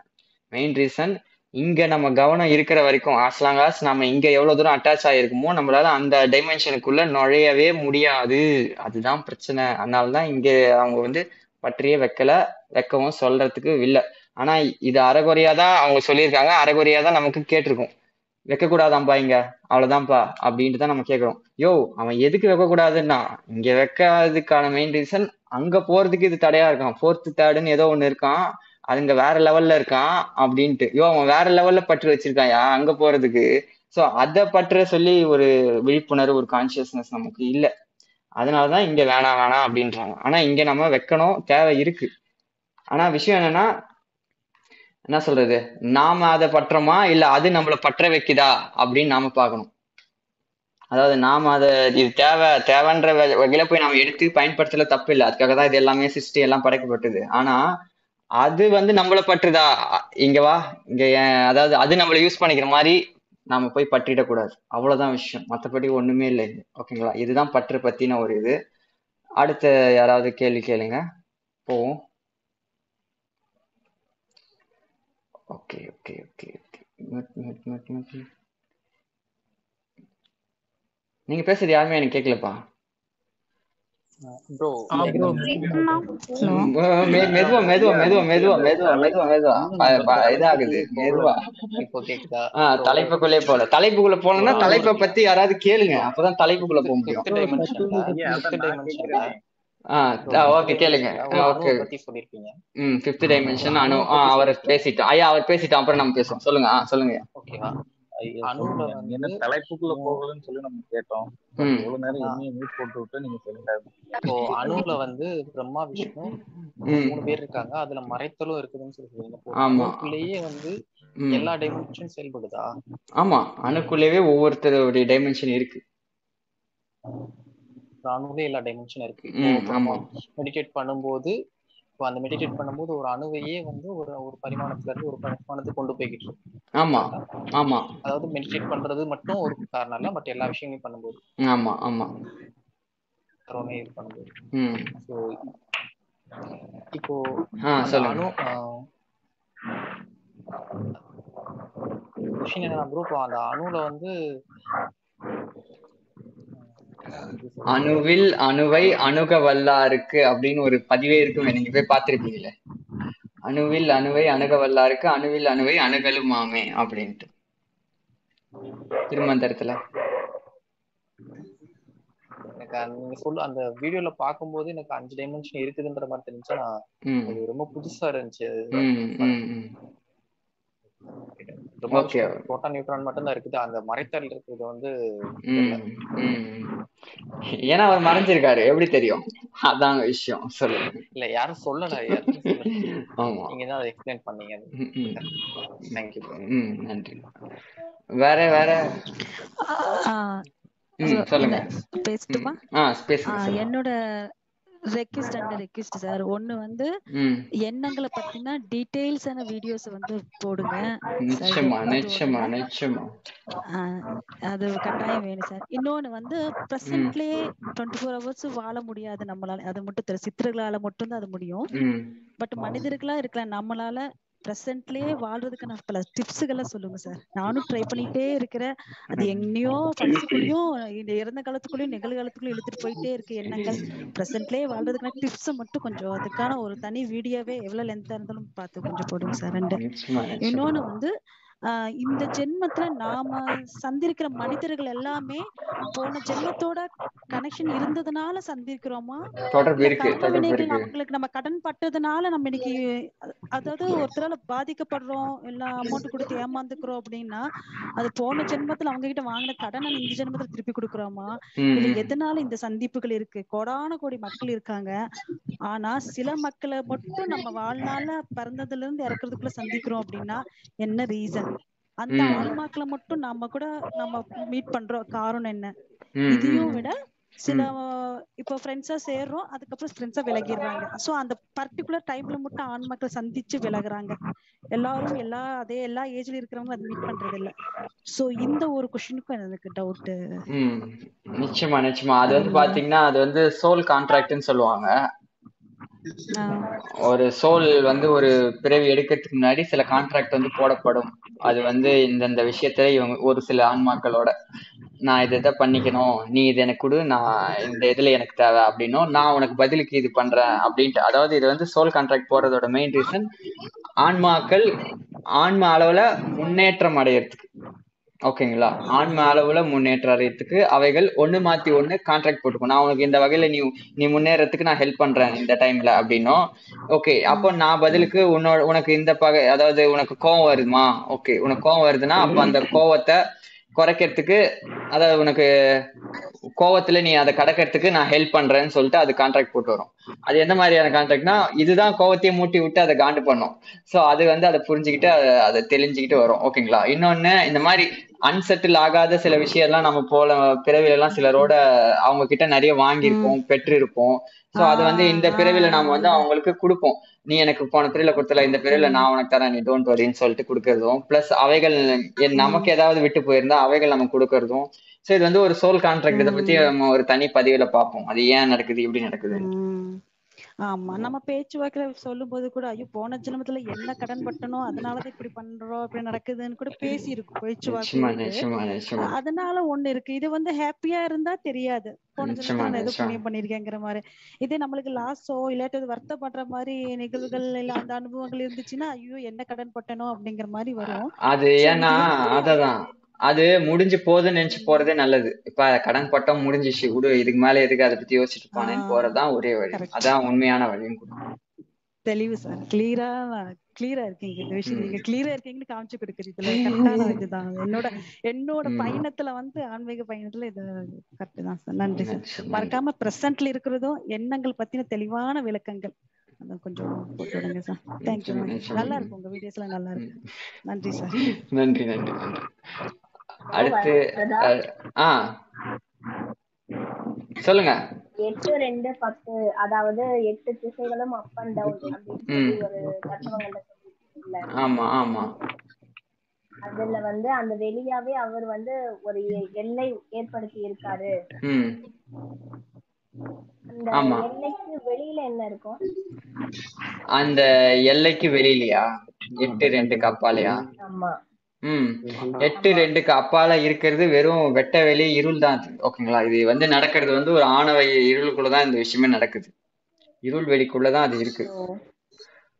மெயின் ரீசன் இங்க நம்ம கவனம் இருக்கிற வரைக்கும் ஆஸ் லாங் ஆஸ் நம்ம இங்க எவ்வளவு தூரம் அட்டாச் ஆயிருக்குமோ நம்மளால அந்த டைமென்ஷனுக்குள்ள நுழையவே முடியாது. அதுதான் பிரச்சனை. அதனாலதான் இங்க அவங்க வந்து பற்றியே வைக்கல வைக்கவும் சொல்றதுக்கு இல்லை ஆனா இது அரைகுறையாதான் அவங்க சொல்லியிருக்காங்க. அரைகுறையாதான் நமக்கு கேட்டிருக்கோம். வைக்கக்கூடாதாம்ப்பா இங்க? அவ்வளவுதான்ப்பா அப்படின்ட்டு தான் நம்ம கேக்குறோம் யோ அவன் எதுக்கு வைக்கக்கூடாதுன்னா இங்க வைக்காததுக்கான மெயின் ரீசன் அங்க போறதுக்கு இது தடையா இருக்கான். ஃபோர்த்து தேர்டுன்னு ஏதோ ஒண்ணு இருக்கான். அதுங்க வேற லெவல்ல இருக்கான் அப்படின்ட்டு. யோ அவன் வேற லெவல்ல பற்று வச்சிருக்காயா அங்க போறதுக்கு. ஸோ அதை பற்ற சொல்லி ஒரு விழிப்புணர்வு ஒரு கான்சியஸ்னஸ் நமக்கு இல்லை. அதனாலதான் இங்க வேணாம் வேணாம் அப்படின்றாங்க. ஆனா இங்க நம்ம வைக்கணும் தேவை இருக்கு. ஆனா விஷயம் என்னன்னா என்ன சொல்றது? நாம அதை பற்றோமா? இல்ல அது நம்மள பற்ற வைக்குதா? அப்படின்னு நாம பார்க்கணும். அதாவது நாம அதை இது தேவை தேவைன்ற வகை- வகையில போய் நாம எடுத்து பயன்படுத்தல தப்பு இல்லை. அதுக்காக தான் இது எல்லாமே சிருஷ்டி எல்லாம் படைக்கப்பட்டது. ஆனா அது வந்து நம்மள பற்றுதா? இங்க வா. இங்க ஏன் அதாவது அது நம்மள யூஸ் பண்ணிக்கிற மாதிரி நாம போய் பற்றிடக்கூடாது. அவ்வளவுதான் விஷயம். மத்தபடி ஒண்ணுமே இல்லை. ஓகேங்களா? இதுதான் பற்று பத்தின ஒரு இது. அடுத்த யாராவது கேள்வி கேளுங்க. போவோம். Okay okay okay okay. நீங்க பேசுறது யாருமே எனக்கு கேட்கலப்பா மெதுவா மெதுவா மெதுவா மெதுவா மெதுவா மெதுவா மெதுவா ப- ப- இதாகுது மெதுவா. இப்போ கேக்குதா ஆஹ் தலைப்புக்குள்ளே போல. தலைப்புக்குள்ள போனோம்னா தலைப்பை பத்தி யாராவது கேளுங்க. அப்பதான் தலைப்புக்குள்ள போக முடியும். ஓகே கேளுங்க. ஓகே ம் ஃபிஃப்த் டைமென்ஷன் பத்தி அவர் பேசிட்டோம். ஐயா அவர் பேசிட்டோம். அப்புறம் நம்ம பேசுவோம். சொல்லுங்க சொல்லுங்க. ஓகேவா அணுல சொல்லுங்க. என்ன தலைப்புக்குள்ள போகலன்னு சொல்லி நம்ம கேட்டோம். இவ்வளவு நேரம் என்னைய மியூட் போட்டு விட்டு நீங்க சொல்லிட்டு இப்போ அணுல வந்து பிரம்மா விஷ்ணு மூணு பேர் இருக்காங்க. அதுல மறைத்தலும் இருக்குதுன்னு சொல்லி சொல்லுவீங்க வந்து எல்லா டைமென்ஷன் செயல்படுதா? ஆமா. அணுக்குள்ளேயே ஒவ்வொருத்தருடைய டைமென்ஷன் இருக்கு. ஒரு அணுவிலே எல்லா டைமென்ஷன் இருக்கு. மெடிடேட் பண்ணும்போது இப்போ அந்த மெடிடேட் பண்ணும்போது ஒரு அணுவையே வந்து ஒரு ஒரு பரிமாணத்துல இருந்து ஒரு பரிமாணத்துக்கு கொண்டு போய்கிட்டு இருக்கு. ஆமா ஆமா. அதாவது மெடிடேட் பண்றது மட்டும் ஒரு காரணம் இல்ல பட் எல்லா விஷயங்களையும் பண்ணும்போது. ஆமா ஆமா. கரோனை இது பண்ணும்போது. ஸோ இப்போ அணு கொஷின் என்னன்னா ப்ரோ இப்போ அந்த அணுல வந்து அணுவில் அணுவை அணுக வல்லாருக்கு அப்படின்னு ஒரு பதிவே இருக்குமே. நீங்க போய் பார்த்திருப்பீங்களே அணுவில் அணுவை அணுக வல்லாருக்கு அணுவில் அணுவை அணுகலுமாமே அப்படின்ட்டு. திருமந்திரத்துல. எனக்கு நீங்க சொல்ல அந்த வீடியோல பார்க்கும்போது எனக்கு அஞ்சு டைமென்ஷன் இருக்குதுன்ற மாதிரி தெரிஞ்சா நான் ரொம்ப புதுசா இருந்துச்சு அது ம் ம் ம் ரொம்ப ஓகே புரோட்டான் நியூட்ரான் மட்டும் தான் இருக்குது. அந்த மறைத்தல் இருக்கிறது வந்து தெரியல. ம். ம் ஏன்னா அவர் மறைஞ்சிருக்காரு. எப்படி தெரியும்? அதாங்க விஷயம். சொல்லுங்க இல்ல யாரும் சொல்லல. ஆமா. நீங்க தான் அதை எக்ஸ்பிளைன் பண்ணீங்க. தேங்க்யூ ம் நன்றி. வேற வேற? சொல்லுங்க. என்னோட ரெக்வெஸ்ட் அண்ட் ரெக்வெஸ்ட் சார் ஒண்ணு வந்து எண்ணங்களை பத்தின டீடைல்ஸான வீடியோஸ் வந்து போடுங்க. நிச்சயமா நிச்சயமா நிச்சயமா. அது கட்டாயம் வேணும் சார் இன்னொன்னு வந்து ப்ரெசென்ட்லயே டுவெண்ட்டி ஃபோர் ஹவர்ஸ் வாழ முடியாது நம்மளால. அது மட்டும் தெரியும் சித்தர்களால மட்டும்தான் அது முடியும். பட் மனிதர்களா இருக்கலாம் நம்மளால ப்ரெசென்ட்லயே வாழ்றதுக்கான பல டிப்ஸுகளை சொல்லுங்க சார் நானும் ட்ரை பண்ணிட்டே இருக்கிறேன். அது எங்கேயோ பழசுக்குள்ளயும் இந்த இறந்த காலத்துக்குள்ளயும் நிகழ்காலத்துக்குள்ளயும் இழுத்துட்டு போயிட்டே இருக்கு எண்ணங்கள். ப்ரெசென்ட்லயே வாழ்றதுக்கான டிப்ஸ் மட்டும் கொஞ்சம் அதுக்கான ஒரு தனி வீடியோவே எவ்வளவு லென்த்தா இருந்தாலும் பார்த்து கொஞ்சம் போடுங்க சார் ரெண்டு. இன்னொன்னு வந்து ஆஹ் இந்த ஜென்மத்துல நாம சந்திருக்கிற மனிதர்கள் எல்லாமே போன ஜென்மத்தோட கனெக்ஷன் இருந்ததுனால இருக்கு அவங்களுக்கு நம்ம கடன் பட்டதுனால நம்ம இன்னைக்கு அதாவது ஒருத்தரால பாதிக்கப்படுறோம் இல்ல அமௌண்ட் கொடுத்து ஏமாந்துக்கிறோம் அப்படின்னா அது போன ஜென்மத்துல அவங்க கிட்ட வாங்கின கடனை இந்த ஜென்மத்துல திருப்பி கொடுக்குறோமா? இல்ல எதனால இந்த சந்திப்புகள் இருக்கு? கோடான கோடி மக்கள் இருக்காங்க. ஆனா சில மக்களை மட்டும் நம்ம வாழ்நாள்ல பிறந்ததுல இருந்து இறக்குறதுக்குள்ள சந்திக்கிறோம் அப்படின்னா என்ன ரீசன் அந்த ஆன்மாக்களை மட்டும் நம்ம கூட நம்ம மீட் பண்றோம். காரணம் என்ன? இதையும் விட சில இப்போ ஃப்ரெண்ட்ஸா சேர்றோம் அதுக்கப்புறம் ஃப்ரெண்ட்ஸா விலகிடுறாங்க. சோ அந்த பர்டிகுலர் டைம்ல மட்டும் ஆண் மக்கள் சந்திச்சு விலகுறாங்க. எல்லாரும் எல்லா அதே எல்லா ஏஜ்ல இருக்கிறவங்க அதை மீட் பண்றது இல்ல சோ இந்த ஒரு கொஸ்டினுக்கும் எனக்கு டவுட் நிச்சயமா நிச்சயமா. அது வந்து பாத்தீங்கன்னா அது வந்து சோல் கான்ட்ராக்ட்னு சொல்லுவாங்க. ஒரு சோல் வந்து ஒரு பிறவி எடுக்கிறதுக்கு முன்னாடி சில கான்ட்ராக்ட் வந்து போடப்படும். அது வந்து இந்தந்த விஷயத்துல இவங்க ஒரு சில ஆன்மாக்களோட நான் இதை இதை பண்ணிக்கணும் நீ இது எனக்கு கொடு நான் இந்த இதுல எனக்கு தேவை அப்படின்னும் நான் உனக்கு பதிலுக்கு இது பண்றேன் அப்படின்ட்டு. அதாவது இது வந்து சோல் கான்ட்ராக்ட் போடுறதோட மெயின் ரீசன் ஆன்மாக்கள் ஆன்மா அளவுல முன்னேற்றம் அடையிறதுக்கு. ஓகேங்களா? ஆன்ம அளவுல முன்னேற்றம் அடையறதுக்கு அவைகள் ஒண்ணு மாத்தி ஒண்ணு கான்ட்ராக்ட் போட்டுக்கும் நான் உனக்கு இந்த வகையில நீ நீ முன்னேறத்துக்கு நான் ஹெல்ப் பண்றேன் இந்த டைம்ல அப்படின்னும். ஓகே அப்போ நான் பதிலுக்கு உன்னோட உனக்கு இந்த பகை அதாவது உனக்கு கோவம் வருதுமா? ஓகே உனக்கு கோவம் வருதுன்னா அப்ப அந்த கோவத்தை குறைக்கிறதுக்கு அதாவது உனக்கு கோவத்துல நீ அதை கடக்கிறதுக்கு நான் ஹெல்ப் பண்றேன்னு சொல்லிட்டு அது கான்ட்ராக்ட் போட்டு வரும். அது எந்த மாதிரியான கான்ட்ராக்ட்னா இதுதான் கோவத்தையே மூட்டி விட்டு அதை காண்டு பண்ணும். சோ அது வந்து அதை புரிஞ்சுக்கிட்டு அதை அதை தெளிஞ்சுக்கிட்டு வரும். ஓகேங்களா இன்னொன்னு இந்த மாதிரி அன்செட்டில் ஆகாத சில விஷயம்லாம் நம்ம போல பிறவில எல்லாம் சிலரோட அவங்க கிட்ட நிறைய வாங்கியிருப்போம் பெற்றிருப்போம். சோ அது வந்து இந்த பிறவில நாம வந்து அவங்களுக்கு கொடுப்போம். நீ எனக்கு போன பிறவில கொடுத்தல இந்த பிறவில நான் உனக்கு தரேன் நீ டோன்ட் வரின்னு சொல்லிட்டு கொடுக்கறதும். பிளஸ் அவைகள் என் நமக்கு ஏதாவது விட்டு போயிருந்தா அவைகள் நம்ம கொடுக்கறதும். சோ இது வந்து ஒரு சோல் கான்ட்ராக்ட் இதை பத்தி நம்ம ஒரு தனி பதிவுல பார்ப்போம். அது ஏன் நடக்குது எப்படி நடக்குது ஆமா நம்ம பேச்சுவாக்குல சொல்லும் போது கூட ஐயோ போன ஜென்மத்துல என்ன கடன் பட்டனோ அதனாலதான் இப்படி பண்றோம் இப்படி நடக்குதுன்னு கூட பேசி இருக்கும் நிச்சயமா நிச்சயமா அதனால ஒண்ணு இருக்கு. இது வந்து ஹாப்பியா இருந்தா தெரியாது. போன ஜென்மத்துல நான் ஏதோ புண்ணியம் பண்ணிருக்கேங்கிற மாதிரி. இதே நம்மளுக்கு லாஸோ இல்லாட்டி வருத்தப்படுற மாதிரி நிகழ்வுகள் இல்ல அந்த அனுபவங்கள் இருந்துச்சுன்னா ஐயோ என்ன கடன் பட்டனோ? அப்படிங்கிற மாதிரி வரும். அது ஏன்னா அததான். அது முடிஞ்சு போகுதுன்னு நினைச்சு போறதே நல்லது. இப்ப கடன் பட்டம் முடிஞ்சிச்சு. விடு இதுக்கு மேல எதுக்கு அதை பத்தி யோசிச்சுட்டு போனேன்னு போறதுதான் ஒரே வழி. அதான் உண்மையான வழியும் கூட. தெளிவு சார் கிளியரா கிளியரா இருக்கீங்க. இந்த விஷயம். நீங்க கிளியரா இருக்கீங்கன்னு காமிச்சு கொடுக்குறது இதுல. கரெக்டான இதுதான் என்னோட என்னோட. பயணத்துல வந்து ஆன்மீக பயணத்துல இது கரெக்ட் தான் சார் நன்றி சார் மறக்காம பிரசன்ட்ல இருக்கிறதும் எண்ணங்கள் பத்தின தெளிவான விளக்கங்கள். அத கொஞ்சம் போட்டு விடுங்க சார் தேங்க்யூ நல்லா இருக்கும். உங்க வீடியோஸ்ல நல்லா இருக்கு நன்றி சார் நன்றி நன்றி. அடுத்து ஆ. சொல்லுங்க. எட்டு ரெண்டு பத்து. அதாவது எட்டு திசைகளும் அப் அண்ட் டவுன் அப்படின்னு ஒரு தத்துவங்கள்ல ஆமா ஆமா. அதுல வந்து அந்த வெளியாவே அவர் வந்து ஒரு எல்லை ஏற்படுத்தி இருக்காரு. அந்த எல்லைக்கு வெளியில என்ன இருக்கும்? அந்த எல்லைக்கு வெளியிலயா? எட்டு ரெண்டுக்கு அப்பாலையா ஆமா. ம். எட்டு ரெண்டுக்கு அப்பால இருக்கிறது வெறும் வெட்ட வெளி இருள் தான் அது. ஓகேங்களா? இது வந்து நடக்கிறது வந்து ஒரு ஆணவ இருளுக்குள்ளதான் இந்த விஷயமே நடக்குது. இருள் வெளிக்குள்ளதான் அது இருக்கு.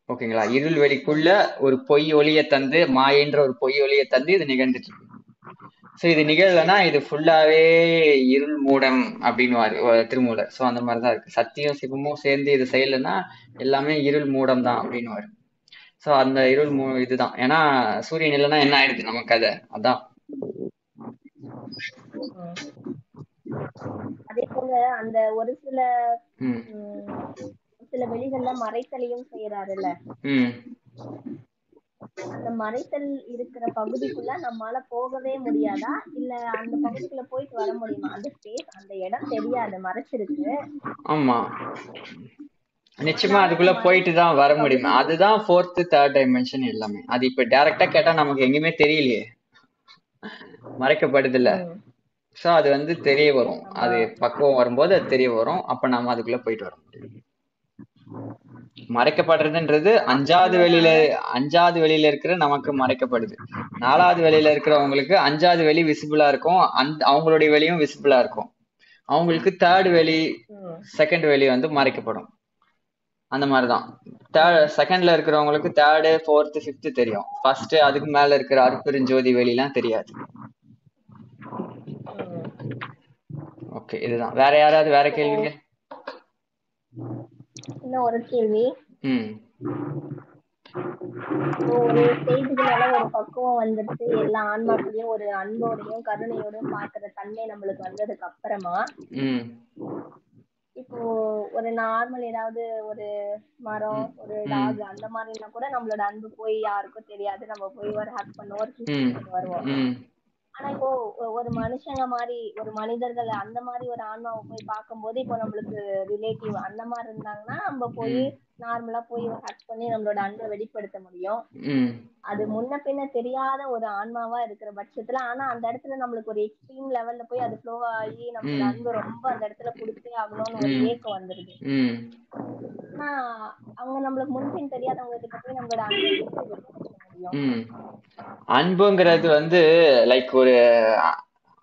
ஓகேங்களா? இருள் வெளிக்குள்ள ஒரு பொய் ஒளியை தந்து மாயன்ற ஒரு பொய் ஒளியை தந்து இது நிகழ்ந்துட்டு இருக்கு. சோ இது நிகழலைன்னா இது ஃபுல்லாவே இருள் மூடம் அப்படின்னு திருமூலர். சோ அந்த மாதிரிதான் இருக்கு. சத்தியம் சிவமும் சேர்ந்து இது செய்யலைன்னா எல்லாமே இருள் மூடம் தான் அப்படின்னு சோ அந்த இருள் மூ இதுதான். ஏன்னா சூரியன் இல்லைன்னா என்ன ஆயிடுது? நமக்கு கதை. அதான். அதே போல அந்த ஒரு சில சில வெளிகள்ல மறைத்தலையும் செய்யறாருல்ல அந்த மறைத்தல் இருக்கிற பகுதிக்குள்ள நம்மால போகவே முடியாதா? இல்ல அந்த பகுதிக்குள்ள போயிட்டு வர முடியுமா? அந்த ஸ்பேஸ் அந்த இடம் தெரியாது. மறைச்சிருக்கு. ஆமா. நிச்சயமா அதுக்குள்ள போயிட்டு தான் வர முடியும். அதுதான் ஃபோர்த்து தேர்ட் டைமென்ஷன் எல்லாமே. அது இப்ப டைரக்டா கேட்டா நமக்கு எங்கேயுமே தெரியலையே. மறைக்கப்படுது இல்ல சோ அது வந்து தெரிய வரும். அது பக்குவம் வரும்போது அது தெரிய வரும். அப்ப நாம அதுக்குள்ள போயிட்டு வர முடியும். மறைக்கப்படுறதுன்றது அஞ்சாவது வெளியில அஞ்சாவது வெளியில இருக்கிற நமக்கு மறைக்கப்படுது. நாலாவது வெளியில இருக்கிறவங்களுக்கு அஞ்சாவது வெளி விசிபிளா இருக்கும். அந்த அவங்களுடைய வெளியும் விசிபிளா இருக்கும். அவங்களுக்கு தேர்ட் வெளி செகண்ட் வெளி வந்து மறைக்கப்படும். அந்த மாதிரிதான். தேர்ட் செகண்ட்ல இருக்கிறவங்களுக்கு தேர்டு ஃபோர்த்து ஃபிஃப்த்து தெரியும். ஃபர்ஸ்ட் அதுக்கு மேல இருக்கிற அருப்பெருஞ்சோதி வெளிலாம் தெரியாது. ஓகே இதுதான். வேற யாராவது வேற கேள்விங்க? இன்னும் ஒரு கேள்வி. ம். ஒரு மேல ஒரு பக்குவம் வந்துட்டு எல்லா ஆன்மாக்களையும் ஒரு அன்போடையும் கருணையோடையும் பாக்குற தன்மை நம்மளுக்கு வந்ததுக்கு அப்புறமா இப்போ ஒரு நார்மல் ஏதாவது ஒரு மரம் ஒரு டாக் அந்த மாதிரினா கூட நம்மளோட அன்பு போய் யாருக்கும் தெரியாது. நம்ம போய் ஒரு ஹக் பண்ணுவோம் ஒரு கிஸ் வருவோம். ஆனா இப்போ ஒரு மனுஷங்க மாதிரி ஒரு மனிதர்கள் அந்த மாதிரி ஒரு ஆன்மாவை போய் பார்க்கும்போது இப்போ நம்மளுக்கு ரிலேட்டிவ் அந்த மாதிரி இருந்தாங்கன்னா நம்ம போய் நார்மலா போய் ஹக் பண்ணி நம்மளோட அன்பை வெளிப்படுத்த முடியும். அது முன்ன பின்ன தெரியாத ஒரு ஆன்மாவா இருக்கிற பட்சத்துல ஆனா அந்த இடத்துல நம்மளுக்கு ஒரு எக்ஸ்ட்ரீம் லெவல்ல போய் அது ஃப்ளோ ஆகி நம்மளோட. அன்பு ரொம்ப அந்த இடத்துல கொடுத்தே ஆகணும்னு ஒரு. ஏக்கம் வந்துருது. ஆனா அவங்க நம்மளுக்கு முன்பின் தெரியாதவங்க கிட்ட போய் நம்மளோட அன்பை அன்புங்கிறது வந்து லைக் ஒரு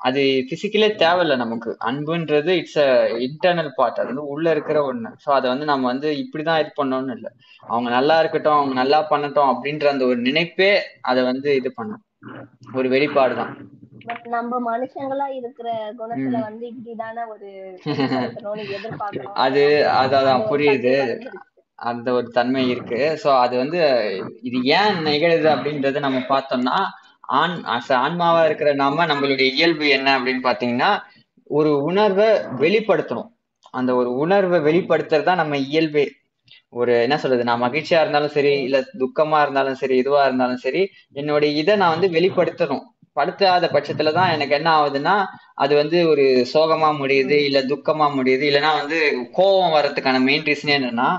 அது பிசிக்கலே தேவையில்ல நமக்கு. அன்புன்றது இட்ஸ் அ இன்டர்னல் பார்ட் அது வந்து உள்ள இருக்கிற ஒண்ணு. ஸோ அதை வந்து நம்ம வந்து இப்படிதான் இது பண்ணணும்னு இல்லை. அவங்க நல்லா இருக்கட்டும் அவங்க நல்லா பண்ணட்டும் அப்படின்ற அந்த ஒரு நினைப்பே அதை வந்து இது பண்ணும். ஒரு வெளிப்பாடு தான் பட் நம்ம மனுஷங்களா இருக்கிற குணத்துல ம். வந்து இப்படிதானே ஒரு வெளிப்படுத்தணும்னு எதிர்பார்க்கணும் அது அதான் புரியுது. அந்த ஒரு தன்மை இருக்கு. ஸோ அது வந்து இது ஏன் நிகழுது அப்படின்றத நம்ம பார்த்தோம்னா ஆண் as ஆன்மாவா இருக்கிற நாம நம்மளுடைய இயல்பு என்ன அப்படின்னு பாத்தீங்கன்னா ஒரு உணர்வை வெளிப்படுத்தணும். அந்த ஒரு உணர்வை வெளிப்படுத்துறது தான் நம்ம இயல்பே. ஒரு என்ன சொல்றது நான் மகிழ்ச்சியா இருந்தாலும் சரி இல்ல துக்கமா இருந்தாலும் சரி இதுவா இருந்தாலும் சரி என்னுடைய இதை நான் வந்து வெளிப்படுத்தணும். படுத்தாத பட்சத்துல தான் எனக்கு என்ன ஆகுதுன்னா அது வந்து ஒரு சோகமா முடியுது இல்ல துக்கமா முடியுது இல்லைன்னா வந்து கோபம் வர்றதுக்கான மெயின் ரீசனே என்னன்னா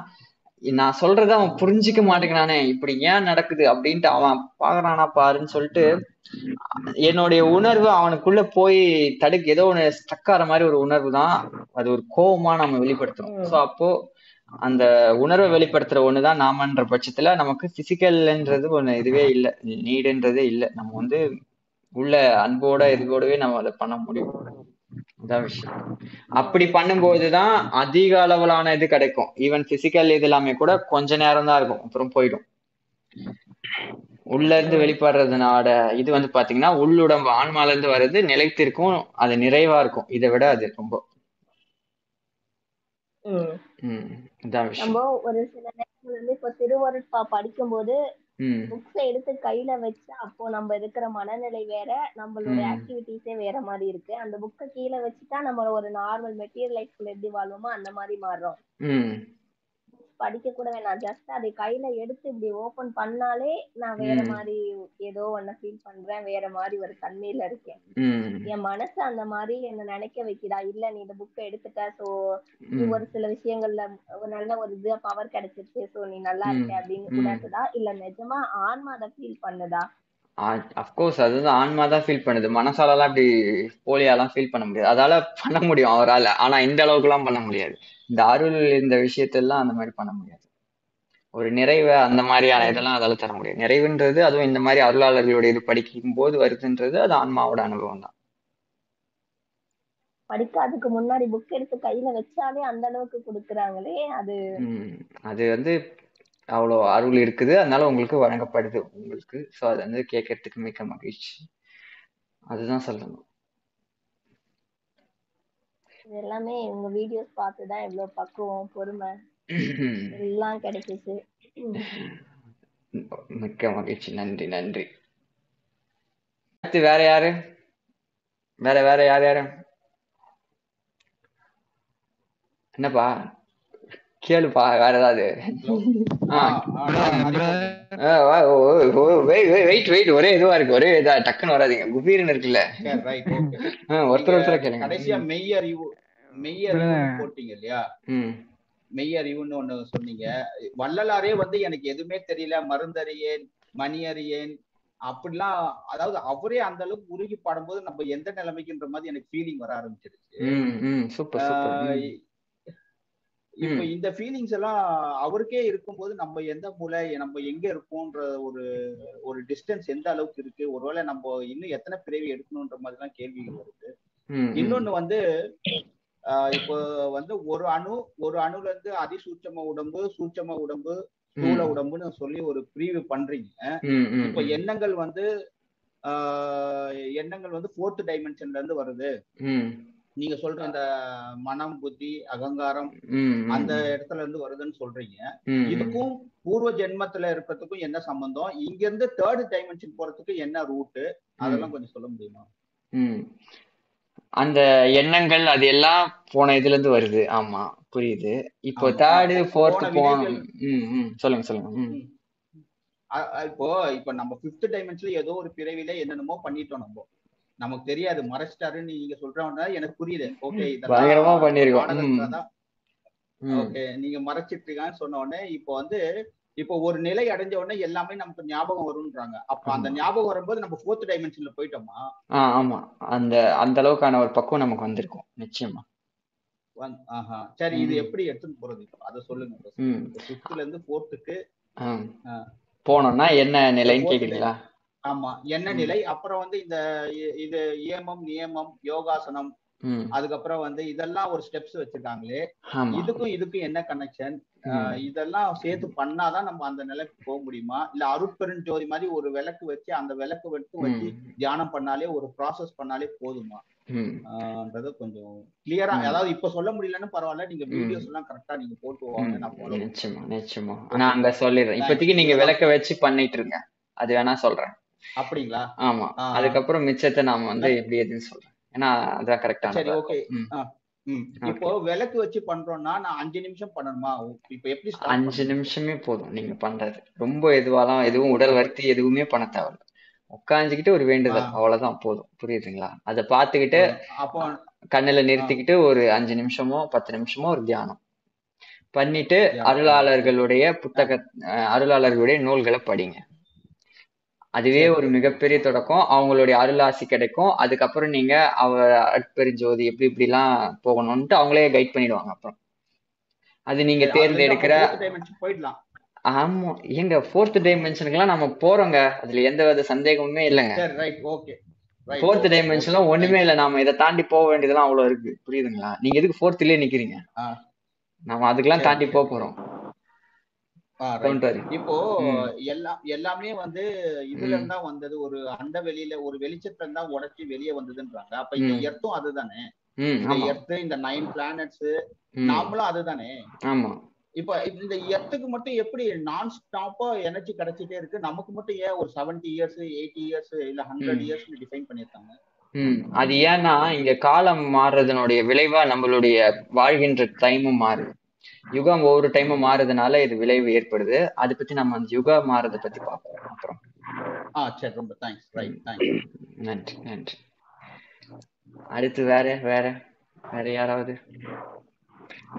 நான் சொல்றத அவன் புரிஞ்சுக்க மாட்டேங்கிறானே இப்படி ஏன் நடக்குது அப்படின்ட்டு அவன் பாக்குறானா பாருன்னு சொல்லிட்டு என்னுடைய உணர்வு அவனுக்குள்ள போய் தடுக்கு ஏதோ ஒண்ணு ஸ்டக் ஆகிற மாதிரி ஒரு உணர்வு தான் அது ஒரு கோவமா நம்ம வெளிப்படுத்துறோம். சோ அப்போ அந்த உணர்வை வெளிப்படுத்துற ஒண்ணுதான் நாமன்ற பட்சத்துல நமக்கு பிசிக்கல்ன்றது ஒண்ணு இதுவே இல்லை நீடுன்றதே இல்லை. நம்ம வந்து உள்ள அன்போட இதுவோடவே நம்ம அதை பண்ண முடியும். அதான் விஷயம். அப்படி பண்ணும்போதுதான் அதிக அளவிலான இது கிடைக்கும். ஈவன் பிசிக்கல் இது எல்லாமே கூட கொஞ்ச நேரம் தான் இருக்கும். அப்புறம் போயிடும். உள்ள இருந்து வெளிப்படுறதுனால இது வந்து பாத்தீங்கன்னா உள்ளுடம்பு ஆன்மால இருந்து வர்றது நிலைத்திருக்கும். அது நிறைவா இருக்கும். இதை விட அது ரொம்ப. நம்ம ஒரு சில நேரங்கள் வந்து இப்ப திருவருட்பா படிக்கும்போது ம். புக்ஸ எடுத்து கையில வச்சா அப்போ நம்ம இருக்கிற மனநிலை வேற நம்மளுடைய ம். ஆக்டிவிட்டிஸே வேற மாதிரி இருக்கு. அந்த புக்கை கீழே வச்சுட்டா நம்ம ஒரு நார்மல் மெட்டீரியல் லைஃப்ல எப்படி வாழ்வோமோ அந்த மாதிரி மாறுறோம். ம். படிக்க கூட வேணாம். ஜஸ்ட் அதை கையில எடுத்து இப்படி ஓபன் பண்ணாலே நான் வேற ம். மாதிரி ஏதோ ஒன்ன ஃபீல் பண்றேன். வேற மாதிரி ஒரு தன்மையில இருக்கேன். ம். என் மனசு அந்த மாதிரி என்ன நினைக்க வைக்கிறா இல்ல நீ இந்த புக்கை எடுத்துட்ட சோ நீ ம். ஒரு சில விஷயங்கள்ல ஒரு நல்ல ஒரு இது பவர் கிடைச்சிருச்சு சோ நீ நல்லா ம். இருக்க அப்படின்னு ம். உணர்த்துதா இல்ல நிஜமா ஆன்மா அதை ஃபீல் பண்ணுதா? அஃப்கோர்ஸ் அதுதான் ஆன்மா தான் ஃபீல் பண்ணுது. மனசாலலாம் இப்படி போலியாலாம் ஃபீல் பண்ண முடியாது. அதால பண்ண முடியும் அவரால. ஆனா இந்த அளவுக்குலாம் பண்ண முடியாது. இந்த அருள் இந்த விஷயத்தெல்லாம் அந்த மாதிரி பண்ண முடியாது. ஒரு நிறைவை அந்த மாதிரியான இதெல்லாம் அதால தர முடியாது. நிறைவுன்றது அதுவும் இந்த மாதிரி அருளாளர்களுடைய இது படிக்கும் போது வருதுன்றது அது ஆன்மாவோட அனுபவம் தான். படிக்காததுக்கு முன்னாடி புக் எடுத்து கையில வச்சாலே அந்த அளவுக்கு கொடுக்குறாங்களே அது அது வந்து அவ்வளோ அருள் இருக்குது. அதனால உங்களுக்கு வழங்கப்படுது. உங்களுக்கு. ஸோ அது வந்து கேட்கறதுக்கு மிக்க மகிழ்ச்சி. அதுதான் சொல்லணும். இது எல்லாமே உங்க வீடியோஸ் பார்த்துதான் இவ்வளவு பக்குவம் பொறுமை எல்லாம் கிடைச்சிச்சு. மிக்க மகிழ்ச்சி. நன்றி நன்றி. அடுத்து வேற யாரு? வேற வேற யார் யாரு? என்னப்பா? கேளுப்பா வேற ஏதாவது. ஆ வெயிட் வெயிட் ஒரே இதுவா இருக்கு ஒரே இதா டக்குன்னு வராதீங்க. குபீர்னு இருக்குல்ல. ஒருத்தர் ஒருத்தர கேளுங்க. கடைசியா மெய்யறிவு மெய்யறிவுன்னு போட்டீங்க இல்லையா? ம். மெய்யறிவுன்னு ஒண்ணு சொன்னீங்க. வள்ளலாரே வந்து எனக்கு எதுவுமே தெரியல மருந்தறியேன் மணி அறியேன் அப்படிலாம் அதாவது அவரே அந்த அளவுக்கு உருகி பாடும்போது நம்ம எந்த நிலைமைக்குன்ற மாதிரி எனக்கு ஃபீலிங் வர ஆரம்பிச்சிருச்சு ம் ம் சூப்பர் சூப்பர் ஆஹ் ம் இப்ப இந்த ஃபீலிங்ஸ் எல்லாம் அவருக்கே இருக்கும்போது நம்ம எந்த மூலை நம்ம எங்க இருக்கோன்ற ஒரு ஒரு டிஸ்டன்ஸ் எந்த அளவுக்கு இருக்கு? ஒருவேளை நம்ம இன்னும் எத்தனை பிறவி எடுக்கணுன்ற மாதிரி எல்லாம் கேள்விகள் வருது. ம் இன்னொன்னு வந்து இப்போ வந்து ஒரு அணு ஒரு அணுல இருந்து அதிசூட்சம உடம்பு சூட்சம உடம்பு ஸ்தூல உடம்புன்னு சொல்லி ஒரு பிரிவு பண்றீங்க. இப்ப எண்ணங்கள் வந்து எண்ணங்கள் வந்து ஃபோர்த் டைமென்ஷன்ல இருந்து வருது. நீங்க சொல்ற அந்த மனம் புத்தி அகங்காரம் அந்த இடத்துல இருந்து வருதுன்னு சொல்றீங்க. இதுக்கும் பூர்வ ஜென்மத்துல இருக்கிறதுக்கும் என்ன சம்பந்தம்? இங்க இருந்து தேர்ட் டைமென்ஷன் போறதுக்கு என்ன ரூட்டு அதெல்லாம் கொஞ்சம் சொல்ல முடியுமா? அந்த எண்ணங்கள் அது எல்லாம் போன இதுல இருந்து வருது. ஆமா புரியுது. இப்போ தேர்டு போ- ஃபோர்த்து போன போன வினைகள் ம் ம் சொல்லுங்க சொல்லுங்க. இப்போ இப்ப நம்ம ஃபிஃப்த் டைமென்ஷன்ல ஏதோ ஒரு பிறவில என்னென்னமோ பண்ணிட்டோம் நம்ம. நமக்கு தெரியாது. மறைச்சிட்டாருன்னு நீங்க சொல்றவங்க எனக்கு புரியுது. ஓகே பயங்கரமா பண்ணிருக்கோம் ஓகே நீங்க மறைச்சிட்டு இருக்கான்னு சொன்ன உடனே இப்போ வந்து இப்போ ஒரு நிலை அடைஞ்ச உடனே எல்லாமே நமக்கு ஞாபகம் வரும்ன்றாங்க. அப்ப அந்த ஞாபகம் வரும்போது நம்ம ஃபோர்த் டைமென்ஷன்ல போயிட்டோமா? ஆ ஆமா. அந்த அந்த அளவுக்கான ஒரு பக்குவம் நமக்கு வந்திருக்கும். நிச்சயமா. சரி இது. எப்படி எடுத்துன்னு போறது அதை சொல்லுங்க ஃபிஃப்த்ல இருந்து ஃபோர்த்துக்கு. போனோம்னா என்ன நிலைன்னு. கேக்குறீங்களா? ஆமா. என்ன. நிலை? அப்புறம் வந்து இந்த இது இயமம் நியமம் யோகாசனம் அதுக்கப்புறம் வந்து இதெல்லாம் ஒரு ஸ்டெப்ஸ் வச்சிருக்காங்களே. இதுக்கும் இதுக்கும் என்ன கனெக்ஷன். இதெல்லாம் சேர்த்து பண்ணாதான் நம்ம அந்த நிலைக்கு போக முடியுமா? இல்ல அருட்பெருஞ்சோதி மாதிரி ஒரு விளக்கு வச்சு அந்த விளக்கு வச்சு ம். தியானம் பண்ணாலே ஒரு ப்ராசஸ் பண்ணாலே போதுமா? கொஞ்சம் கிளியரா. அதாவது இப்ப சொல்ல முடியலன்னு பரவாயில்ல. நீங்க. வீடியோஸ் எல்லாம் கரெக்டா நீங்க போட்டு வாங்க. நான் நிச்சயமா நிச்சயமா. நான் அங்க சொல்லிடுறேன். இப்போதைக்கு நீங்க விளக்க வச்சு பண்ணிட்டு இருங்க. அது வேணா சொல்றேன். அப்படிங்களா? ஆமா. அதுக்கப்புறம் மிச்சத்தை நாம வந்து எப்படி எதுன்னு சொல்றேன். ஏன்னா அதான் சரி கரெக்டானது ஓகே இப்போ விளக்கு வச்சு பண்றோம்னா நான் அஞ்சு நிமிஷம் பண்ணணுமா? இப்போ எப்படி அஞ்சு நிமிஷமே போதும் நீங்க பண்றது. ரொம்ப எதுவாலாம் எதுவும் உடல் வருத்தி எதுவுமே பண்ண தேவையில்ல. உட்காந்துக்கிட்டு ஒரு வேண்டுதல். அவ்வளவுதான் போதும். புரியுதுங்களா? அதை பார்த்துக்கிட்டு அப்போ கண்ணுல நிறுத்திக்கிட்டு ஒரு அஞ்சு நிமிஷமோ பத்து நிமிஷமோ ஒரு தியானம். பண்ணிட்டு. அருளாளர்களுடைய புத்தக அருளாளர்களுடைய நூல்களை படிங்க. அதுவே ஒரு மிகப்பெரிய தொடக்கம். அவங்களுடைய அருளாசி கிடைக்கும். அதுக்கப்புறம் நீங்க அவ அற்பெருஞ்சோதி எப்படி இப்படிலாம் போகணும்ட்டு அவங்களே கைட் பண்ணிடுவாங்க அப்புறம். அது நீங்க தேர்ந்தெடுக்கிற போயிடலாம். ஆமா. ஏங்க ஃபோர்த் டைமென்ஷனுக்குலாம் நம்ம போறோங்க. அதுல எந்த வித சந்தேகமுமே இல்லைங்க. ஃபோர்த் டைமென்ஷன்லாம் ஒண்ணுமே இல்லை. நாம இதை தாண்டி போக வேண்டியதெல்லாம் அவ்வளவு இருக்கு. புரியுதுங்களா? நீங்க எதுக்கு ஃபோர்த்லயே நிக்கிறீங்க? நாம அதுக்கெல்லாம் தாண்டி போக போறோம். இப்போ ம். எல்லாம் எல்லாமே வந்து இதுல. இருந்தா வந்தது. ஒரு அண்ட வெளியில ஒரு வெளிச்சத்துல இருந்தா உடைச்சு வெளியே வந்ததுன்றாங்க. அப்ப இந்த. எர்த்தும் அதுதானே? ம் இந்த எர்த்து இந்த நைன் பிளானட்ஸ். நாமளும் அதுதானே? ஆமா. இப்ப இந்த எர்த்துக்கு மட்டும் எப்படி நான் ஸ்டாப்பா எனர்ஜி கிடைச்சிட்டே இருக்கு? நமக்கு மட்டும் ஏன் ஒரு செவன்டி இயர்ஸ் எயிட்டி இயர்ஸ் இல்ல ஹண்ட்ரட். இயர்ஸ் டிஃபைன் பண்ணிருக்காங்க ம் அது ஏன்னா இங்க காலம் மாறுறதுனுடைய விளைவா நம்மளுடைய வாழ்கின்ற டைமும் மாறுது. யுகம் ஒவ்வொரு டைமும் மாறுறதுனால இது விளைவு ஏற்படுது. அதை பத்தி நம்ம அந்த யுக மாறதை பத்தி பார்ப்போம் அப்புறம். ஆ சரி ரொம்ப தேங்க்ஸ் ரைட் தேங்க்ஸ் நன்றி நன்றி. அடுத்து வேற வேற வேற யாராவது?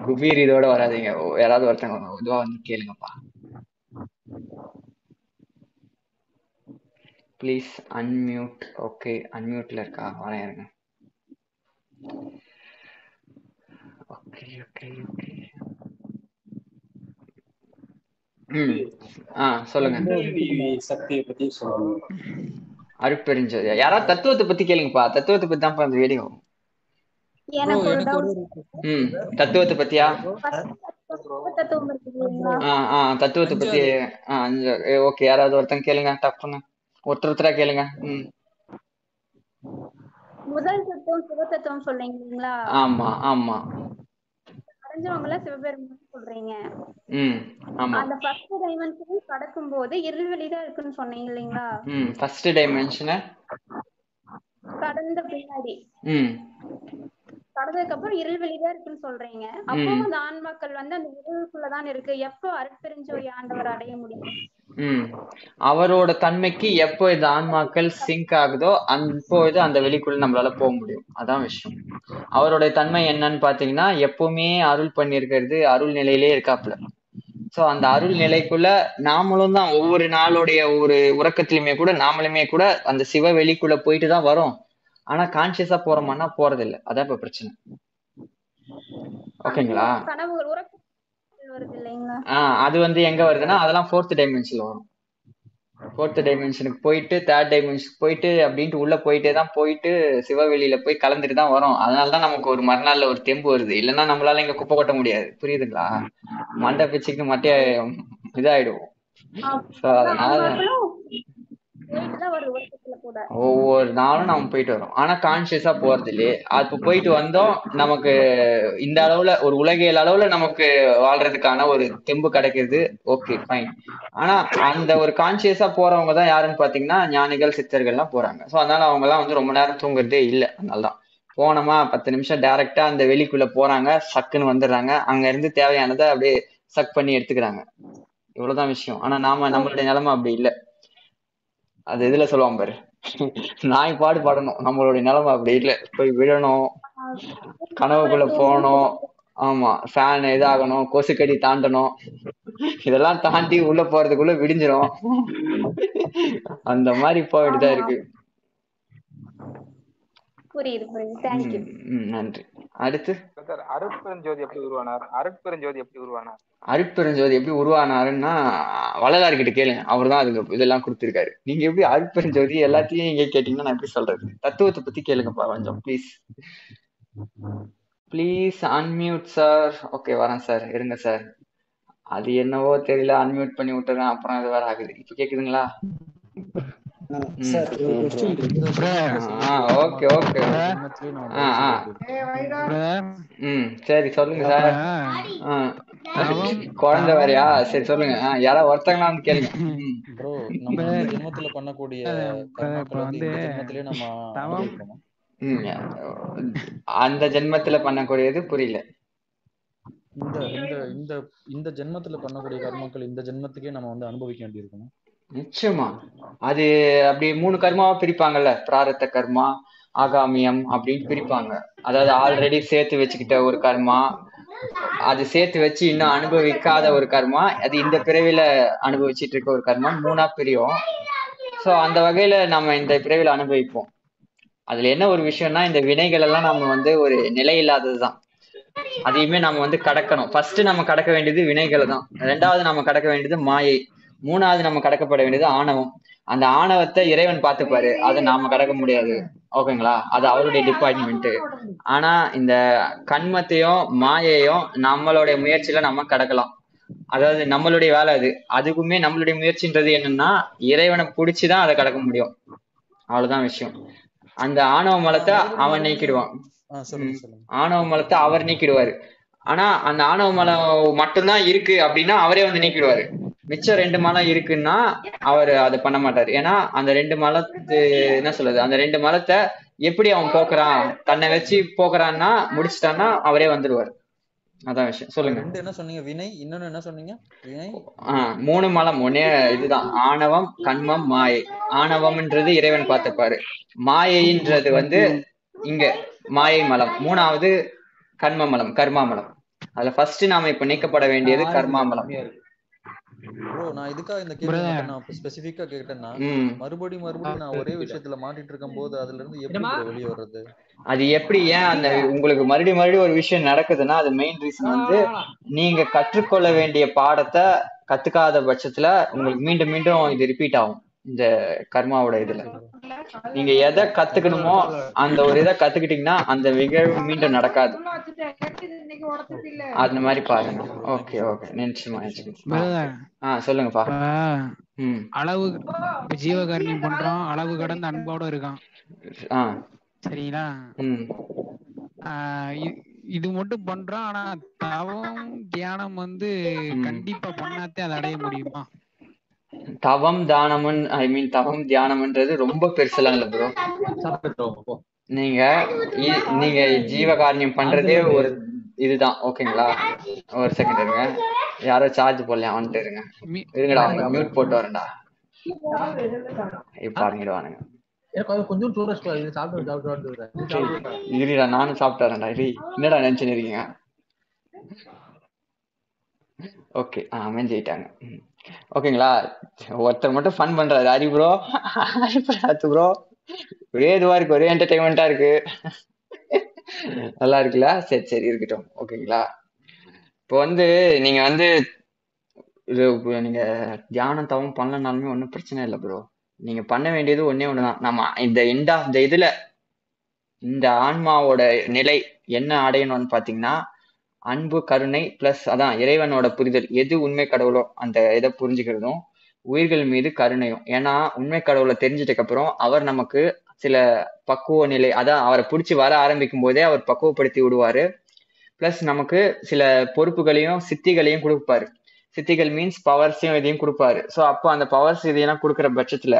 குபீர் இதோட வராதீங்க. யாராவது ஒருத்தவங்க இதுவா வந்து கேளுங்கப்பா. ப்ளீஸ் அன்மியூட் ஓகே அன்மியூட்ல இருக்கா? வரேன் இருங்க. ஓகே ஓகே ஓகே சொல்லுங்க சக்தியை பத்தி சொல்லுங்க. அருட்பெருஞ்சோதி. யாராவது தத்துவத்தை பத்தி கேளுங்கப்பா. தத்துவத்தை பத்தி தான்ப்பா அந்த வீடியோ தத்துவத்தை பத்தியா? தத்துவம் தத்துவத்தை பத்தி ஓகே யாராவது ஒருத்தங்க கேளுங்க. டப்புன்னு. ஒருத்தர் ஒருத்தரா கேளுங்க. முதல் தத்துவம் சிவத்தத்துவம் சொல்றீங்க இல்லைங்களா ஆமா ஆமா. அடைஞ்சவங்கள சிவபெருமான் சொல்றீங்க. அந்த ஃபர்ஸ்ட் டைமென்ஷன் கடக்கும் போது இருள்வெளி தான் இருக்குன்னு சொன்னீங்க இல்லைங்களா? ஃபர்ஸ்ட் டைமென்ஷனை கடந்த பின்னாடி. கடந்ததுக்கு அப்புறம் இருள்வெளி தான் இருக்குன்னு சொல்றீங்க. அப்போ. அந்த ஆன்மாக்கள் வந்து அந்த இருளுக்குள்ளதான் இருக்கு. எப்போ அருட்பெருஞ்சோதி ஆண்டவர் அடைய முடியும்? ம். அவரோட தன்மைக்கு எப்போ இந்த ஆன்மாக்கள் சிங்க் ஆகுதோ அப்போ இது அந்த வெளிக்குள்ள நம்மளால போக முடியும். அதான் விஷயம். அவருடைய தன்மை என்னன்னு பாத்தீங்கன்னா எப்பவுமே அருள் பண்ணிருக்கிறது அருள் நிலையிலே இருக்காப்புல. சோ அந்த அருள் நிலைக்குள்ள நாமளும் தான் ஒவ்வொரு நாளுடைய ஒரு உறக்கத்திலுமே கூட நாமளுமே கூட அந்த சிவ வெளிக்குள்ள போயிட்டு தான் வரோம். ஆனா கான்சியஸா போறோமான்னா போறது அதான் இப்ப பிரச்சனை. ஓகேங்களா? அது வந்து எங்க வருதுன்னா அதெல்லாம் ஃபோர்த் டைமென்ஷன்ல வரும். ஃபோர்த் டைமென்ஷனுக்கு போயிட்டு தேர்ட் டைமென்ஷனுக்கு போயிட்டு அப்படின்ட்டு உள்ள போயிட்டே தான் போயிட்டு சிவவெளியில போய் கலந்துட்டு தான் வரும். அதனால தான் நமக்கு ஒரு மறுநாள்ல ஒரு தெம்பு வருது. இல்லைன்னா நம்மளால இங்க குப்பை கொட்ட முடியாது. புரியுதுங்களா? மண்டை பிச்சுக்கு மட்டைய இதாயிடுவோம். அதனால ஒவ்வொரு நாளும் நம்ம போயிட்டு வரோம். ஆனா கான்சியஸா போறது இல்லையே அப்ப போயிட்டு வந்தோம் நமக்கு இந்த அளவுல ஒரு உலகியல் அளவுல நமக்கு வாழ்றதுக்கான ஒரு தெம்பு கிடைக்கிறது. ஓகே ஃபைன் ஆனா அந்த ஒரு கான்சியஸா போறவங்க தான் யாருன்னு பாத்தீங்கன்னா ஞானிகள் சித்தர்கள்லாம் போறாங்க. சோ அதனால அவங்க எல்லாம் வந்து ரொம்ப நேரம் தூங்குறதே இல்ல. அதனாலதான். போனோமா பத்து நிமிஷம் டைரக்டா அந்த வெளிக்குள்ள போறாங்க சக்குன்னு வந்துடுறாங்க. அங்க இருந்து தேவையானதை அப்படியே சக் பண்ணி எடுத்துக்கிறாங்க. இவ்வளவுதான் விஷயம். ஆனா நாம நம்மளுடைய நிலைமை அப்படி இல்லை. அது இதுல சொல்லுவாங்க பாரு. நாய் பாடு பாடணும். நம்மளுடைய நிலைமை அப்படி இல்ல. போய் விழணும். கனவுக்குள்ள போகணும். ஆமா. ஃபேன் இதாகணும். கொசுக்கடி தாண்டணும். இதெல்லாம் தாண்டி உள்ள போறதுக்குள்ள விடிஞ்சிரும். அந்த மாதிரி போயிட்டு தான் இருக்கு. புரியுது புரியுது. தேங்க்யூ நன்றி. அடுத்து? சார் அருட்பெருஞ்சோதி எப்படி உருவானார்? அருட்பெருஞ்சோதி எப்படி உருவானார்? அருட்பெருஞ்சோதி எப்படி உருவானாருன்னா வள்ளலார் கிட்ட கேளுங்க. அவர் தான் அதுக்கு இதெல்லாம் கொடுத்திருக்காரு. நீங்க எப்படி அருட்பெருஞ்சோதி எல்லாத்தையும் இங்க கேட்டீங்கன்னா நான் எப்படி சொல்றது? தத்துவத்தை பத்தி கேளுங்கப்பா கொஞ்சம் please please unmute sir okay வரேன் சார் இருங்க சார் அது என்னவோ தெரியல. அன்மியூட் பண்ணி விட்டுறேன். அப்புறம் இது வேற ஆகுது. இப்ப கேக்குதுங்களா? சார் சொல்லுங்க சார். குழந்தை வேறயா சரி சொல்லுங்க. யாராவது ஒருத்தங்களா வந்து கேளுங்க ப்ரோ நம்ம ஜென்மத்துல பண்ணக்கூடிய அந்த ஜென்மத்துல பண்ணக்கூடியது புரியல. இந்த இந்த இந்த இந்த ஜென்மத்துல பண்ணக்கூடிய கர்மாக்கள் இந்த ஜென்மத்துக்கே நம்ம வந்து அனுபவிக்க வேண்டியிருக்கணும் நிச்சயமா. அது அப்படி மூணு கர்மாவா பிரிப்பாங்கல்ல? பிராரத்த கர்மா ஆகாமியம் அப்படின்னு பிரிப்பாங்க. அதாவது ஆல்ரெடி சேர்த்து வச்சுக்கிட்ட ஒரு கர்மா அது சேர்த்து வச்சு இன்னும் அனுபவிக்காத ஒரு கர்மா அது இந்த பிறவில அனுபவிச்சிட்டு இருக்க ஒரு கர்மா மூணா பிரியும். சோ அந்த வகையில நம்ம இந்த பிறவில அனுபவிப்போம். அதுல என்ன ஒரு விஷயம்னா இந்த வினைகள் எல்லாம் நம்ம வந்து ஒரு நிலை இல்லாததுதான். அதையுமே நம்ம வந்து கடக்கணும். ஃபர்ஸ்ட் நம்ம கடக்க வேண்டியது வினைகளை தான் ரெண்டாவது நம்ம கடக்க வேண்டியது மாயை. மூணாவது நம்ம கடக்கப்பட வேண்டியது ஆணவம். அந்த ஆணவத்தை இறைவன் பார்த்துப்பாரு. அதை நாம கடக்க முடியாது. ஓகேங்களா? அது அவருடைய டிபார்ட்மெண்ட் ஆனா இந்த கண்மத்தையும் மாயையும் நம்மளுடைய முயற்சியில நம்ம கடக்கலாம். அதாவது நம்மளுடைய வேலை அது. அதுக்குமே நம்மளுடைய முயற்சின்றது என்னன்னா இறைவனை பிடிச்சுதான் அதை கடக்க முடியும். அவ்வளவுதான் விஷயம். அந்த ஆணவ மலத்தை அவன் நீக்கிடுவான். ஆணவ மலத்தை அவர் நீக்கிடுவாரு. ஆனா அந்த ஆணவ மலம் மட்டும்தான் இருக்கு அப்படின்னா அவரே வந்து நீக்கிடுவாரு. மிச்சம் ரெண்டு மலம் இருக்குன்னா அவர் அதை பண்ண மாட்டாரு. ஏன்னா அந்த ரெண்டு மலத்து என்ன சொல்றது அந்த ரெண்டு மலத்தை எப்படி அவன் போக்குறான்? தன்னை வச்சு போக்குறான்னா முடிச்சிட்டான்னா அவரே வந்துடுவாரு. அதான் விஷயம். சொல்லுங்க. ரெண்டு என்ன சொன்னீங்க? வினை. இன்னொன்னு என்ன சொன்னீங்க? மூணு மலம். ஒன்னே இதுதான். ஆணவம் கண்மம் மாயை. ஆணவம்ன்றது இறைவன் பார்த்துப்பாரு. மாயைன்றது வந்து இங்க மாயை மலம். மூணாவது கர்ம மலம் கர்மா மலம். அதுல ஃபர்ஸ்ட் நாம இப்ப நீக்கப்பட வேண்டியது கர்மா மலம் ப்ரோ நான் இதுக்காக இந்த கேள்வி நான் ஸ்பெசிபிக்கா கேட்டேன்னா. மறுபடியும் மறுபடியும் நான் ஒரே விஷயத்துல மாட்டிட்டு இருக்கும் போது அதுல இருந்து எப்படி வெளியே வர்றது? அது எப்படி ஏன் அந்த உங்களுக்கு மறுபடியும் மறுபடியும் ஒரு விஷயம் நடக்குதுன்னா அது மெயின் ரீசன் வந்து நீங்க கற்றுக்கொள்ள வேண்டிய பாடத்தை கத்துக்காத பட்சத்துல உங்களுக்கு மீண்டும் மீண்டும் இது ரிப்பீட் ஆகும். இந்த கர்மாவோட இதுல. நீங்க எதை கத்துக்கணுமோ அந்த ஒரு இதை கத்துக்கிட்டீங்கன்னா அந்த நிகழ்வு மீண்டும் நடக்காது. அந்த மாதிரி பாருங்க. Okay okay. நிச்சயமா நிச்சயமா Brother, ஆ சொல்லுங்கப்பா. அளவு ஜீவகாருண்யம் பண்றோம். அளவு கடந்த அன்போட இருக்கான். ஆ. சரிங்களா? ம். ஆஹ் இ- இது மட்டும் பண்றோம். ஆனா தவம் தியானம் வந்து கண்டிப்பா பண்ணாதே அதை அடைய முடியுமா? தவம் தானமன் ஐ மீன் தவம் தியானம்ன்றது ரொம்ப பெருசுலாம் இல்ல ப்ரோ நீங்க நீங்க ஜீவகாருண்யம் பண்றதே ஒரு இதுதான் ஓகேங்களா ஒரு செகண்ட் இருங்க. யாரோ சார்ஜ் போடலையா? வந்துட்டு இருங்க. இருங்கடா மியூட் போட்டு வரேன்டா. இப்ப சாப்பிட்டு இருடா நானும் இரு. என்னடா நினைச்சுன்னு இருக்கீங்க? ஓகே அமைஞ்சிட்டாங்க. ஓகேங்களா? ஒருத்தர் மட்டும் ஃபன் பண்றாரு. ஹரி ப்ரோ ஹரி ப்ரோ ஒரே இதுவா இருக்கு. ஒரே என்டர்டைன்மெண்டா இருக்கு. நல்லா இருக்குல்ல? சரி சரி இருக்கட்டும். ஓகேங்களா? இப்போ வந்து நீங்க வந்து இது நீங்க தியானம் தவம் பண்ணலனாலுமே ஒன்றும் பிரச்சனை இல்லை ப்ரோ நீங்க பண்ண வேண்டியது ஒண்ணே ஒண்ணுதான். நம்ம இந்த எண்ட் ஆஃப் த இதுல இந்த ஆன்மாவோட நிலை என்ன அடையணும்னு பாத்தீங்கன்னா அன்பு கருணை பிளஸ் அதான் இறைவனோட புரிதல். எது உண்மை கடவுளோ அந்த இதை புரிஞ்சுக்கிறதும் உயிர்கள் மீது கருணையும். ஏன்னா உண்மை கடவுளை தெரிஞ்சதுக்கு அப்புறம் அவர் நமக்கு சில பக்குவ நிலை அதான் அவரை பிடிச்சி வர ஆரம்பிக்கும் போதே அவர் பக்குவப்படுத்தி விடுவாரு. பிளஸ் நமக்கு சில பொறுப்புகளையும் சித்திகளையும் கொடுப்பாரு. சித்திகள் மீன்ஸ் பவர்ஸையும் இதையும் கொடுப்பாரு. ஸோ அப்போ அந்த பவர்ஸ் இதையெல்லாம் கொடுக்குற பட்சத்துல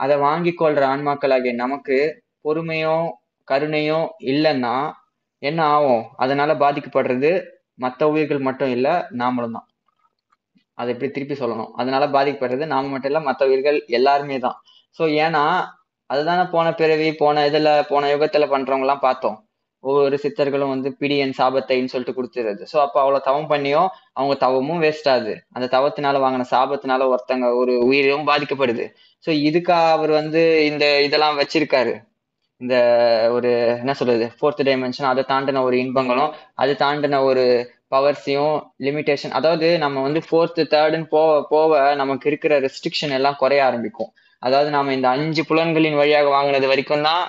அதை வாங்கி கொள்ற ஆன்மாக்களாகிய நமக்கு பொறுமையும் கருணையும் இல்லைன்னா என்ன ஆகும்? அதனால பாதிக்கப்படுறது மற்ற உயிர்கள் மட்டும் இல்லை நாமளும் தான். அதை எப்படி திருப்பி சொல்லணும். அதனால பாதிக்கப்படுறது நாம மட்டும் இல்லை மற்ற உயிர்கள் எல்லாருமே தான். ஸோ ஏன்னா அதுதானே போன பிறவி போன இதுல போன யுகத்துல பண்றவங்க எல்லாம் பார்த்தோம். ஒவ்வொரு சித்தர்களும் வந்து பிடியன் சாபத்தைன்னு சொல்லிட்டு கொடுத்துருது ஸோ அப்போ அவ்வளோ தவம் பண்ணியும் அவங்க தவமும் வேஸ்ட் ஆகுது அந்த தவத்தினால வாங்கின சாபத்தினால ஒருத்தங்க ஒரு உயிரும் பாதிக்கப்படுது. ஸோ இதுக்கா அவர் வந்து இந்த இதெல்லாம் வச்சிருக்காரு. இந்த ஒரு என்ன சொல்றது ஃபோர்த் டைமென்ஷன் அதை தாண்டின ஒரு இன்பங்களும் அது தாண்டின ஒரு பவர்ஸையும் லிமிடேஷன் அதாவது நம்ம வந்து ஃபோர்த்து தேர்டுன்னு போக போக நமக்கு இருக்கிற ரெஸ்ட்ரிக்ஷன் எல்லாம் குறைய ஆரம்பிக்கும். அதாவது நம்ம இந்த அஞ்சு புலன்களின் வழியாக வாங்கினது வரைக்கும் தான்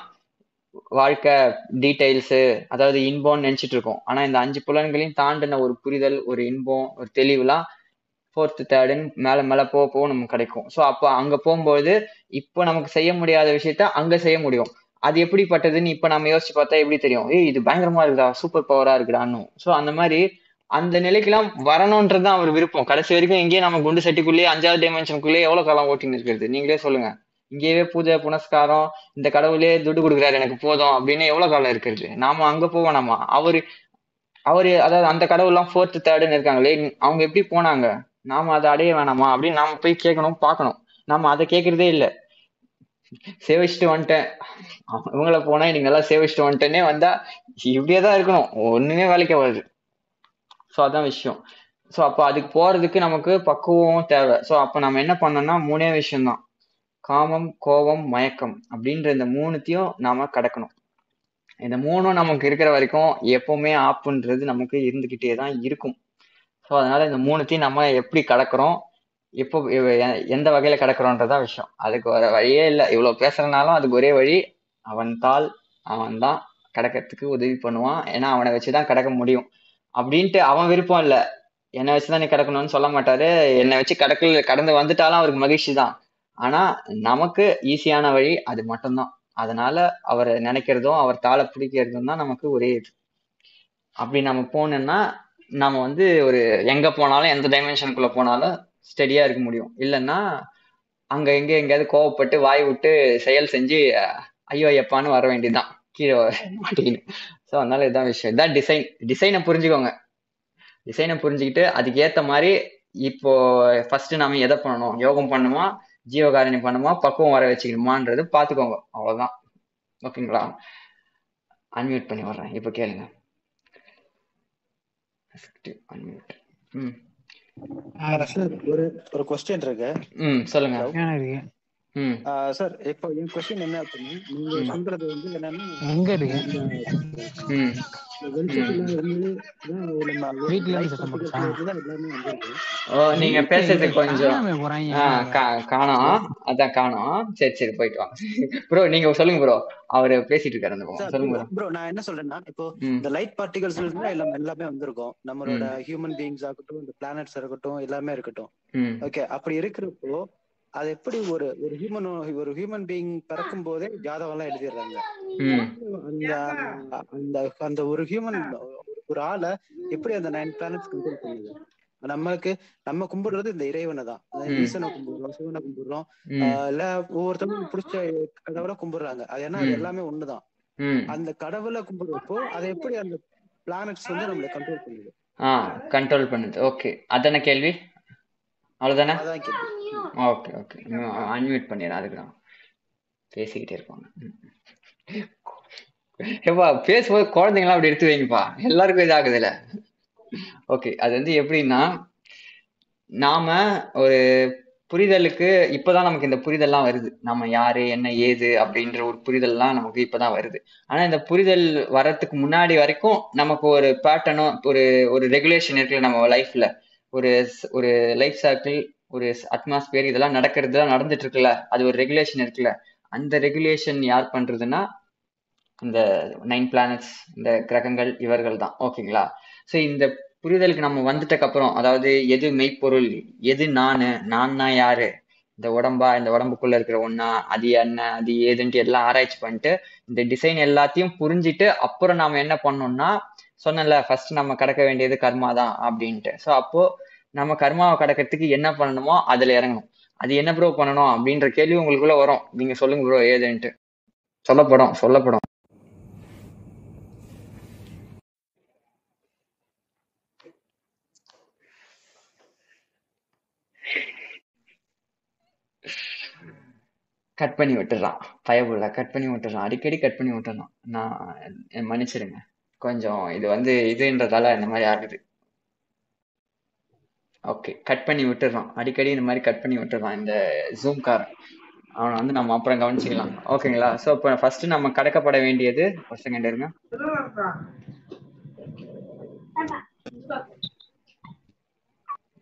வாழ்க்கை டீட்டெயில்ஸு அதாவது இன்பம்னு நினச்சிட்டு இருக்கோம். ஆனால் இந்த அஞ்சு புலன்களையும் தாண்டின ஒரு புரிதல் ஒரு இன்பம் ஒரு தெளிவுலாம் ஃபோர்த்து தேர்டுன்னு மேலே மேலே போக போக நமக்கு கிடைக்கும். ஸோ அப்போ அங்கே போகும்போது இப்போ நமக்கு செய்ய முடியாத விஷயத்த அங்கே செய்ய முடியும். அது எப்படிப்பட்டதுன்னு இப்ப நம்ம யோசிச்சு பார்த்தா எப்படி தெரியும்? ஏய் இது பயங்கரமா இருக்குதா சூப்பர் பவரா இருக்குடான்னு ஸோ அந்த மாதிரி அந்த நிலைக்கெல்லாம் வரணும்ன்றது அவர் விருப்பம். கடைசி வரைக்கும் இங்கேயே நம்ம குண்டு சட்டிக்குள்ளேயே அஞ்சாவது டைமென்ஷனுக்குள்ளேயே எவ்வளவு காலம் ஓட்டின்னு இருக்கிறது? நீங்களே சொல்லுங்க. இங்கேயே பூஜை புனஸ்காரம் இந்த கடவுளே துட்டு கொடுக்குறாரு எனக்கு போதும் அப்படின்னு எவ்வளவு காலம் இருக்கிறது? நாம அங்க போவோம் அவரு அவரு அதாவது அந்த கடவுள்லாம் ஃபோர்த்து தேர்டுன்னு இருக்காங்களே அவங்க எப்படி போனாங்க? நாம அதை அடைய வேணாமா? அப்படின்னு நாம போய் கேட்கணும் பார்க்கணும். நாம அதை கேட்கறதே இல்லை. சேவிச்சுட்டு வந்துட்டேன். இவங்கள போனா நீங்க நல்லா சேவிச்சுட்டு வந்துட்டேனே வந்தா இப்படியே தான் இருக்கணும். ஒண்ணுமே வேலைக்கு வருது ஸோ அதான் விஷயம். ஸோ அப்போ அதுக்கு போறதுக்கு நமக்கு பக்குவம் தேவை. ஸோ அப்போ நம்ம என்ன பண்ணோம்னா மூணே விஷயம்தான். காமம் கோபம் மயக்கம் அப்படின்ற இந்த மூணுத்தையும் நாம கடக்கணும். இந்த மூணும் நமக்கு இருக்கிற வரைக்கும் எப்பவுமே ஆப்புன்றது நமக்கு இருந்துகிட்டே தான் இருக்கும். ஸோ அதனால இந்த மூணுத்தையும் நம்ம எப்படி கடக்கிறோம்? எப்போ எந்த வகையில கடக்கிறோன்றதான் விஷயம். அதுக்கு வர வழியே இல்லை. இவ்வளவு பேசுறதுனாலும் அதுக்கு ஒரே வழி அவன் தாள் அவன் தான் கடக்கிறதுக்கு உதவி பண்ணுவான். ஏன்னா அவனை வச்சுதான் கிடக்க முடியும். அப்படின்ட்டு அவன் விருப்பம் இல்லை. என்னை வச்சுதான் நீ கிடக்கணும்னு சொல்ல மாட்டாரு. என்னை வச்சு கடக்கல கடந்து வந்துட்டாலும் அவருக்கு மகிழ்ச்சி தான். ஆனா நமக்கு ஈஸியான வழி அது மட்டும்தான். அதனால அவரை நினைக்கிறதும் அவர் தாளை பிடிக்கிறதும் தான் நமக்கு ஒரே இது. அப்படி நம்ம போனோம்னா நம்ம வந்து ஒரு எங்க போனாலும் எந்த டைமென்ஷனுக்குள்ள போனாலும் ஸ்டெடியா இருக்க முடியும். இல்லைன்னா அங்க எங்க எங்கேயாவது கோவப்பட்டு வாய் விட்டு செயல் செஞ்சு ஐயோ எப்பான்னு வர வேண்டியதுதான். கீழே மாட்டிக்கின்னு ஸோ அதனால இதுதான் விஷயம். இதான் டிசைன் டிசைனை புரிஞ்சுக்கோங்க. டிசைனை புரிஞ்சுக்கிட்டு அதுக்கு ஏத்த மாதிரி இப்போ ஃபர்ஸ்ட் நாம எதை பண்ணணும்? யோகம் பண்ணுமா? ஜீவகாரணி பண்ணுமா? பக்குவம் வர வச்சுக்கணுமான்றது பார்த்துக்கோங்க அவ்வளவுதான். ஓகேங்களா? அன்மியூட் பண்ணி வர்றேன் இப்போ கேளுங்க. அன்மியூட் ம். ஒரு ஒரு கொஸ்டின் இருக்கு ம் சொல்லுங்க இருக்கு சார் இப்போ என் கொஸ்டின் என்ன அப்படின்னா நீங்க. சொல்றது வந்து என்னன்னா எங்க இருக்கு. நீங்க பேசுறது கொஞ்சம். காணாம அதான் காணோம். சரி சரி போயிட்டு வாங்க ப்ரோ நீங்க சொல்லுங்க ப்ரோ அவரு பேசிட்டு இருக்காரு அந்த சொல்லுங்க ப்ரோ நான் என்ன சொல்றேன்னா இப்போ இந்த லைட் பார்ட்டிகல்ஸ்ல இருந்து எல்லாம் எல்லாமே வந்திருக்கும். நம்மளோட ஹியூமன் பீயிங்ஸ் ஆகட்டும் இந்த பிளானட்ஸ் இருக்கட்டும் எல்லாமே இருக்கட்டும். ஓகே அப்படி இருக்கிறப்போ அது எப்படி ஒரு ஒரு ஹியூமன் ஒரு ஹியூமன் பீயிங் பிறக்கும் போதே ஜாதகம் எல்லாம் எழுதிடுறாங்க அந்த அந்த அந்த ஒரு ஹியூமன் ஒரு ஆளை எப்படி அந்த நைன் பிளானட்ஸ் கண்ட்ரோல் பண்ணுது? நம்மளுக்கு நம்ம கும்பிடுறது இந்த இறைவனை தான். ஈசனை கும்பிடுறோம் சிவனை கும்பிடுறோம் ஆஹ் இல்ல ஒவ்வொருத்தவங்க பிடிச்ச கடவுளை கும்பிடுறாங்க. அது ஏன்னா அது எல்லாமே ஒண்ணுதான். அந்த கடவுளை கும்பிடுறப்போ அதை எப்படி அந்த பிளானட்ஸ் வந்து நம்மளை கண்ட்ரோல் பண்ணுது? ஆ கண்ட்ரோல் பண்ணுது. ஓகே அதான கேள்வி? ம். ஓகே ஓகே அன்மியூட் பண்ணிடுறேன் அதுக்கு தான். பேசிக்கிட்டே இருப்பாங்க. ஏப்பா பேசும்போது குழந்தைங்களாம் அப்படி எடுத்து வைங்கப்பா. எல்லாருக்கும் இதாகுதுல்ல ஓகே அது வந்து எப்படின்னா நாம ஒரு புரிதலுக்கு இப்பதான் நமக்கு இந்த புரிதல்லாம் வருது. நம்ம யாரு என்ன ஏது அப்படின்ற ஒரு புரிதல்லாம் நமக்கு இப்பதான் வருது. ஆனா இந்த புரிதல் வர்றதுக்கு முன்னாடி வரைக்கும் நமக்கு ஒரு பேட்டர்னும் ஒரு ஒரு ரெகுலேஷன் இருக்குல்ல நம்ம லைஃப்ல ஒரு ஒரு லைஃப் சர்க்கிள் ஒரு அட்மாஸ்பியர் இதெல்லாம் நடக்கிறது நடந்துட்டு இருக்குல்ல அது ஒரு ரெகுலேஷன் இருக்குல்ல. அந்த ரெகுலேஷன் யார் பண்றதுன்னா இந்த நைன் பிளானட்ஸ் இந்த கிரகங்கள் இவர்கள் தான். ஓகேங்களா ஸோ இந்த புரிதலுக்கு நம்ம வந்துட்டக்கு அப்புறம் அதாவது எது மெய்ப்பொருள் எது நானு நான் யாரு? இந்த உடம்பா இந்த உடம்புக்குள்ள இருக்கிற ஒன்னா அது என்ன அது ஏதுன்ட்டு எல்லாம் ஆராய்ச்சி பண்ணிட்டு இந்த டிசைன் எல்லாத்தையும் புரிஞ்சிட்டு அப்புறம் நாம என்ன பண்ணோம்னா சொன்னேன்ல ஃபர்ஸ்ட் நம்ம கடக்க வேண்டியது கர்மா தான் அப்படின்ட்டு. ஸோ அப்போ நம்ம கர்மாவை கடக்கிறதுக்கு என்ன பண்ணணுமோ அதுல இறங்கணும். அது என்ன ப்ரோ பண்ணணும் அப்படின்ற கேள்வி உங்களுக்குள்ள வரும். நீங்க சொல்லுங்க ப்ரோ ஏதுன்ட்டு. சொல்லப்படும் சொல்லப்படும். கட் பண்ணி விட்டுறான். பயபுள்ள கட் பண்ணி விட்டுறான். அடிக்கடி கட் பண்ணி விட்டுறான். நான் மன்னிச்சிருங்க கொஞ்சம் இது வந்து இதுன்றதால இந்த மாதிரி ஆகுது. ஓகே கட் பண்ணி விட்டுறான் அடிக்கடி இந்த மாதிரி கட் பண்ணி விட்டுறான் இந்த ஜூம் கார் அவனை வந்து நம்ம அப்புறம் கவனிச்சிக்கலாம். ஓகேங்களா ஸோ இப்போ ஃபர்ஸ்ட் நம்ம கடக்கப்பட வேண்டியது ஒரு செகண்ட் இருங்க.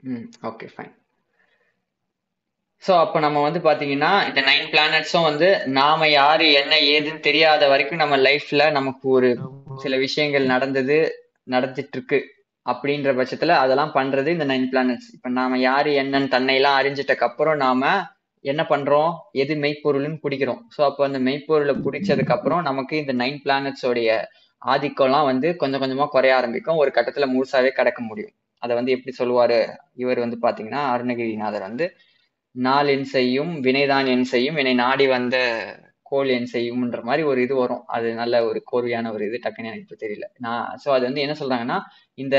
ம் ஓகே ஃபைன் ஸோ அப்போ நம்ம வந்து பார்த்தீங்கன்னா இந்த நைன் பிளானட்ஸும் வந்து நாம யாரு என்ன ஏதுன்னு தெரியாத வரைக்கும் நம்ம லைஃப்ல நமக்கு ஒரு சில விஷயங்கள் நடந்தது நடந்துட்டு இருக்கு அப்படின்ற பட்சத்துல அதெல்லாம் பண்றது இந்த நைன் பிளானட்ஸ் இப்போ நாம யாரு என்னன்னு தன்னையெல்லாம் அறிஞ்சிட்டக்கு அப்புறம் நாம என்ன பண்றோம்? எது மெய்ப்பொருள்னு பிடிக்கிறோம். ஸோ அப்போ அந்த மெய்ப்பொருளை பிடிச்சதுக்கு அப்புறம் நமக்கு இந்த நைன் பிளானட்ஸோடைய ஆதிக்கம்லாம் வந்து கொஞ்சம் கொஞ்சமா குறைய ஆரம்பிக்கும். ஒரு கட்டத்துல முழுசாவே கடக்க முடியும். அதை வந்து எப்படி சொல்லுவாரு? இவர் வந்து பாத்தீங்கன்னா அருணகிரிநாதர் வந்து நாள் என் செய்யும் வினைதான் என் செய்யும். என்னை நாடி வந்த கோல் என் செய்யும்ன்ற மாதிரி ஒரு இது வரும். அது நல்ல ஒரு கோர்வையான ஒரு இது டக்குன்னு எனக்கு தெரியல. நான் ஸோ அது வந்து என்ன சொல்றாங்கன்னா இந்த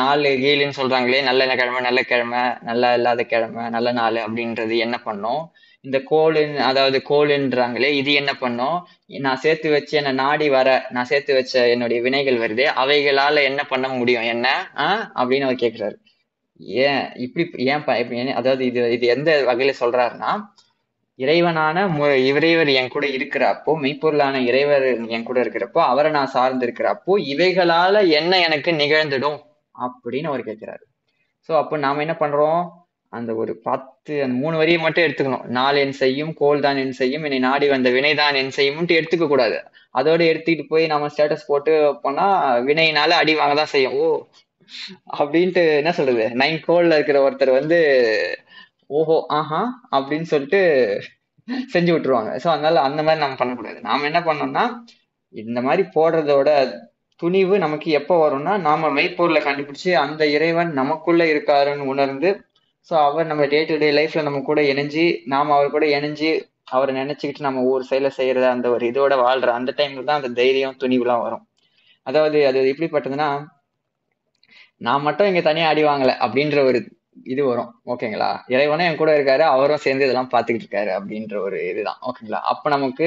நாலு கீழுன்னு சொல்றாங்களே நல்ல கிழமை நல்ல கிழமை நல்லா இல்லாத கிழமை நல்ல நாள் அப்படின்றது என்ன பண்ணும்? இந்த கோலின் அதாவது கோலுன்றாங்களே இது என்ன பண்ணும்? நான் சேர்த்து வச்சு என்ன நாடி வர நான் சேர்த்து வச்ச என்னுடைய வினைகள் வருதே அவைகளால என்ன பண்ண முடியும்? என்ன? ஆஹ் அப்படின்னு அவர் கேட்கிறாரு ஏன் இப்படி ஏன் அதாவது இது இது எந்த வகையில சொல்றாருன்னா இறைவனான இறைவர் என் கூட இருக்கிறப்போ மெய்ப்பொருளான இறைவர் என் கூட இருக்கிறப்போ அவரை நான் சார்ந்து இருக்கிறப்போ இவைகளால என்ன எனக்கு நிகழ்ந்துடும்? அப்படின்னு அவர் கேட்கிறாரு. ஸோ அப்போ நாம என்ன பண்றோம்? அந்த ஒரு பத்து அந்த மூணு வரியை மட்டும் எடுத்துக்கணும். நாள் என் செய்யும் கோல் தான் என் செய்யும் என்னை நாடி வந்த வினை தான் என் செய்யும்ட்டு எடுத்துக்க கூடாது. அதோட எடுத்துக்கிட்டு போய் நம்ம ஸ்டேட்டஸ் போட்டு போனா வினையினால அடி வாங்க தான் செய்யும். ஓ! அப்படின்ட்டு என்ன சொல்றது? நைன் கோல்ல இருக்கிற ஒருத்தர் வந்து ஓஹோ ஆஹா அப்படின்னு சொல்லிட்டு செஞ்சு விட்டுருவாங்க. ஸோ அதனால அந்த மாதிரி நம்ம பண்ணக்கூடாது. நாம என்ன பண்ணோம்னா இந்த மாதிரி போடுறதோட துணிவு நமக்கு எப்போ வரும்னா நாம மெய்ப்பொருளை கண்டுபிடிச்சு அந்த இறைவன் நமக்குள்ள இருக்காருன்னு உணர்ந்து ஸோ அவர் நம்ம டே டு டே லைஃப்ல நம்ம கூட இணைஞ்சு நாம அவர் கூட இணைஞ்சு அவரை நினைச்சுக்கிட்டு நம்ம ஒவ்வொரு செயலை செய்யறத அந்த ஒரு இதோட வாழ்ற அந்த டைம்ல தான் அந்த தைரியம் துணிவுலாம் வரும். அதாவது அது எப்படிப்பட்டதுன்னா நான் மட்டும் இங்க தனியா அடி வாங்கல அப்படின்ற ஒரு இது வரும். ஓகேங்களா இறைவனும் என் கூட இருக்காரு. அவரும் சேர்ந்து இதெல்லாம் பாத்துக்கிட்டு இருக்காரு அப்படின்ற ஒரு இதுதான். ஓகேங்களா அப்ப நமக்கு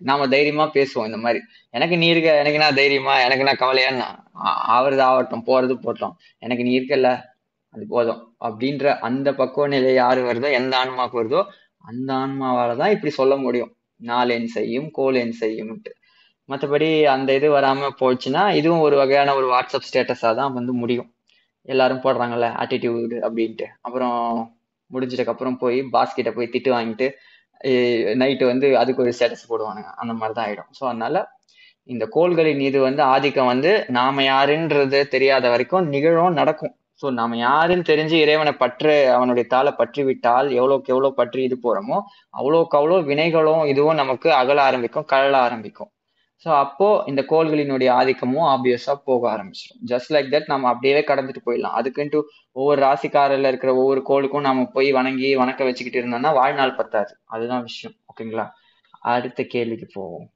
நாம தைரியமா பேசுவோம் இந்த மாதிரி. எனக்கு நீ இருக்க எனக்கு நான் தைரியமா எனக்கு நான் கவலையான்னா ஆவறது ஆகட்டும் போறது போட்டோம். எனக்கு நீ இருக்கல்ல அது போதும். அப்படின்ற அந்த பக்குவ நிலை யாரு வருதோ எந்த ஆன்மாவுக்கு வருதோ அந்த ஆன்மாவால தான் இப்படி சொல்ல முடியும். நாளேன் செய்யும் கோலேன் செய்யும்ட்டு மற்றபடி அந்த இது வராம போச்சுன்னா இதுவும் ஒரு வகையான ஒரு வாட்ஸ்அப் ஸ்டேட்டஸா தான் வந்து முடியும். எல்லாரும் போடுறாங்கல்ல ஆட்டிடியூடு அப்படின்ட்டு. அப்புறம் முடிஞ்சதுக்கு அப்புறம் போய் பாஸ் கிட்ட போய் திட்டு வாங்கிட்டு நைட்டு வந்து அதுக்கு ஒரு ஸ்டேட்டஸ் போடுவானுங்க. அந்த மாதிரி தான் ஆயிடும். ஸோ அதனால இந்த கோள்களின் மீது வந்து ஆதிக்கம் வந்து நாம யாருன்றது தெரியாத வரைக்கும் நிகழும் நடக்கும். ஸோ நாம யாருன்னு தெரிஞ்சு இறைவனை பற்று அவனுடைய தாளை பற்றி விட்டால் எவ்வளோக்கு எவ்வளோ பற்றி இது போறோமோ அவ்வளோக்கு அவ்வளோ வினைகளும் இதுவும் நமக்கு அகல ஆரம்பிக்கும் கழல ஆரம்பிக்கும். ஸோ அப்போ இந்த கோள்களினுடைய ஆதிக்கமும் ஆப்வியஸா போக ஆரம்பிச்சிடும் ஜஸ்ட் லைக் தட் நம்ம அப்படியே கடந்துட்டு போயிடலாம். அதுக்குன்ட்டு ஒவ்வொரு ராசிக்காரில் இருக்கிற ஒவ்வொரு கோளுக்கும் நாம போய் வணங்கி வணக்க வச்சுக்கிட்டு இருந்தோம்னா வாழ்நாள் பத்தாது. அதுதான் விஷயம். ஓகேங்களா அடுத்த கேள்விக்கு போவோம்.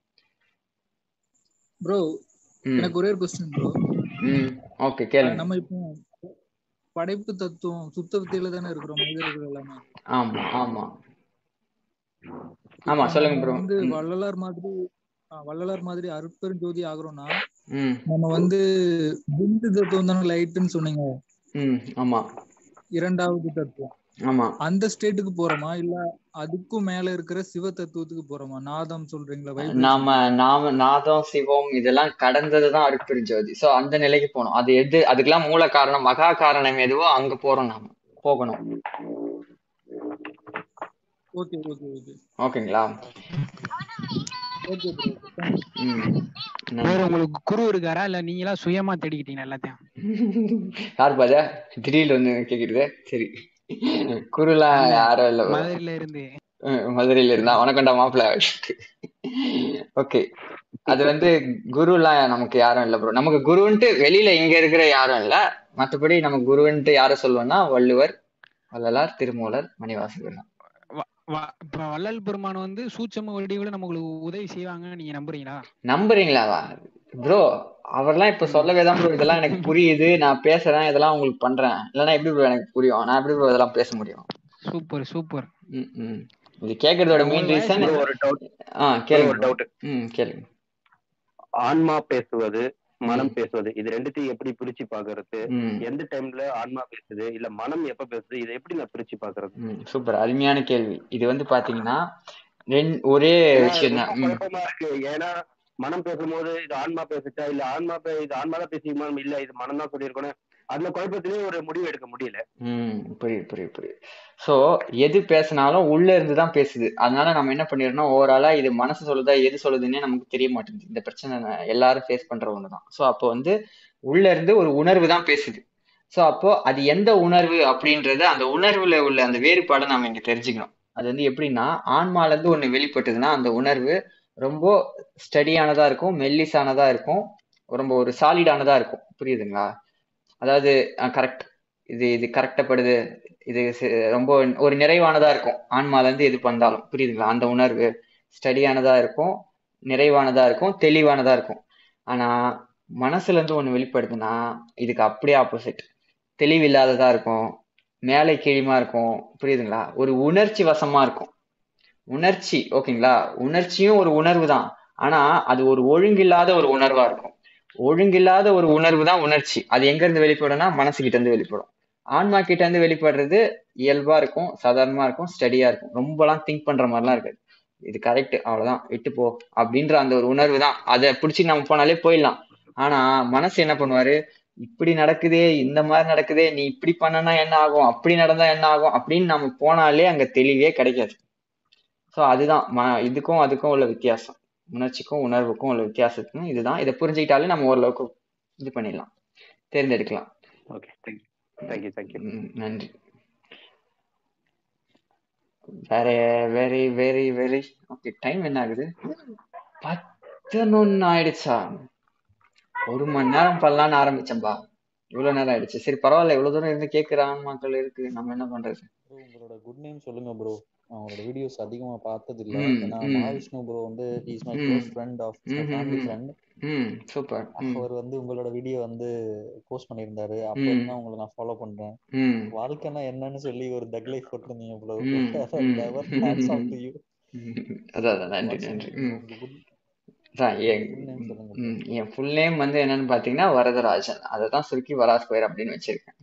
ப்ரோ எனக்கு ஒரே ஒரு கொஸ்டின் ப்ரோ ம். ஓகே கேளுங்க. நம்ம இப்போ படைப்பு தத்துவம் சுத்த வித்தையில தானே இருக்கிறோம். மனிதர்கள் எல்லாமே. ஆமா ஆமா. ஆமா சொல்லுங்க நம்ம ப்ரோ வந்து வள்ளலார் மாதிரி வள்ளலார் மாதிரி அருட்பெருஞ்சோதி ஆகுறோம்னா நம்ம வந்து பிந்து தத்துவம் தானே லைட்டுன்னு சொன்னீங்க. ஆமா. இரண்டாவது தத்துவம். ஆமா. அந்த ஸ்டேட்டுக்கு போறோமா? இல்ல அதுக்கும் மேல இருக்கிற சிவ தத்துவத்துக்கு போறோமா? நாதம் சொல்றீங்களா? நாம நாம நாதம் சிவம் இதெல்லாம் கடந்ததுதான் அருட்பெருஞ்சோதி சோ அந்த நிலைக்கு போகணும். அது எது அதுக்கெல்லாம் மூல காரணம் மகா காரணம் எதுவோ அங்க போறோம் நாம. போகணும். Okay okay okay. ஓகேங்களா? வேற உங்களுக்கு குரு இருக்காரா? இல்ல நீங்களா சுயமா தேடிக்கிட்டீங்க எல்லாத்தையும்? யார் பாதா திடீர்னு வந்து கேக்குறது? சரி. குருலாம் யாரும் இல்ல. மதுரையில இருந்து. மதுரையில இருந்தா வணக்கம்டா மாப்பிள்ள. ஓகே. அது வந்து குருலாம் நமக்கு யாரும் இல்ல ப்ரோ நமக்கு குருன்ட்டு வெளியில இங்க இருக்கிற யாரும் இல்ல. மத்தபடி நம்ம குருன்ட்டு யார சொல்லுவோம்னா வள்ளுவர் வள்ளலார் திருமூலர் மணிவாசகர் தான். வள்ளல் பெருமான் வந்து சூட்சம வடிவுல நமக்கு உதவி செய்வாங்க நீங்க நம்புறீங்களா? நம்புறீங்களாவா ப்ரோ அவர்லாம் இப்ப சொல்லவே தான் ப்ரோ இதெல்லாம் எனக்கு புரியுது. நான் பேசுறேன் இதெல்லாம் உங்களுக்கு பண்றேன். இல்லைன்னா எப்படி ப்ரோ எனக்கு புரியும்? நான் எப்படி ப்ரோ இதெல்லாம் பேச முடியும்? Super super. ம் ம். இது கேட்கறதோட ஒரு மெயின் ரீசன் ஒரு டவுட் ஆ கேளுங்க ஒரு டவுட் ம் கேளுங்க. ஆன்மா பேசுவது மனம் பேசுவது. இது ரெண்டுத்தையும் எப்படி பிரிச்சு பாக்குறது. எந்த டைம்ல ஆன்மா பேசுது? இல்ல மனம் எப்ப பேசுது? இதை எப்படி நான் பிரிச்சு பாக்குறது? சூப்பர் அருமையான கேள்வி. இது வந்து பாத்தீங்கன்னா ஒரே விஷயம் குழப்பமா இருக்கு. ஏன்னா மனம் பேசும்போது இது ஆன்மா பேசுச்சா? இல்ல ஆன்மா இது ஆன்மா தான் பேசிக்குமா இல்ல இது மனம் தான் சொல்லியிருக்கணும். அதுல குழப்பத்திலேயே ஒரு முடிவு எடுக்க முடியல. ம் புரியுது புரியுது புரியுது. ஸோ எது பேசினாலும் உள்ள இருந்து தான் பேசுது. அதனால நம்ம என்ன பண்ணிடணும்? ஓவராலா இது மனசு சொல்லுதா எது சொல்லுதுன்னே நமக்கு தெரிய மாட்டேங்குது. இந்த பிரச்சனை எல்லாரும் ஃபேஸ் பண்ற ஒன்று தான் ஸோ அப்போ வந்து உள்ள இருந்து ஒரு உணர்வு தான் பேசுது. ஸோ அப்போ அது எந்த உணர்வு அப்படின்றத அந்த உணர்வுல உள்ள அந்த வேறுபாடை நம்ம இங்க தெரிஞ்சுக்கணும். அது வந்து எப்படின்னா ஆன்மால இருந்து ஒண்ணு வெளிப்பட்டதுன்னா அந்த உணர்வு ரொம்ப ஸ்டடியானதா இருக்கும் மெல்லிஸானதா இருக்கும் ரொம்ப ஒரு சாலிடானதா இருக்கும். புரியுதுங்களா? அதாவது கரெக்ட் இது இது கரெக்டப்படுது. இது ரொம்ப ஒரு நிறைவானதா இருக்கும். ஆன்மால இருந்து எது பண்ணாலும் புரியுதுங்களா? அந்த உணர்வு ஸ்டடியானதா இருக்கும். நிறைவானதா இருக்கும். தெளிவானதா இருக்கும். ஆனா மனசுல இருந்து ஒண்ணு வெளிப்படுதுன்னா இதுக்கு அப்படியே ஆப்போசிட் தெளிவில்லாததா இருக்கும். மேலே கீழிமா இருக்கும். புரியுதுங்களா? ஒரு உணர்ச்சி வசமா இருக்கும். உணர்ச்சி ஓகேங்களா? உணர்ச்சியும் ஒரு உணர்வு தான் ஆனா அது ஒரு ஒழுங்கில்லாத ஒரு உணர்வா இருக்கும். ஒழுங்கில்லாத ஒரு உணர்வு தான் உணர்ச்சி. அது எங்க இருந்து வெளிப்படும்னா மனசு கிட்ட இருந்து வெளிப்படும். ஆன்மா கிட்ட இருந்து வெளிப்படுறது இயல்பா இருக்கும் சாதாரணமா இருக்கும் ஸ்டடியா இருக்கும். ரொம்பலாம் திங்க் பண்ற மாதிரிலாம் இருக்காது. இது கரெக்ட் அவ்வளவுதான். விட்டு போ அப்படின்ற அந்த ஒரு உணர்வு தான். அதை பிடிச்சி நம்ம போனாலே போயிடலாம். ஆனா மனசு என்ன பண்ணுவாரு? இப்படி நடக்குதே இந்த மாதிரி நடக்குதே நீ இப்படி பண்ணனா என்ன ஆகும்? அப்படி நடந்தா என்ன ஆகும்? அப்படின்னு நம்ம போனாலே அங்க தெளிவே கிடைக்காது. ஸோ அதுதான். ம இதுக்கும் அதுக்கும் உள்ள வித்தியாசம். உணர்ச்சிக்கும் உணர்வுக்கும் உள்ள வித்தியாசத்துக்கும் இதுதான். இதை புரிஞ்சுக்கிட்டாலே நம்ம ஓரளவுக்கு இது பண்ணிடலாம். தேர்ந்தெடுக்கலாம். ஓகே தேங்க்யூ தேங்க்யூ நன்றி. வேற very very very okay time என்ன ஆகுது? பத்தொன்னு ஆயிடுச்சா? ஒரு மணி நேரம் பண்ணலாம்னு ஆரம்பிச்சேன்பா. இவ்வளவு நேரம் ஆயிடுச்சு. சரி பரவாயில்ல இவ்வளவு தூரம் இருந்து கேக்குற ஆன்மாக்கள் இருக்கு. நம்ம என்ன பண்றது? உங்களோட குட் நேம் சொல்லுங்க ப்ரோ அவங்களோட வீடியோஸ் அதிகமா பார்த்தது இல்ல ஏன்னா மகாவிஷ்ணு ப்ரோ வந்து is my. Close friend of family friend super அவர் வந்து உங்களோட வீடியோ வந்து போஸ்ட் பண்ணியிருந்தாரு. அப்ப தான் உங்களை நான் ஃபாலோ பண்றேன்? வாழ்க்கைனா என்னன்னு சொல்லி ஒரு தக் லைஃப் போட்டிருந்தீங்க யூ அதான் நன்றி நன்றி. என் ஃபுல் நேம் வந்து என்னன்னு பாத்தீங்கன்னா வரதராஜன். அதை தான் சுருக்கி வரா ஸ்கொயர் அப்படின்னு வச்சிருக்கேன்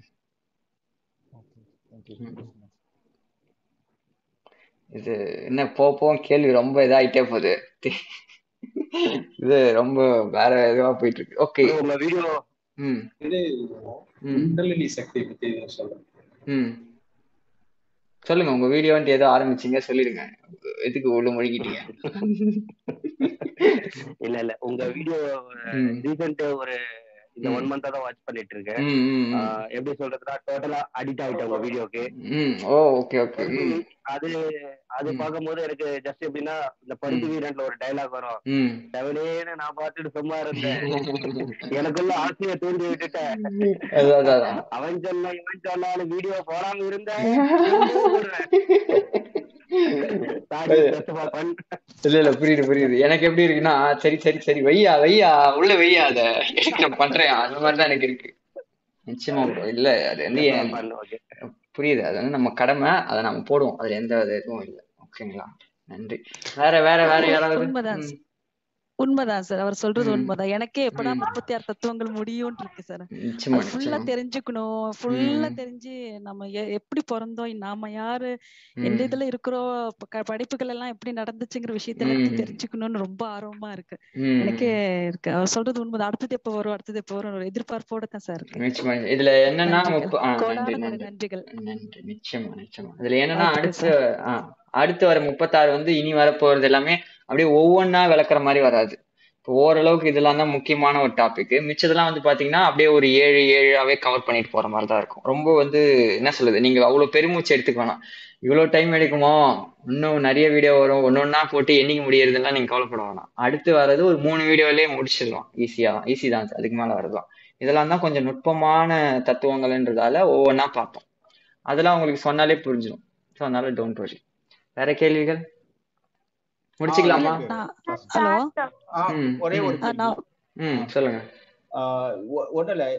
ஓகே தேங்க்யூ ம். தேங்க்யூ ஸோ மச் இது என்ன போ போ கேள்வி ரொம்ப இதாயிட்டே போகுது. இது ரொம்ப வேற இதுவா போயிட்டு இருக்கு ஓகே வீடியோ ம். இது குண்டலினி சக்தி பத்தி சொல்றேன் ம். சொல்லுங்க உங்க வீடியோ வந்து ஏதோ ஆரம்பிச்சீங்க சொல்லிடுங்க. எதுக்கு உள்ள முழுகிட்டீங்க இல்ல இல்ல. உங்க வீடியோ ரீசெண்ட் ஒரு இந்த ஒன் மந்தா தான் வாட்ச் பண்ணிட்டு இருக்கேன் எப்படி சொல்றதுன்னா டோட்டலா அடிக்ட் ஆயிட்டேன் உங்க வீடியோக்கு ஓகே ஓகே அது அது பார்க்கும்போது எனக்கு ஜஸ்ட் எப்படின்னா இந்த பருத்தி வீரன்ல ஒரு டைலாக் வரும். டெவலேன்னு நான் பார்த்துட்டு சும்மா இருந்தேன். எனக்குள்ள ஆசையை தூண்டி விட்டுட்டேன். அவன் சொன்ன இவன் சொன்னாலும் வீடியோ போடாம இருந்தேன். இல்ல இல்ல புரியுது புரியுது. எனக்கு எப்படி இருக்குன்னா சரி சரி சரி வையா வையா உள்ள வையா அத நான் பண்றேன். அந்த மாதிரி தான் எனக்கு இருக்கு. நிச்சயமா. இல்ல அது வந்து புரியுது. அது வந்து நம்ம கடமை. அதை நம்ம போடுவோம். அதுல எந்த இதுவும் இல்லை. ஓகேங்களா நன்றி. வேற வேற வேற யாராவது? உண்மைதான் சார். அவர் சொல்றது உண்மைதான். எனக்கே எப்படா முப்பத்தி ஆறு தத்துவங்கள் முடியும்னு இருக்கு சார் ஃபுல்லா தெரிஞ்சுக்கணும். ஃபுல்லா தெரிஞ்சு நம்ம எப்படி பிறந்தோம் நாம யாரு எந்த இதுல இருக்கிறோம் படிப்புகள் எல்லாம் எப்படி நடந்துச்சுங்கிற விஷயத்த எல்லாத்தையும் ம். தெரிஞ்சுக்கணும்னு ரொம்ப ஆர்வமா இருக்கு. எனக்கே இருக்கு. அவர் சொல்றது உண்மைதான். அடுத்தது எப்போ வரும் அடுத்தது எப்போ வரும் ஒரு எதிர்பார்ப்போட தான் சார் இருக்கு. இதுல என்னன்னா நன்றிகள். நிச்சயமா நிச்சயமா. இதுல என்னன்னா அடுத்து அடுத்து வர முப்பத்தாறு வந்து இனி வரப்போறது எல்லாமே அப்படியே ஒவ்வொன்றா விளக்குற மாதிரி வராது. இப்போ ஓரளவுக்கு இதெல்லாம் தான் முக்கியமான ஒரு டாபிக் மிச்சதெல்லாம் வந்து பார்த்தீங்கன்னா அப்படியே ஒரு ஏழு ஏழாவே கவர் பண்ணிட்டு போற மாதிரி தான் இருக்கும். ரொம்ப வந்து என்ன சொல்லுது நீங்க அவ்வளோ பெருமூச்சு எடுத்துக்க வேணாம். இவ்வளோ டைம் எடுக்குமோ? இன்னும் நிறைய வீடியோ வரும். ஒன்னொன்னா போட்டு என்னைக்கு முடியறதுலாம் நீங்க கவலைப்பட வேணாம். அடுத்து வர்றது ஒரு மூணு வீடியோலயே முடிச்சிடலாம். ஈஸியா ஈஸி தான். அதுக்கு மேலே வரதுலாம். இதெல்லாம் தான் கொஞ்சம் நுட்பமான தத்துவங்கள்ன்றதால ஒவ்வொன்றா பார்த்தோம் அதெல்லாம் உங்களுக்கு சொன்னாலே புரிஞ்சிடும் ஸோ அதனால டோன்ட் வரி வேற கேள்விகள்? முடிச்சுக்கலாமா? ஹலோ? ஒரே ஒரு ம் சொல்லுங்க. இல்லை.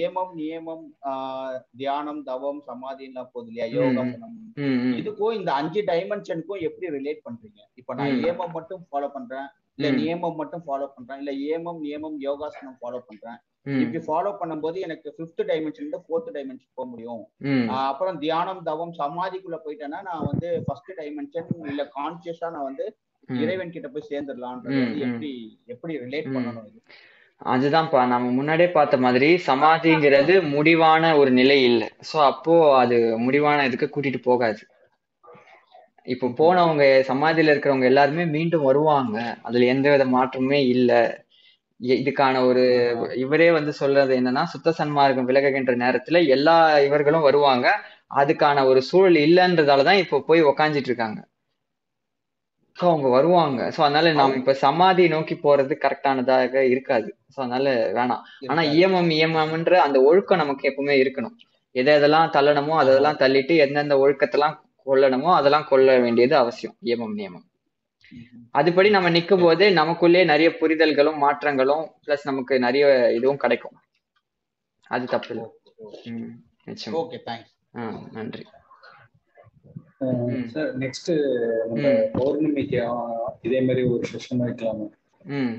ஏமம் நியமம் ஆஹ் தியானம் தவம் சமாதிலாம் போகுது இல்லையா? ம் யோகாசனம் ம். ம் இதுக்கும் இந்த அஞ்சு டைமென்ஷனுக்கும் எப்படி ரிலேட் பண்றீங்க? இப்போ நான் ஏமம் மட்டும் ஃபாலோ பண்றேன் இல்ல. நியமம் மட்டும் ஃபாலோ பண்றேன் இல்ல ஏமம் நியமம் யோகாசனம் ஃபாலோ பண்றேன். இப்படி ஃபாலோ பண்ணும்போது எனக்கு ஃபிஃப்த் டைமென்ஷன் இருந்து ஃபோர்த் டைமென்ஷன் போக முடியும். அப்புறம் தியானம் தவம் சமாதிக்குள்ள போயிட்டேன்னா நான் வந்து ஃபர்ஸ்ட் டைமென்ஷன் இல்ல கான்சியஸா நான் வந்து. இறைவன் கிட்ட போய் சேர்ந்துடலான்றது. எப்படி எப்படி ரிலேட். பண்ணணும் அதுதான்ப்பா நம்ம முன்னாடியே பார்த்த மாதிரி சமாதிங்கிறது முடிவான ஒரு நிலை இல்லை. சோ அப்போ அது முடிவான இதுக்கு கூட்டிட்டு போகாது. இப்போ போனவங்க சமாதியில இருக்கிறவங்க எல்லாருமே மீண்டும் வருவாங்க. அதுல எந்த வித மாற்றமுமே இல்ல. இதுக்கான ஒரு இவரே வந்து சொல்றது என்னன்னா சுத்த சன்மார்க்கம் விலகுகின்ற நேரத்துல எல்லா இவர்களும் வருவாங்க. அதுக்கான ஒரு சூழல் இல்லைன்றதாலதான் இப்போ போய் உக்காந்துட்டு இருக்காங்க ஸோ அவங்க வருவாங்க. ஸோ அதனால நாம இப்ப சமாதி நோக்கி போறது கரெக்டானதாக இருக்காது. ஸோ அதனால வேணாம். ஆனா. இயமம் இயமம்ன்ற அந்த ஒழுக்கம் நமக்கு எப்பவுமே இருக்கணும். எதை எதெல்லாம் தள்ளணுமோ அதெல்லாம் தள்ளிட்டு எந்தெந்த ஒழுக்கத்தெல்லாம் கொள்ளணுமோ அதெல்லாம் கொள்ள வேண்டியது அவசியம். இயமம் நியமம். அதுபடி நம்ம நிற்கும் போது நமக்குள்ளே நிறைய புரிதல்களும் மாற்றங்களும் பிளஸ் நமக்கு நிறைய இதுவும் கிடைக்கும். அது தப்பு இல்லை. ம் நிச்சயமா. ஓகே தேங்க்ஸ் ஆ நன்றி. Sir next. பௌர்ணமிக்கு இதே மாதிரி ஒரு செஷன் வைக்கலாமா? ம்.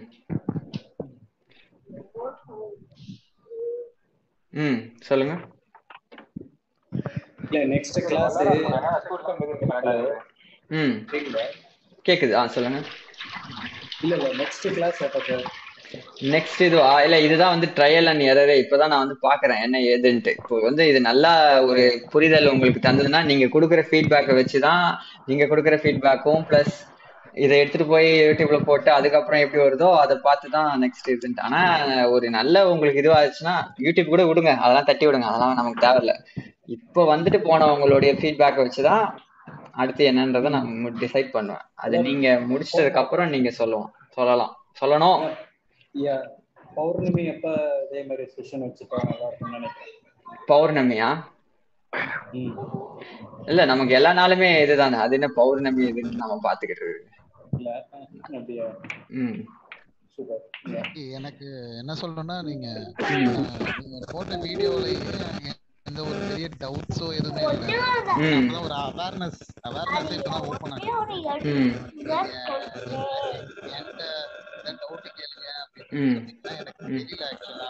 ம் சொல்லுங்க. இல்ல நெக்ஸ்ட் கிளாஸ் ம். கேக்குதா. ஆ சொல்லுங்க. இல்ல இல்ல நெக்ஸ்ட் கிளாஸ் எப்ப சார் நெக்ஸ்ட் இது இல்ல இதுதான் வந்து ட்ரையல் அண்ட் எரரே இப்பதான் நான் வந்து பாக்குறேன் என்ன ஏதுன்ட்டு. இப்போ வந்து இது நல்லா ஒரு புரிதல் உங்களுக்கு தந்ததுன்னா நீங்க கொடுக்குற ஃபீட்பேக்கை வச்சுதான் நீங்க கொடுக்குற ஃபீட்பேக்கும் பிளஸ் இதை எடுத்துட்டு போய் யூடியூப்ல போட்டு அதுக்கப்புறம் எப்படி வருதோ அதை பார்த்து தான் நெக்ஸ்ட் இதுன்ட்டு. ஆனா ஒரு நல்ல உங்களுக்கு இதுவாச்சுன்னா யூடியூப் கூட விடுங்க. அதெல்லாம் தட்டி விடுங்க. அதெல்லாம் நமக்கு தேவையில்ல. இப்போ வந்துட்டு போனவங்களுடைய ஃபீட்பேக்கை வச்சுதான் அடுத்து என்னன்றதை நான் டிசைட் பண்ணுவேன். அது நீங்க முடிச்சதுக்கு அப்புறம் நீங்க சொல்லுவோம். சொல்லலாம். சொல்லணும். யா பௌர்ணமி எப்ப இதே மாதிரி செஷன் நினைக்கிறேன். பௌர்ணமியா. இல்ல நமக்கு எல்லா நாளுமே இதுதானே. அது என்ன பௌர்ணமி இதுன்னு நம்ம பாத்துக்கிட்டு இல்ல அப்படியா? ம். சூப்பர் யா எனக்கு என்ன சொல்லணும்னா நீங்க போட்ட வீடியோலயே எந்த ஒரு பெரிய டவுட்ஸோ எதுவுமே இல்லை. ஒரு அவேர்னஸ் அவேர்னஸ் இப்பதான் ஓப்பன் ஆகுது. ம். நீங்க என்கிட்ட டவுட் கேளுங்க அப்படின்னு எனக்கு. தெரியல ஆக்சுவலா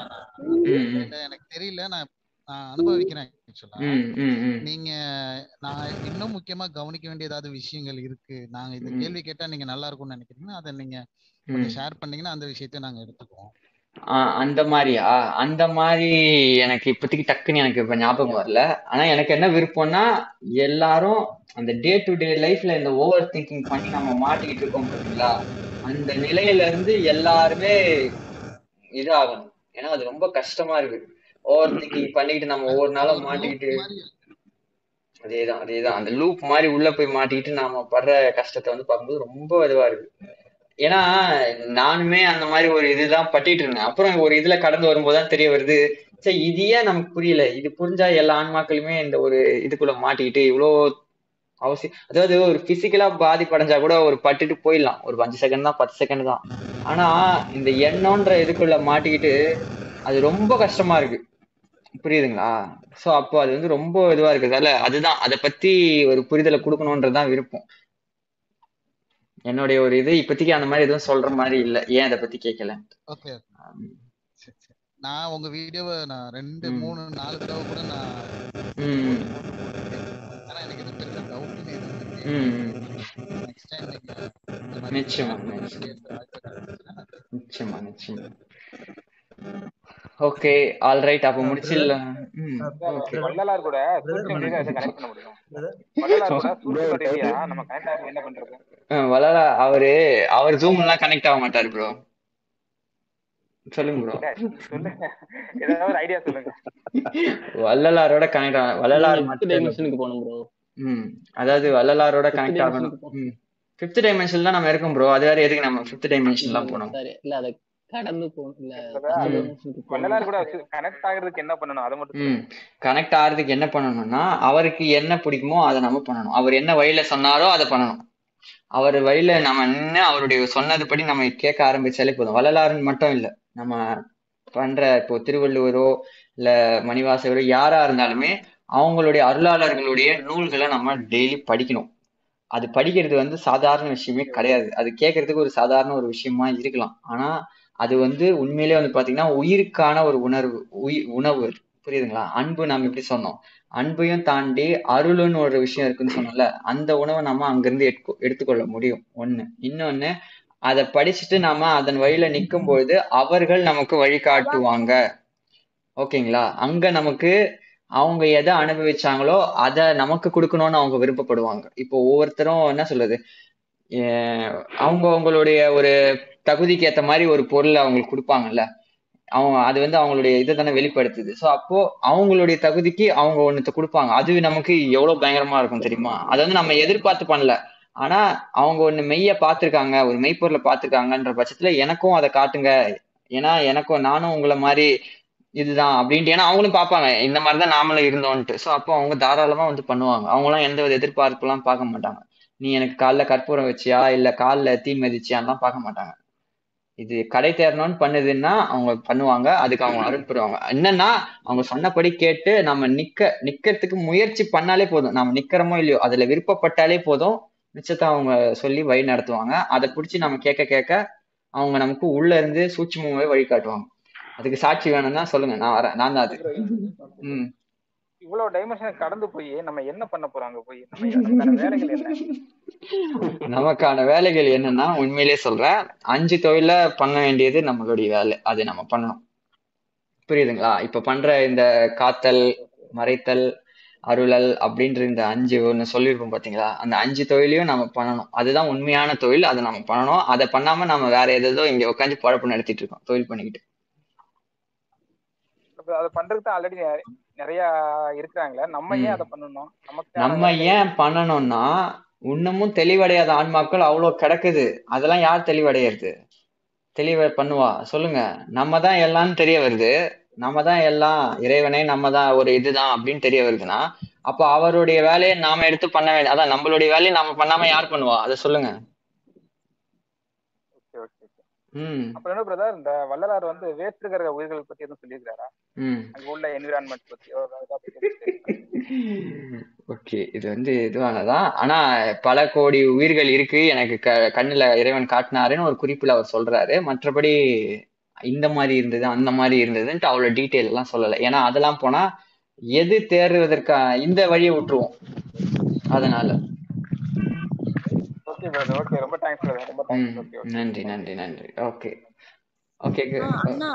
எனக்கு தெரியல நான் நான் அனுபவிக்கிறேன் ஆக்சுவலா. நீங்க நான் இன்னும் முக்கியமா கவனிக்க வேண்டிய ஏதாவது விஷயங்கள் இருக்கு? நாங்க இந்த. கேள்வி கேட்டா நீங்க நல்லா இருக்கும்னு நினைக்கிறீங்கன்னா அதை நீங்க ஷேர் பண்ணீங்கன்னா அந்த விஷயத்தை நாங்க எடுத்துக்குவோம். ஆ, அந்த மாதிரியா அந்த மாதிரி எனக்கு இப்போதைக்கு டக்குன்னு எனக்கு இப்ப ஞாபகம் வரல. ஆனா எனக்கு என்ன விருப்பம்னா எல்லாரும் அந்த டே டு டே லைஃப்ல இந்த ஓவர் திங்கிங் பண்ணி நம்ம மாட்டிக்கிட்டு இருக்கோம் பாத்தீங்களா? அந்த நிலையில இருந்து எல்லாருமே இதாகணும். ஏன்னா அது ரொம்ப கஷ்டமா இருக்கு. ஓவர் திங்கிங் பண்ணிக்கிட்டு நம்ம ஒவ்வொரு நாளும் மாட்டிக்கிட்டு அதேதான் அதேதான். அந்த லூப் மாதிரி உள்ள போய் மாட்டிக்கிட்டு நாம படுற கஷ்டத்தை வந்து பார்க்கும்போது ரொம்ப இதுவா இருக்கு. ஏன்னா நானுமே அந்த மாதிரி ஒரு இதுதான் பட்டிட்டு இருந்தேன். அப்புறம் ஒரு இதுல கடந்து வரும்போது தான் தெரிய வருது. சரி இது ஏன் நமக்கு புரியல? இது புரிஞ்சா எல்லா ஆன்மாக்களுமே இந்த ஒரு இதுக்குள்ள மாட்டிக்கிட்டு இவ்வளோ அவசியம் அதாவது ஒரு பிசிக்கலா பாதிப்படைஞ்சா கூட ஒரு பட்டுட்டு போயிடலாம். ஒரு அஞ்சு செகண்ட் தான் பத்து செகண்ட் தான். ஆனா இந்த எண்ணம்ன்ற இதுக்குள்ள மாட்டிக்கிட்டு அது ரொம்ப கஷ்டமா இருக்கு. புரியுதுங்களா? சோ அப்போ அது வந்து ரொம்ப இதுவா இருக்குதால அதுதான். அதை பத்தி ஒரு புரிதலை கொடுக்கணுன்றதுதான் விருப்பம். என்னுடைய ஒரு இது. இப்போதைக்கு அந்த மாதிரி எதுவும் சொல்ற மாதிரி இல்ல. ஏன் அதை பத்தி கேட்கல ஓகே நான் உங்க வீடியோவை நான் ரெண்டு. மூணு நாலு தடவை கூட நான். ஆனா எனக்கு இது டவுட்னு. நெக்ஸ்ட் டைம் நிச்சயமா நிச்சயமா நிச்சயமா. ஓகே ஆல் ரைட் அப்போ முடிச்சிடலாம். வள்ளலார் கூட கனெக்ட் பண்ண முடியும்? நம்ம என்ன அவரு அவர் ஜூம் எல்லாம் கனெக்ட் ஆக மாட்டாரு ப்ரோ சொல்லுங்க ப்ரோ ஏதாவது ஐடியா சொல்லுங்க. வள்ளலாரோட கனெக்ட் ஆக வள்ளலார் மட்டும் டைமென்ஷனுக்கு போகணும் ப்ரோ ம் அதாவது வள்ளலாரோட கனெக்ட் ஆகணும். ஃபிஃப்த் டைமென்ஷன் தான் நம்ம இருக்கோம் ப்ரோ அது வேற எதுக்கு நம்ம ஃபிஃப்த் டைமென்ஷன்லாம் போனோம்? சரி. இல்ல கனெக்ட் ஆகுறதுக்கு என்ன என்ன பண்ணணும்னா அவருக்கு என்ன பிடிக்குமோ அதை நம்ம பண்ணணும். அவர் என்ன வழியில சொன்னாரோ அதை பண்ணணும். அவர் வழியில நம்ம நின்று அவருடைய சொன்னதுபடி நம்ம கேட்க ஆரம்பிச்சாலே போதும். வள்ளலாருன்னு மட்டும் இல்ல. நம்ம பண்ற இப்போ திருவள்ளுவரோ இல்ல மணிவாசகரோ யாரா இருந்தாலுமே அவங்களுடைய அருளாளர்களுடைய நூல்களை நம்ம டெய்லி படிக்கணும். அது படிக்கிறது வந்து சாதாரண விஷயமே கிடையாது. அது கேட்கறதுக்கு ஒரு சாதாரண ஒரு விஷயமா இருக்கலாம். ஆனா அது வந்து உண்மையிலே வந்து பாத்தீங்கன்னா உயிருக்கான ஒரு உணர்வு உயிர் உணவு புரியுதுங்களா? அன்பு நாம் எப்படி சொன்னோம்? அன்பையும் தாண்டி அருள்னு ஒரு விஷயம் இருக்குன்னு சொன்னோம்ல அந்த உணவை நம்ம அங்கிருந்து எடுத்து எடுத்துக்கொள்ள முடியும். ஒண்ணு. இன்னொன்னு அதை படிச்சுட்டு நாம அதன் வழியில நிற்கும் பொழுது அவர்கள் நமக்கு வழிகாட்டுவாங்க ஓகேங்களா? அங்க நமக்கு அவங்க எதை அனுபவிச்சாங்களோ அதை நமக்கு கொடுக்கணும்னு அவங்க விருப்பப்படுவாங்க. இப்போ ஒவ்வொருத்தரும் என்ன சொல்றது? அவங்க அவங்களுடைய ஒரு தகுதிக்கு ஏற்ற மாதிரி ஒரு பொருளை அவங்களுக்கு கொடுப்பாங்கல்ல. அவங்க அது வந்து அவங்களுடைய இதை தானே வெளிப்படுத்துது. ஸோ அப்போ அவங்களுடைய தகுதிக்கு அவங்க ஒன்றத்தை கொடுப்பாங்க. அது நமக்கு எவ்வளோ பயங்கரமா இருக்கும் தெரியுமா? அதை வந்து நம்ம எதிர்பார்த்து பண்ணல. ஆனா அவங்க ஒன்று மெய்ய பார்த்துருக்காங்க ஒரு மெய்ப்பொருளை பார்த்துருக்காங்கன்ற பட்சத்துல எனக்கும் அதை காட்டுங்க. ஏன்னா எனக்கும் நானும் உங்களை மாதிரி இதுதான் அப்படின்ட்டு. ஏன்னா அவங்களும் பார்ப்பாங்க இந்த மாதிரி தான் நாமளும் இருந்தோன்ட்டு. ஸோ அப்போ அவங்க தாராளமா வந்து பண்ணுவாங்க. அவங்களாம் எந்த வித எதிர்பார்ப்புலாம் பார்க்க மாட்டாங்க. நீ எனக்கு காலைல கற்பூரம் வச்சியா? இல்ல கால்ல தீ மிதிச்சியான்லாம் பார்க்க மாட்டாங்க. இது கடை தேரணும்னு பண்ணுதுன்னா அவங்க பண்ணுவாங்க அதுக்கு அவங்க அருள் பெறுவாங்க என்னன்னா அவங்க சொன்னபடி கேட்டு நம்ம நிக்க நிக்கிறதுக்கு முயற்சி பண்ணாலே போதும். நம்ம நிக்கிறோமோ இல்லையோ அதுல விருப்பப்பட்டாலே போதும். மிச்சத்தை அவங்க சொல்லி வழி நடத்துவாங்க. அதை பிடிச்சி நம்ம கேட்க கேட்க அவங்க நமக்கு உள்ள இருந்து சூட்சுமமாவே வழிகாட்டுவாங்க அதுக்கு சாட்சி வேணும்னா சொல்லுங்க. நான் வரேன். நான் தான் அது. ம். இவ்வளவு டைமென்ஷன் கடந்து போய் நம்ம என்ன பண்ண போறாங்க போய்? நமக்கான வேலைகள் என்ன? நமக்கான வேலைகள் என்னன்னா உண்மையிலேயே சொல்றேன் அஞ்சு தொழில பண்ண வேண்டியது நம்மளுடைய வேலை. அது நம்ம பண்ணணும். புரியுதுங்களா? இப்ப பண்ற இந்த காத்தல் மறைத்தல் அருளல் அப்படின்ற இந்த அஞ்சு ஒண்ணு சொல்லியிருக்கோம் பாத்தீங்களா? அந்த அஞ்சு தொழிலையும் நம்ம பண்ணணும். அதுதான் உண்மையான தொழில். அதை நம்ம பண்ணணும். அதை பண்ணாம நம்ம வேற எதோ இங்க உட்காந்து பழப்பு நடத்திட்டு இருக்கோம் தொழில் பண்ணிக்கிட்டு. அதை பண்றதுக்கு ஆல்ரெடி நிறைய இருக்கிறாங்களே நம்ம ஏன் அதை பண்ணணும்? நம்ம ஏன் பண்ணணும்னா இன்னமும் தெளிவடையாத ஆன்மாக்கள் அவ்வளவு கிடக்குது. அதெல்லாம் யார் தெளிவடையிறது? தெளிவ பண்ணுவா. சொல்லுங்க. நம்ம தான் எல்லாம்னு தெரிய வருது. நம்ம தான் எல்லாம் இறைவனே நம்ம தான் ஒரு இதுதான் அப்படின்னு தெரிய வருதுன்னா அப்போ அவருடைய வேலையை நாம எடுத்து பண்ண வேண்டிய அதான் நம்மளுடைய வேலையை நாம பண்ணாம யார் பண்ணுவா? அதை சொல்லுங்க. அப்புறம் என்ன பிரதர் இந்த வள்ளலார் வந்து வேற்று கிரக உயிர்கள் பத்தி எதுவும் சொல்லியிருக்காரா அங்க உள்ள என்விரான்மெண்ட் பத்தி? ஓகே இது வந்து இதுவானதான் ஆனா பல கோடி உயிர்கள் இருக்கு எனக்கு க கண்ணுல இறைவன் காட்டினாருன்னு ஒரு குறிப்புல அவர் சொல்றாரு. மற்றபடி இந்த மாதிரி இருந்தது அந்த மாதிரி இருந்ததுன்ட்டு அவ்வளவு டீட்டெயில் எல்லாம் சொல்லலை. ஏன்னா அதெல்லாம் போனா எது தேர்வதற்கா இந்த வழியை விட்டுருவோம். அதனால. ஓகே பிரதர் ஓகே ரொம்ப தேங்க்ஸ் பிரதர் ரொம்ப தேங்க்ஸ் நன்றி நன்றி நன்றி. ஓகே ஓகே ஆ, அண்ணா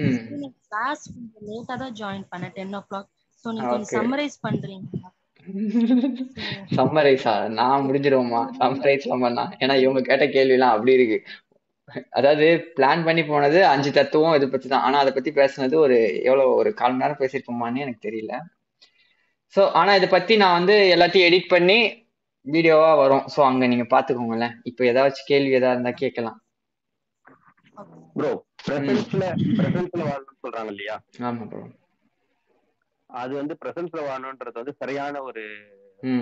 ம். கிளாஸ் கொஞ்சம் லேட்டா தான் ஜாயின் ஓ கிளாக் ஸோ நீங்க கொஞ்சம் சம்மரைஸ் பண்றீங்களா? சம்மரைஸா நான் முடிஞ்சிருவோமா சம்மரைஸ்லாம் பண்ணா ஏன்னா இவங்க கேட்ட கேள்விலாம் அப்படி இருக்கு. அதாவது பிளான் பண்ணி போனது அஞ்சு தத்துவம் இதை பத்தி தான். ஆனா அதை பத்தி பேசுனது ஒரு எவ்வளவு ஒரு கால் மணி நேரம் பேசியிருப்போமான்னு எனக்கு தெரியல. சோ ஆனா இதை பத்தி நான் வந்து எல்லாத்தையும் எடிட் பண்ணி வீடியோவா வரும். சோ அங்க நீங்க பாத்துக்கோங்களேன். இப்போ ஏதாச்சும் கேள்வி ஏதாவது இருந்தா கேட்கலாம். ப்ரோ பிரசன்ஸ்ல பிரசன்ஸ்ல வாழணும்னு சொல்றாங்க இல்லையா? ஆமா ப்ரோ அது வந்து பிரசன்ஸ்ல வாழணும்ன்றது வந்து சரியான ஒரு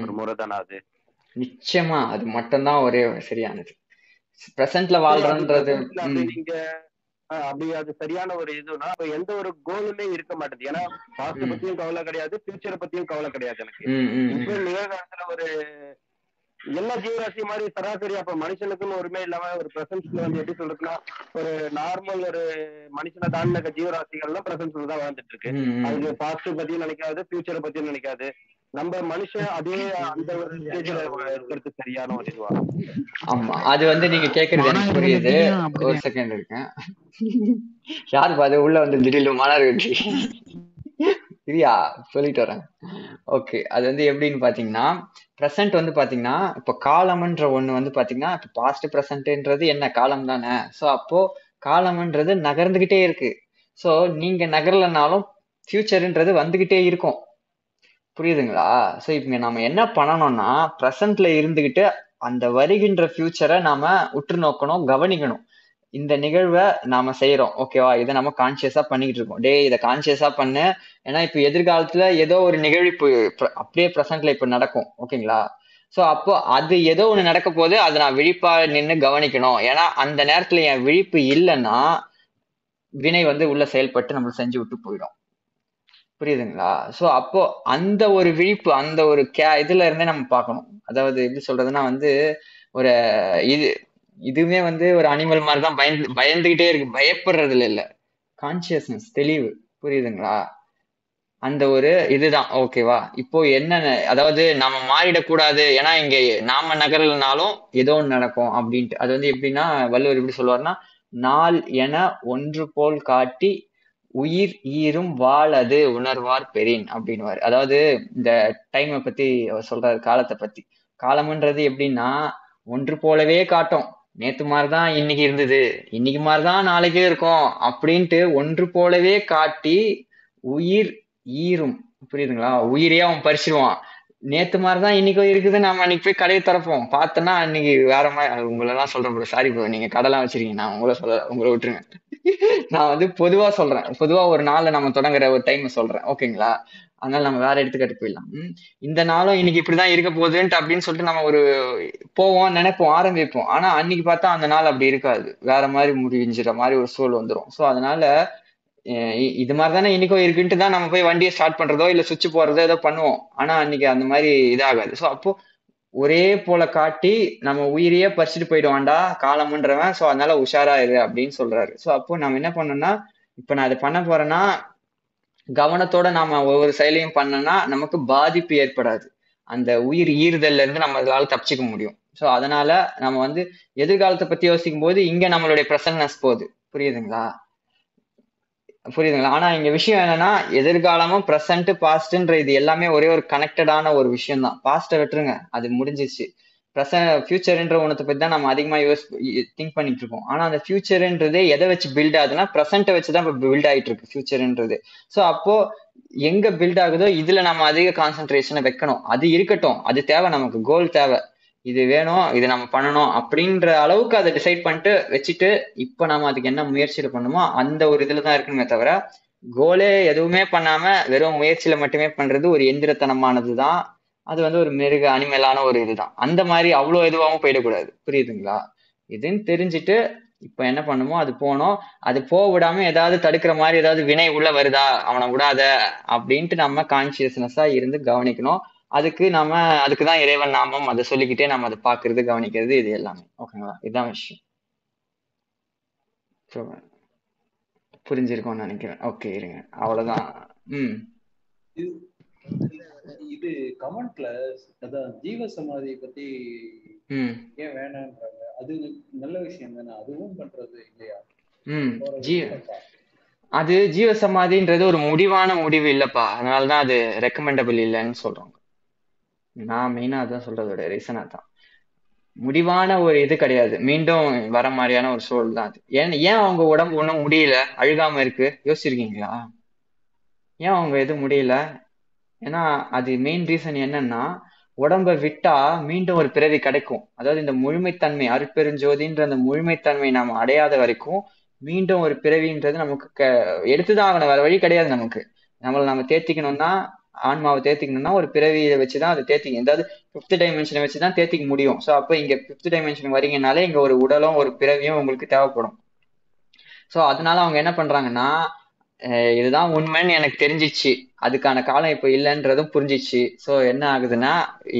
ஒரு முறை தானே அது? நிச்சயமா அது மட்டும்தான் ஒரே சரியானது. பிரசன்ட்ல வாழ்றன்றது நீங்க அப்படி அது சரியான ஒரு இதுனா அப்ப எந்த ஒரு கோலுமே இருக்க மாட்டேது. ஏன்னா பாஸ்ட் பத்தியும் கவலை கிடையாது ஃபியூச்சரை பத்தியும் கவலை கிடையாது எனக்கு. இப்போ நிகழ்காலத்துல ஒரு எல்லா ஜீவராசி மாதிரி சராசரி அப்ப மனுஷனுக்குன்னு ஒருமே இல்லாம ஒரு பிரசன்ஸ்ல வந்து எப்படி சொல்றதுன்னா ஒரு நார்மல் ஒரு மனுஷனை தாண்டின ஜீவராசிகள்லாம் பிரசன்ஸ்ல தான் வாழ்ந்துட்டு இருக்கு. ம். பாஸ்ட் பத்தியும் நினைக்காது ஃபியூச்சரை பத்தியும் நினைக்காது. நம்ம மனுஷன் அதே அந்த ஒரு ஸ்டேஜ்ல இருக்கிறது சரியான ஒரு இதுவா ஆமா அது வந்து நீங்க கேக்குறது எனக்கு புரியுது. ஒரு செகண்ட் இருக்கேன். யாரு பாது உள்ள வந்து திடீர்னு மலர் வெற்றி சரியா? சொல்லிட்டு வரேன். ஓகே அது வந்து எப்படின்னு பார்த்தீங்கன்னா ப்ரெசன்ட் வந்து பார்த்தீங்கன்னா இப்போ காலம்ன்ற ஒன்று வந்து பார்த்தீங்கன்னா இப்போ பாஸ்ட் ப்ரெசன்ட்ன்றது என்ன? காலம் தானே. ஸோ அப்போது காலம்ன்றது நகர்ந்துக்கிட்டே இருக்குது ஸோ நீங்கள் நகரலனாலும் ஃப்யூச்சருன்றது வந்துக்கிட்டே இருக்கும். புரியுதுங்களா? ஸோ இப்போ நம்ம என்ன பண்ணணும்னா ப்ரெசண்ட்டில் இருந்துக்கிட்டு அந்த வருகின்ற ஃப்யூச்சரை நாம உற்று நோக்கணும் கவனிக்கணும். இந்த நிகழ்வை நாம செய்யறோம் ஓகேவா இதை நம்ம கான்சியஸா பண்ணிக்கிட்டு இருக்கோம். டேய் இதை கான்சியஸா பண்ணு. ஏன்னா இப்போ எதிர்காலத்துல ஏதோ ஒரு நிகழ்வு அப்படியே ப்ரெசன்ட்ல இப்போ நடக்கும். ஓகேங்களா ஸோ அப்போ அது ஏதோ ஒன்று நடக்க போது அதை நான் விழிப்பா நின்று கவனிக்கணும். ஏன்னா அந்த நேரத்துல என் விழிப்பு இல்லைன்னா வினை வந்து உள்ள செயல்பட்டு நம்மள செஞ்சு விட்டு போயிடும். புரியுதுங்களா? சோ அப்போ அந்த ஒரு விழிப்பு அந்த ஒரு கே இதுல இருந்தே நம்ம பார்க்கணும். அதாவது எப்படி சொல்றதுன்னா வந்து ஒரு இது இதுவுமே வந்து ஒரு அனிமல் மாதிரி தான் பயந்து பயந்துகிட்டே இருக்கு. பயப்படுறதுல இல்ல. கான்சியஸ்னஸ் தெளிவு. புரியுதுங்களா? அந்த ஒரு இதுதான். ஓகேவா இப்போ என்ன அதாவது நம்ம மாறிடக்கூடாது. ஏன்னா இங்க நாம நகரலனாலும் ஏதோ ஒன்று நடக்கும் அப்படின்ட்டு. அது வந்து எப்படின்னா வள்ளுவர் எப்படி சொல்லுவாருன்னா நாள் என ஒன்று போல் காட்டி உயிர் ஈரும் வாழது உணர்வார் பெரின் அப்படின்வார் அதாவது இந்த டைமை பத்தி அவர் சொல்றாரு காலத்தை பத்தி. காலம்ன்றது எப்படின்னா ஒன்று போலவே காட்டும். நேத்து மாதிரிதான் இன்னைக்கு இருந்தது. இன்னைக்கு மாதிரிதான் நாளைக்கே இருக்கும் அப்படின்ட்டு ஒன்று போலவே காட்டி உயிர் ஈரும். புரியுதுங்களா? உயிரையே அவன் பறிச்சிருவான். நேத்து மாதிரிதான் இன்னைக்கும் இருக்குது. நம்ம அன்னைக்கு போய் கடையை திறப்போம். பார்த்தோன்னா அன்னைக்கு வேற மாதிரி உங்களெல்லாம் சொல்றேன் ப்ரோ சாரி ப்ரோ நீங்க கடைலாம் வச்சிருக்கீங்க. நான் உங்களை சொல்ல உங்களை விட்டுருங்க. நான் வந்து பொதுவா சொல்றேன். பொதுவா ஒரு நாள்ல நம்ம தொடங்குற ஒரு டைம் சொல்றேன். ஓகேங்களா அதனால நம்ம வேற எடுத்துக்காட்டு போயிடலாம். இந்த நாளும் இன்னைக்கு இப்படிதான் இருக்க போகுதுன்ட்டு அப்படின்னு சொல்லிட்டு நம்ம ஒரு போவோம் நினைப்போம் ஆரம்பிப்போம். ஆனா அன்னைக்கு பார்த்தா அந்த நாள் அப்படி இருக்காது. வேற மாதிரி முடிஞ்சிட மாதிரி ஒரு சூழல் வந்துடும் சோ அதனால இது மாதிரி தானே இன்னைக்கும் இருக்குன்ட்டு தான் நம்ம போய் வண்டியை ஸ்டார்ட் பண்றதோ இல்ல சுவிட்ச் போறதோ ஏதோ பண்ணுவோம். ஆனா அன்னைக்கு அந்த மாதிரி இதாகாது. சோ அப்போ ஒரே போல காட்டி நம்ம உயிரையே பறிச்சுட்டு போயிடுவான்டா காலம்ன்றவன். சோ அதனால உஷாரா இரு அப்படின்னு சொல்றாரு. சோ அப்போ நம்ம என்ன பண்ணோம்னா இப்ப நான் அதை பண்ண போறேன்னா கவனத்தோட நாம ஒவ்வொரு செயலையும் பண்ணோம்னா நமக்கு பாதிப்பு ஏற்படாது. அந்த உயிர் ஈறுதல்ல இருந்து நம்ம அதனால தப்பிச்சுக்க முடியும். சோ அதனால நம்ம வந்து எதிர்காலத்தை பத்தி யோசிக்கும் போது இங்க நம்மளுடைய பிரசன்னஸ் போகுது. புரியுதுங்களா? புரியுதுங்களா? ஆனா இங்க விஷயம் என்னன்னா எதிர்காலமும் ப்ரெசன்ட் பாஸ்ட்ன்ற இது எல்லாமே ஒரே ஒரு கனெக்டடான ஒரு விஷயம் தான் பாஸ்ட விட்டுருங்க. அது முடிஞ்சிச்சு ப்ரெசன்ட் ஃபியூச்சர்ன்ற ஒன்றத்தை பத்தி தான் நம்ம அதிகமா யோஸ் திங்க் பண்ணிட்டு இருக்கோம். ஆனா அந்த ஃபியூச்சர்ன்றதே எதை வச்சு பில்ட் ஆகுதுன்னா ப்ரெசென்ட்டை வச்சு தான் இப்போ பில்ட் ஆயிட்டு இருக்கு ஃபியூச்சர்ன்றது ஸோ அப்போ எங்க பில்ட் ஆகுதோ இதுல நம்ம அதிக கான்சென்ட்ரேஷனை வைக்கணும். அது இருக்கட்டும். அது தேவை நமக்கு. கோல் தேவை. இது வேணும் இது நம்ம பண்ணணும் அப்படின்ற அளவுக்கு அதை டிசைட் பண்ணிட்டு வச்சுட்டு இப்போ நம்ம அதுக்கு என்ன முயற்சியில பண்ணுமோ அந்த ஒரு இதுல தான் இருக்கணுமே தவிர கோலே எதுவுமே பண்ணாம வெறும் முயற்சியில மட்டுமே பண்றது ஒரு எந்திரத்தனமானது தான் அது வந்து ஒரு மிருக அனிமலான ஒரு இதுதான். அந்த மாதிரி அவ்வளோ இதுவாகவும் போயிடக்கூடாது. புரியுதுங்களா? இதுன்னு தெரிஞ்சுட்டு இப்போ என்ன பண்ணுமோ அது போனோம். அது போக விடாம ஏதாவது தடுக்கிற மாதிரி ஏதாவது வினை உள்ள வருதா? அவனை விடாத அப்படின்ட்டு நம்ம கான்சியஸ்னஸா இருந்து கவனிக்கணும். அதுக்கு நம்ம அதுக்கு தான் இறைவன் நாமம் அதை சொல்லிக்கிட்டே நம்ம அதை பார்க்கறது கவனிக்கிறது இது எல்லாமே. ஓகேங்களா? இதுதான் விஷயம். புரிஞ்சிருக்கோம்னு நினைக்கிறேன். ஓகே இருங்க. அவ்வளவுதான். ம். இது கமெண்ட்ல அதான் ஜீவ சமாதி பத்தி ஏன் வேணான்றாங்க? அது நல்ல விஷயம் தானே. அதுவும் பண்றது இல்லையா. அது ஜீவசமாதின்றது ஒரு முடிவான முடிவு இல்லப்பா. அதனாலதான் அது ரெக்கமெண்டபிள் இல்லைன்னு சொல்றோம் நான் மெயினா அதான் சொல்றதோட ரீசன் அதான் முடிவான ஒரு இது கிடையாது. மீண்டும் வர மாதிரியான ஒரு சூழல் தான் அது. ஏன் ஏன் அவங்க உடம்பு ஒன்றும் முடியல? அழுகாம இருக்கு? யோசிச்சிருக்கீங்களா? ஏன் அவங்க எதுவும் முடியல? ஏன்னா அது மெயின் ரீசன் என்னன்னா உடம்ப விட்டா மீண்டும் ஒரு பிறவி கிடைக்கும். அதாவது இந்த முழுமைத்தன்மை அருட்பெருஞ்சோதின்ற அந்த முழுமைத்தன்மை நாம் அடையாத வரைக்கும் மீண்டும் ஒரு பிறவின்றது நமக்கு க எடுத்துதான் ஆகணும். வேற வழி கிடையாது நமக்கு. நம்மளை நம்ம தேர்த்திக்கணும்னா ஆன்மாவை தேர்த்திக்கணும்னா ஒரு பிறவியை வச்சுதான் அதை தேர்த்திக்க அதாவது பிப்த் டைமென்ஷனை வச்சுதான் தேர்த்திக்க முடியும். ஸோ அப்போ இங்க பிப்த் டைமென்ஷன் வரீங்கனாலே இங்க ஒரு உடலும் ஒரு பிறவியும் உங்களுக்கு தேவைப்படும். ஸோ அதனால அவங்க என்ன பண்றாங்கன்னா இதுதான் உண்மைன்னு எனக்கு தெரிஞ்சிச்சு. அதுக்கான காலம் இப்போ இல்லைன்றதும் புரிஞ்சிச்சு. ஸோ என்ன ஆகுதுன்னா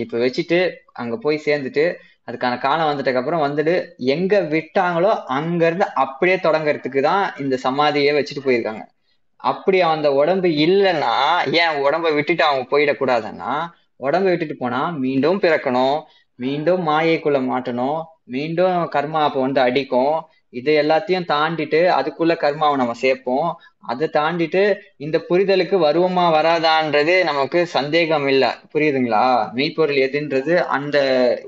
இப்போ வச்சுட்டு அங்க போய் சேர்ந்துட்டு அதுக்கான காலம் வந்துட்டதுக்கு அப்புறம் வந்துட்டு எங்க விட்டாங்களோ அங்க இருந்து அப்படியே தொடங்குறதுக்கு தான் இந்த சமாதியை வச்சுட்டு போயிருக்காங்க. அப்படி அந்த உடம்பு இல்லைன்னா ஏன் உடம்ப விட்டுட்டு அவங்க போயிடக்கூடாதுன்னா உடம்ப விட்டுட்டு போனா மீண்டும் பிறக்கணும் மீண்டும் மாயைக்குள்ள மாட்டணும் மீண்டும் கர்மா அப்போ வந்து அடிக்கும். இது எல்லாத்தையும் தாண்டிட்டு அதுக்குள்ள கர்மாவை நம்ம சேர்ப்போம். அதை தாண்டிட்டு இந்த புரிதலுக்கு வருவோமா வராதான்றது நமக்கு சந்தேகம் இல்ல புரியுதுங்களா? மெய்ப்பொருள் எதுன்றது அந்த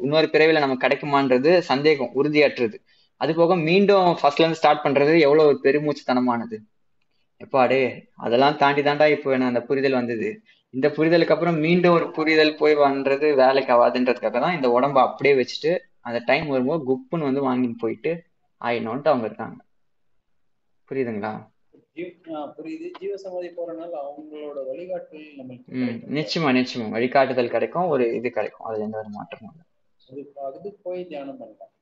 இன்னொரு பிறவில நமக்கு கிடைக்குமான்றது சந்தேகம் உறுதியற்றது. அது போக மீண்டும் ஃபர்ஸ்ட்ல இருந்து ஸ்டார்ட் பண்றது எவ்வளவு ஒரு பெருமூச்சுத்தனமானது. எப்பாடே அதெல்லாம் தாண்டி தாண்டா இப்போ எனக்கு அந்த புரிதல் வந்தது. இந்த புரிதலுக்கு அப்புறம் மீண்டும் ஒரு புரிதல் போய் வந்தது வேலைக்கு ஆகாதுன்றதுக்காக தான் இந்த உடம்ப அப்படியே வச்சுட்டு அந்த டைம் வரும்போது குப்புன்னு வந்து வாங்கிட்டு போயிட்டு ஆயிடணும்ட்டு அவங்க இருக்காங்க. புரியுதுங்களா? புரியுது. ஜீவ சமாதி போறனால அவங்களோட வழிகாட்டல் நம்மளுக்கு நிச்சயமா நிச்சயமா. வழிகாட்டுதல் கிடைக்கும் ஒரு இது கிடைக்கும். அதுல எந்த ஒரு மாற்றமும் இல்லை. அது அது போய் தியானம் பண்ணலாம்.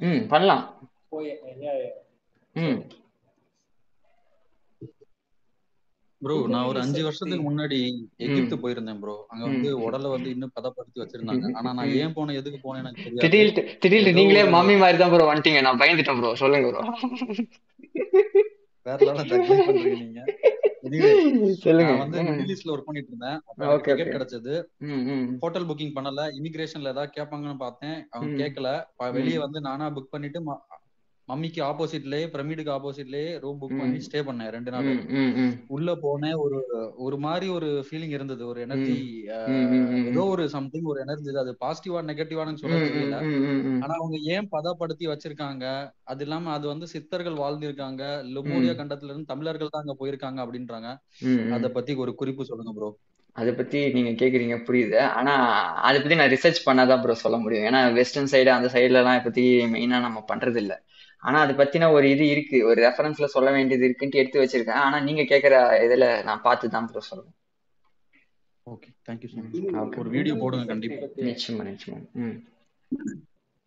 ம் பண்ணலாம். போய் ம். ப்ரோ நான் ஒரு அஞ்சு வருஷத்துக்கு முன்னாடி எகிப்து போயிருந்தேன் ப்ரோ அங்க வந்து உடலை வந்து இன்னும் பதப்படுத்தி வச்சிருந்தாங்க. ஆனா நான் ஏன் போனேன் எதுக்கு போனேன் எனக்கு தெரியாது. திடீர்னு நீங்களே மம்மி மாதிரி தான் ப்ரோ வந்துட்டீங்க. நான் பயந்துட்டேன் ப்ரோ சொல்லுங்க ப்ரோ வேற பண்றீங்க நீங்க. நான் வந்து ஈஸ்ட்ல ஒர்க் பண்ணிட்டு இருந்தேன். கிடைச்சது. ஹோட்டல் புக்கிங் பண்ணல. இமிகிரேஷன்ல ஏதாவது கேட்பாங்கன்னு பார்த்தேன். அவங்க கேட்கல வெளியே வந்து நானா புக் பண்ணிட்டு மம்மிக்கு ஆப்போசிட்லயே பிரமிடுக்கு ஆப்போசிட்லயே ரூம் புக் பண்ணி ஸ்டே பண்ணேன் ரெண்டு நாள் உள்ள போனேன். ஒரு ஒரு மாதிரி ஒரு ஃபீலிங் இருந்தது. ஒரு எனர்ஜி ஏதோ ஒரு சம்திங் ஒரு எனர்ஜி அது பாசிட்டிவா நெகட்டிவானு சொல்ல தெரியல. ஆனா அவங்க ஏன் பதப்படுத்தி வச்சிருக்காங்க? அது இல்லாம அது வந்து சித்தர்கள் வாழ்ந்திருக்காங்க. லெமூரியா கண்டத்துல இருந்து தமிழர்கள் தான் அங்க போயிருக்காங்க அப்படின்றாங்க. அத பத்தி ஒரு குறிப்பு சொல்லுங்க ப்ரோ அதை பத்தி நீங்க கேக்குறீங்க புரியுது. ஆனா அதை பத்தி நான் ரிசர்ச் பண்ணாதான் ப்ரோ சொல்ல முடியும். ஏன்னா வெஸ்டர்ன் சைடு அந்த சைடுல எல்லாம் இதை பத்தி மெயினா நம்ம பண்றது இல்ல ஆனா அதை பத்தின ஒரு இது இருக்கு. ஒரு ரெஃபரன்ஸ்ல சொல்ல வேண்டியது இருக்குன்ட்டு எடுத்து வச்சிருக்கேன். ஆனா நீங்க கேக்குற இதுல நான் பார்த்து தான் ப்ரோ சொல்லுவேன் okay thank you so much okay ஒரு வீடியோ போடுங்க கண்டிப்பா. நிச்சயமா நிச்சயமா. ம்.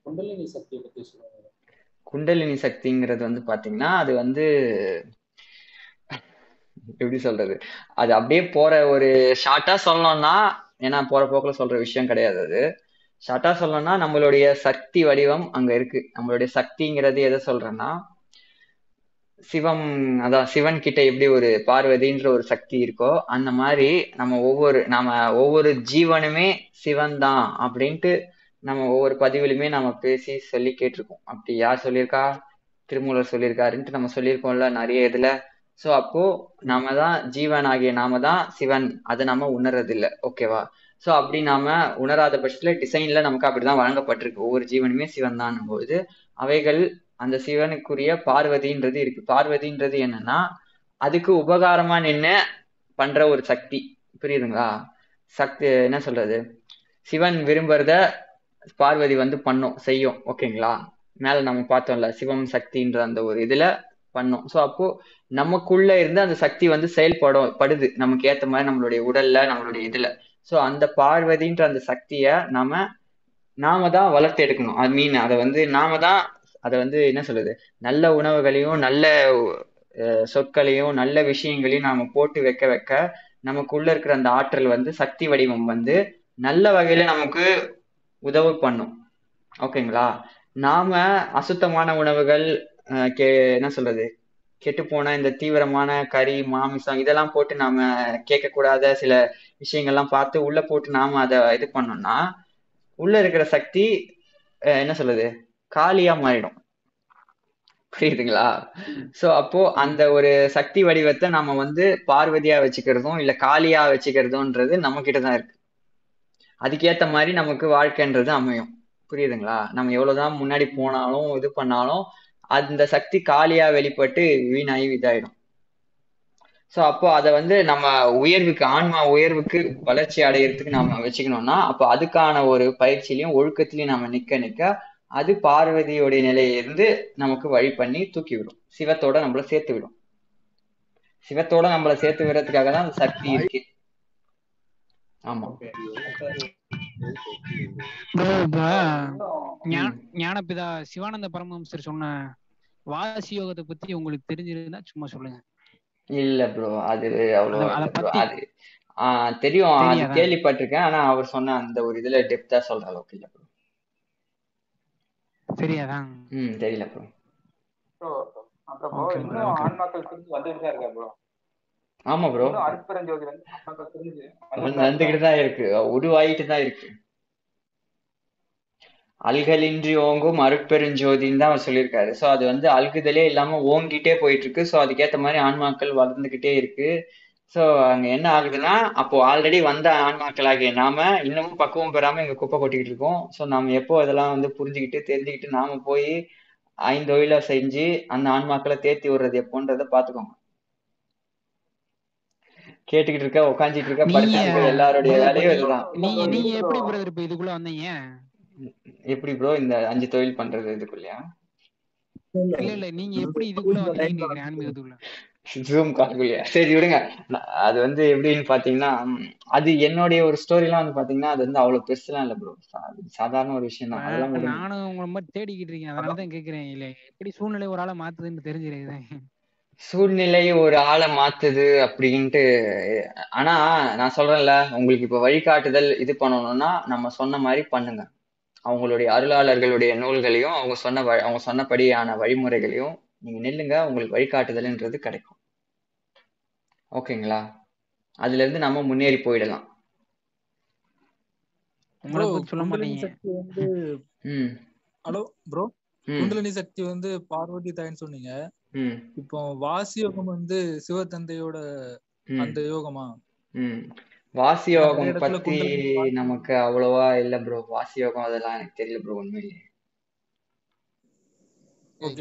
குண்டலினி சக்தியை பத்தி சொல்லுங்க. குண்டலினி சக்திங்கிறது வந்து பாத்தீங்கன்னா அது வந்து எப்படி சொல்றது? அது அப்படியே போற ஒரு ஷார்ட்டா சொல்லணும்னா ஏன்னா போற போக்குல சொல்ற விஷயம் கிடையாது அது. ஷார்ட்டா சொல்லணும்னா நம்மளுடைய சக்தி வடிவம் அங்க இருக்கு. நம்மளுடைய சக்திங்கிறது எதை சொல்றேன்னா சிவம் அதான் சிவன் கிட்ட எப்படி ஒரு பார்வதின்ற ஒரு சக்தி இருக்கோ அந்த மாதிரி நம்ம ஒவ்வொரு நம்ம ஒவ்வொரு ஜீவனுமே சிவன் தான் அப்படின்ட்டு நம்ம ஒவ்வொரு பதிவுலையுமே நம்ம பேசி சொல்லி கேட்டிருக்கோம். அப்படி யார் சொல்லியிருக்கா? திருமூலர் சொல்லியிருக்காருன்ட்டு நம்ம சொல்லியிருக்கோம்ல நிறைய இதுல. சோ அப்போ நாம தான் ஜீவன் ஆகிய நாம தான் சிவன். அதை நம்ம உணர்றது இல்லை ஓகேவா ஸோ அப்படி நாம உணராத பட்சத்தில் டிசைன்ல நமக்கு அப்படிதான் வழங்கப்பட்டிருக்கு. ஒவ்வொரு ஜீவனுமே சிவன் தான் போது அவைகள் அந்த சிவனுக்குரிய பார்வதின்றது இருக்கு. பார்வதின்றது என்னன்னா அதுக்கு உபகாரமா நின்று பண்ற ஒரு சக்தி. புரியுதுங்களா? சக்தி என்ன சொல்றது? சிவன் விரும்புறத பார்வதி வந்து பண்ணும் செய்யும். ஓகேங்களா? மேல நம்ம பார்த்தோம்ல சிவம் சக்தின்ற அந்த ஒரு இதுல பண்ணும். ஸோ அப்போ நமக்குள்ள இருந்து அந்த சக்தி வந்து செயல்படும் படுது. நமக்கு ஏத்த மாதிரி நம்மளுடைய உடல்ல நம்மளுடைய இதுல. ஸோ அந்த பார்வதின்ற அந்த சக்தியை நாம நாம தான் வளர்த்து எடுக்கணும். ஐ மீன் அதை வந்து நாம தான் அதை வந்து என்ன சொல்லுது நல்ல உணவுகளையும் நல்ல சொற்களையும் நல்ல விஷயங்களையும் நாம போட்டு வைக்க வைக்க நமக்குள்ள இருக்கிற அந்த ஆற்றல் வந்து சக்தி வடிவம் வந்து நல்ல வகையில நமக்கு உதவு பண்ணும். ஓகேங்களா? நாம அசுத்தமான உணவுகள் கே என்ன சொல்றது? கெட்டு போன இந்த தீவிரமான கறி மாமிசம் இதெல்லாம் போட்டு நாம கேட்கக்கூடாத சில விஷயங்கள்லாம் பார்த்து உள்ள போட்டு நாம அதை இது பண்ணோம்னா உள்ள இருக்கிற சக்தி என்ன சொல்லுது காலியா மாறிடும். புரியுதுங்களா? சோ அப்போ அந்த ஒரு சக்தி வடிவத்தை நம்ம வந்து பார்வதியா வச்சுக்கிறதும் இல்ல காலியா வச்சுக்கிறதும்ன்றது நம்ம கிட்டதான் இருக்கு. அதுக்கேத்த மாதிரி நமக்கு வாழ்க்கைன்றது அமையும். புரியுதுங்களா? நம்ம எவ்வளவுதான் முன்னாடி போனாலும் இது பண்ணாலும் அந்த சக்தி காலியா வெளிப்பட்டு வீணாகி இதாயிடும். சோ அப்போ அதை வந்து நம்ம உயர்வுக்கு ஆன்மா உயர்வுக்கு வளர்ச்சி அடையறதுக்கு நாம வச்சுக்கணும்னா அப்போ அதுக்கான ஒரு பயிற்சியிலையும் ஒழுக்கத்திலையும் நம்ம நிக்க நிக்க அது பார்வதியோடைய நிலையிலிருந்து நமக்கு வழி பண்ணி தூக்கி விடும் சிவத்தோட நம்மள சேர்த்து விடும். சிவத்தோட நம்மள சேர்த்து விடுறதுக்காக தான் அந்த சக்தி இருக்கு. ஆமா. ஞானபிதா சிவானந்த பரமஹம்சர் சொன்ன வாசி யோகத்தை பத்தி உங்களுக்கு தெரிஞ்சிருந்தா சும்மா சொல்லுங்க. இல்ல ப்ரோ அது அவ்வளவா அத- ப்ரோ பத்தி தெரியும். அது தெரியாதா? கேள்விப்பட்டிருக்கேன். ஆனா அவர் சொன்ன அந்த ஒரு இதுல டெப்தா சொல்ற அளவுக்கு இல்ல ப்ரோ தெரியாதா? ம் தெரியல ப்ரோ ப்ரோ அப்புறம் ப்ரோ ஓகே ப்ரோ இன்னும் ஓகே ஆன்மாக்கள் பிரிஞ்சு வந்துட்டு தான் இருக்கா ப்ரோ ஆமா ப்ரோ இன்னும் அருட்பெருஞ்சோதி வந்து ஆன்மாக்கள் பிரிஞ்சு வந்துட்டு தான் இருக்கா? வந்துகிட்டு தான் இருக்கு. உருவாயிட்டு தான் இருக்கு. அல்கலின்றி ஓங்கும் அருட்பெருஞ்சோதின்னு தான் அவர் சொல்லியிருக்காரு. சோ அது வந்து அல்குதலே இல்லாம ஓங்கிட்டே போயிட்டு இருக்கு சோ அதுக்கேத்த மாதிரி ஆன்மாக்கள் வளர்ந்துகிட்டே இருக்கு. சோ அங்க என்ன ஆகுதுன்னா அப்போ ஆல்ரெடி வந்த ஆன்மாக்களாகிய நாம இன்னமும் பக்குவம் பெறாம இங்க குப்பை கொட்டிக்கிட்டு இருக்கோம். சோ நாம எப்போ இதெல்லாம் வந்து புரிஞ்சுக்கிட்டு தெரிஞ்சுக்கிட்டு நாம போய் ஐந்தொழில செஞ்சு அந்த ஆன்மாக்களை தேத்தி விடுறது எப்போன்றத பாத்துக்கோங்க கேட்டுக்கிட்டு இருக்க உட்காந்துட்டு இருக்க இருக்க எல்லாருடைய வேலையும் இதுதான். நீங்க எப்படி பிரதர் இப்ப இதுக்குள்ள வந்தீங்க? எப்படி ப்ரோ இந்த அஞ்சு தொழில் பண்றது இதுக்குள்ளயா? இல்ல இல்ல. நீங்க எப்படி இதுக்குள்ள ஆன்மீகத்துக்குள்ள ஜூம் கால்குள்ளயா சரி விடுங்க. அது வந்து எப்படின்னு பாத்தீங்கன்னா அது என்னுடைய ஒரு ஸ்டோரிலாம் வந்து பாத்தீங்கன்னா அது வந்து அவ்வளவு பெருசுலாம் இல்ல ப்ரோ சாதாரண ஒரு விஷயம் தான். அதெல்லாம் நானும் உங்களை மாதிரி தேடிக்கிட்டு இருக்கேன். அதனாலதான் கேக்குறேன். இல்ல எப்படி சூழ்நிலை ஒரு ஆளை மாத்துதுன்னு தெரிஞ்சிருக்குது சூழ்நிலை ஒரு ஆளை மாத்துது அப்படின்ட்டு ஆனா நான் சொல்றேன்ல உங்களுக்கு இப்ப வழிகாட்டுதல் இது பண்ணணும்னா நம்ம சொன்ன மாதிரி பண்ணுங்க. அவங்களுடைய அருளாளர்களுடைய நூல்களையும் அவங்க சொன்ன அவங்க சொன்னபடியான வழிமுறைகளையும் நீங்க நில்லுங்க உங்களுக்கு வழிகாட்டுதல்ன்றது கிடைக்கும். ஓகேங்களா? அதுல இருந்து நம்ம முன்னேறி போயிடலாம். ஹலோ ப்ரோ குண்டலினி சக்தி வந்து பார்வதி தாயின்னு சொன்னீங்க. ம். இப்போ வாசி யோகம் வந்து சிவத்தந்தையோட அந்த யோகமா? ம் வாசி நிறைய யோகம் இடத்துல பத்தி நமக்கு அவ்வளவா இல்ல ப்ரோ வாசி யோகம் அதெல்லாம் எனக்கு தெரியல ப்ரோ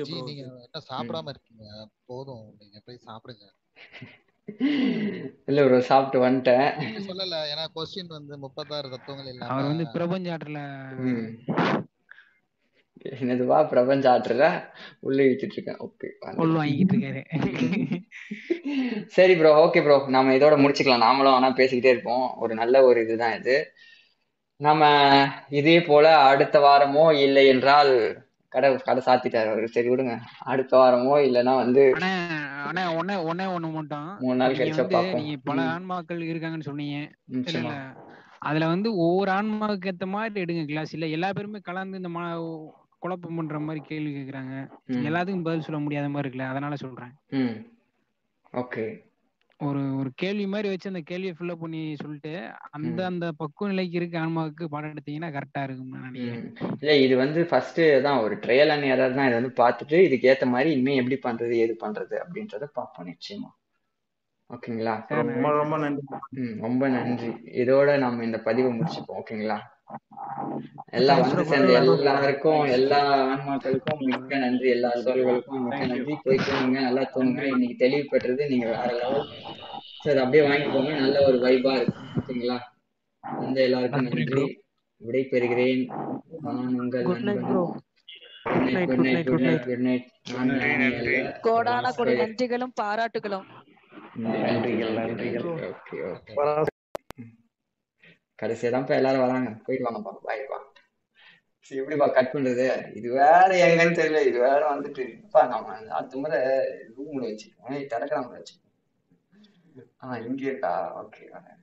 ப்ரோ நீங்க என்ன சாப்பிடாம இருக்கீங்க? போதும் நீங்க போய் சாப்பிடுங்க. இல்ல ப்ரோ சாப்பிட்டு வந்துட்டேன். சொல்லல ஏன்னா கொஸ்டின் வந்து முப்பத்தாறு தத்துவங்கள் இல்லாம அவர் வந்து பிரபஞ்ச ஆற்றல என்னதுவா பிரபஞ்ச ஆற்றுல உள்ள இழுத்துட்டு இருக்கேன். ஓகே உள் வாங்கிட்டு இருக்காரு. சரி ப்ரோ ஓகே ப்ரோ நாம இதோட முடிச்சுக்கலாம். நாமளும் ஆனா பேசிக்கிட்டே இருப்போம். ஒரு நல்ல ஒரு இதுதான் இது. நம்ம இதே போல அடுத்த வாரமோ இல்லை என்றால் கடை கடை சாத்திட்டாரு அவரு. சரி விடுங்க. அடுத்த வாரமோ இல்லைன்னா வந்து ஆனா ஒன்னே ஒன்னே ஒண்ணு மட்டும். மூணு நாள் கழிச்சா வந்து பார்ப்போம். நீங்க பல ஆன்மாக்கள் இருக்காங்கன்னு சொன்னீங்க. அதுல வந்து ஒவ்வொரு ஆன்மாவுக்கு ஏத்த மாதிரி எடுங்க. கிளாஸ் இல்ல எல்லா பேருமே கலந்து இந்த குழப்பம் பண்ற மாதிரி கேள்வி கேக்குறாங்க. எல்லாத்துக்கும் பதில் சொல்ல முடியாத மாதிரி இருக்குல்ல அதனால சொல்றேன். ம். ஓகே. ஒரு ஒரு கேள்வி மாதிரி வச்சு அந்த கேள்வியை ஃபில்அப் பண்ணி சொல்லிட்டு அந்த அந்த பக்குவ நிலைக்கு இருக்க ஆன்மாவுக்கு பாடம் எடுத்தீங்கன்னா கரெக்டா இருக்கும் நான் நினைக்கிறேன். இல்ல இது வந்து ஃபர்ஸ்ட் தான் ஒரு ட்ரையல் அண்ட் எரர் தான் இதை வந்து பார்த்துட்டு இதுக்கு ஏத்த மாதிரி இனிமே எப்படி பண்றது ஏது பண்றது அப்படின்றத பார்ப்போம் நிச்சயமா. ஓகேங்களா? ரொம்ப ரொம்ப நன்றி. ம் ரொம்ப நன்றி. இதோட நம்ம இந்த பதிவை முடிச்சுப்போம். ஓகேங்களா? எல்லாம் வந்து சேர்ந்த எல்லாருக்கும் எல்லா ஆன்மாக்களுக்கும் மிக்க நன்றி. எல்லா சோழர்களுக்கும் மிக்க நன்றி. போய் தூங்குங்க நல்லா தூங்குங்க. நன்றி இன்னைக்கு தெளிவு பெற்றது நீங்க வேற லெவல். சரி அப்படியே வாங்கிக்கோங்க நல்ல ஒரு வைபா இருக்கும் ஓகேங்களா? வந்த எல்லாருக்கும் நன்றி விடை பெறுகிறேன். நான் உங்கள் நண்பன். கோடான கொடி நன்றிகளும் பாராட்டுகளும். நன்றிகள் ஓகே நன்றிகள் கடைசியாக கடைசியா தான்ப்பா எல்லாரும் வராங்க. போயிட்டு வாங்கப்பா பாய் பா. சரி எப்படிப்பா கட் பண்றது. இது வேற எங்கன்னு தெரியல. இது வேற வந்துட்டு இப்பா நம்ம அடுத்த முறை ரூம்ல வச்சுக்கோங்க. டெலகிராம்ல வச்சுக்கோங்க. ஆஹ் இங்கே இருக்கா? ஓகே வரேன்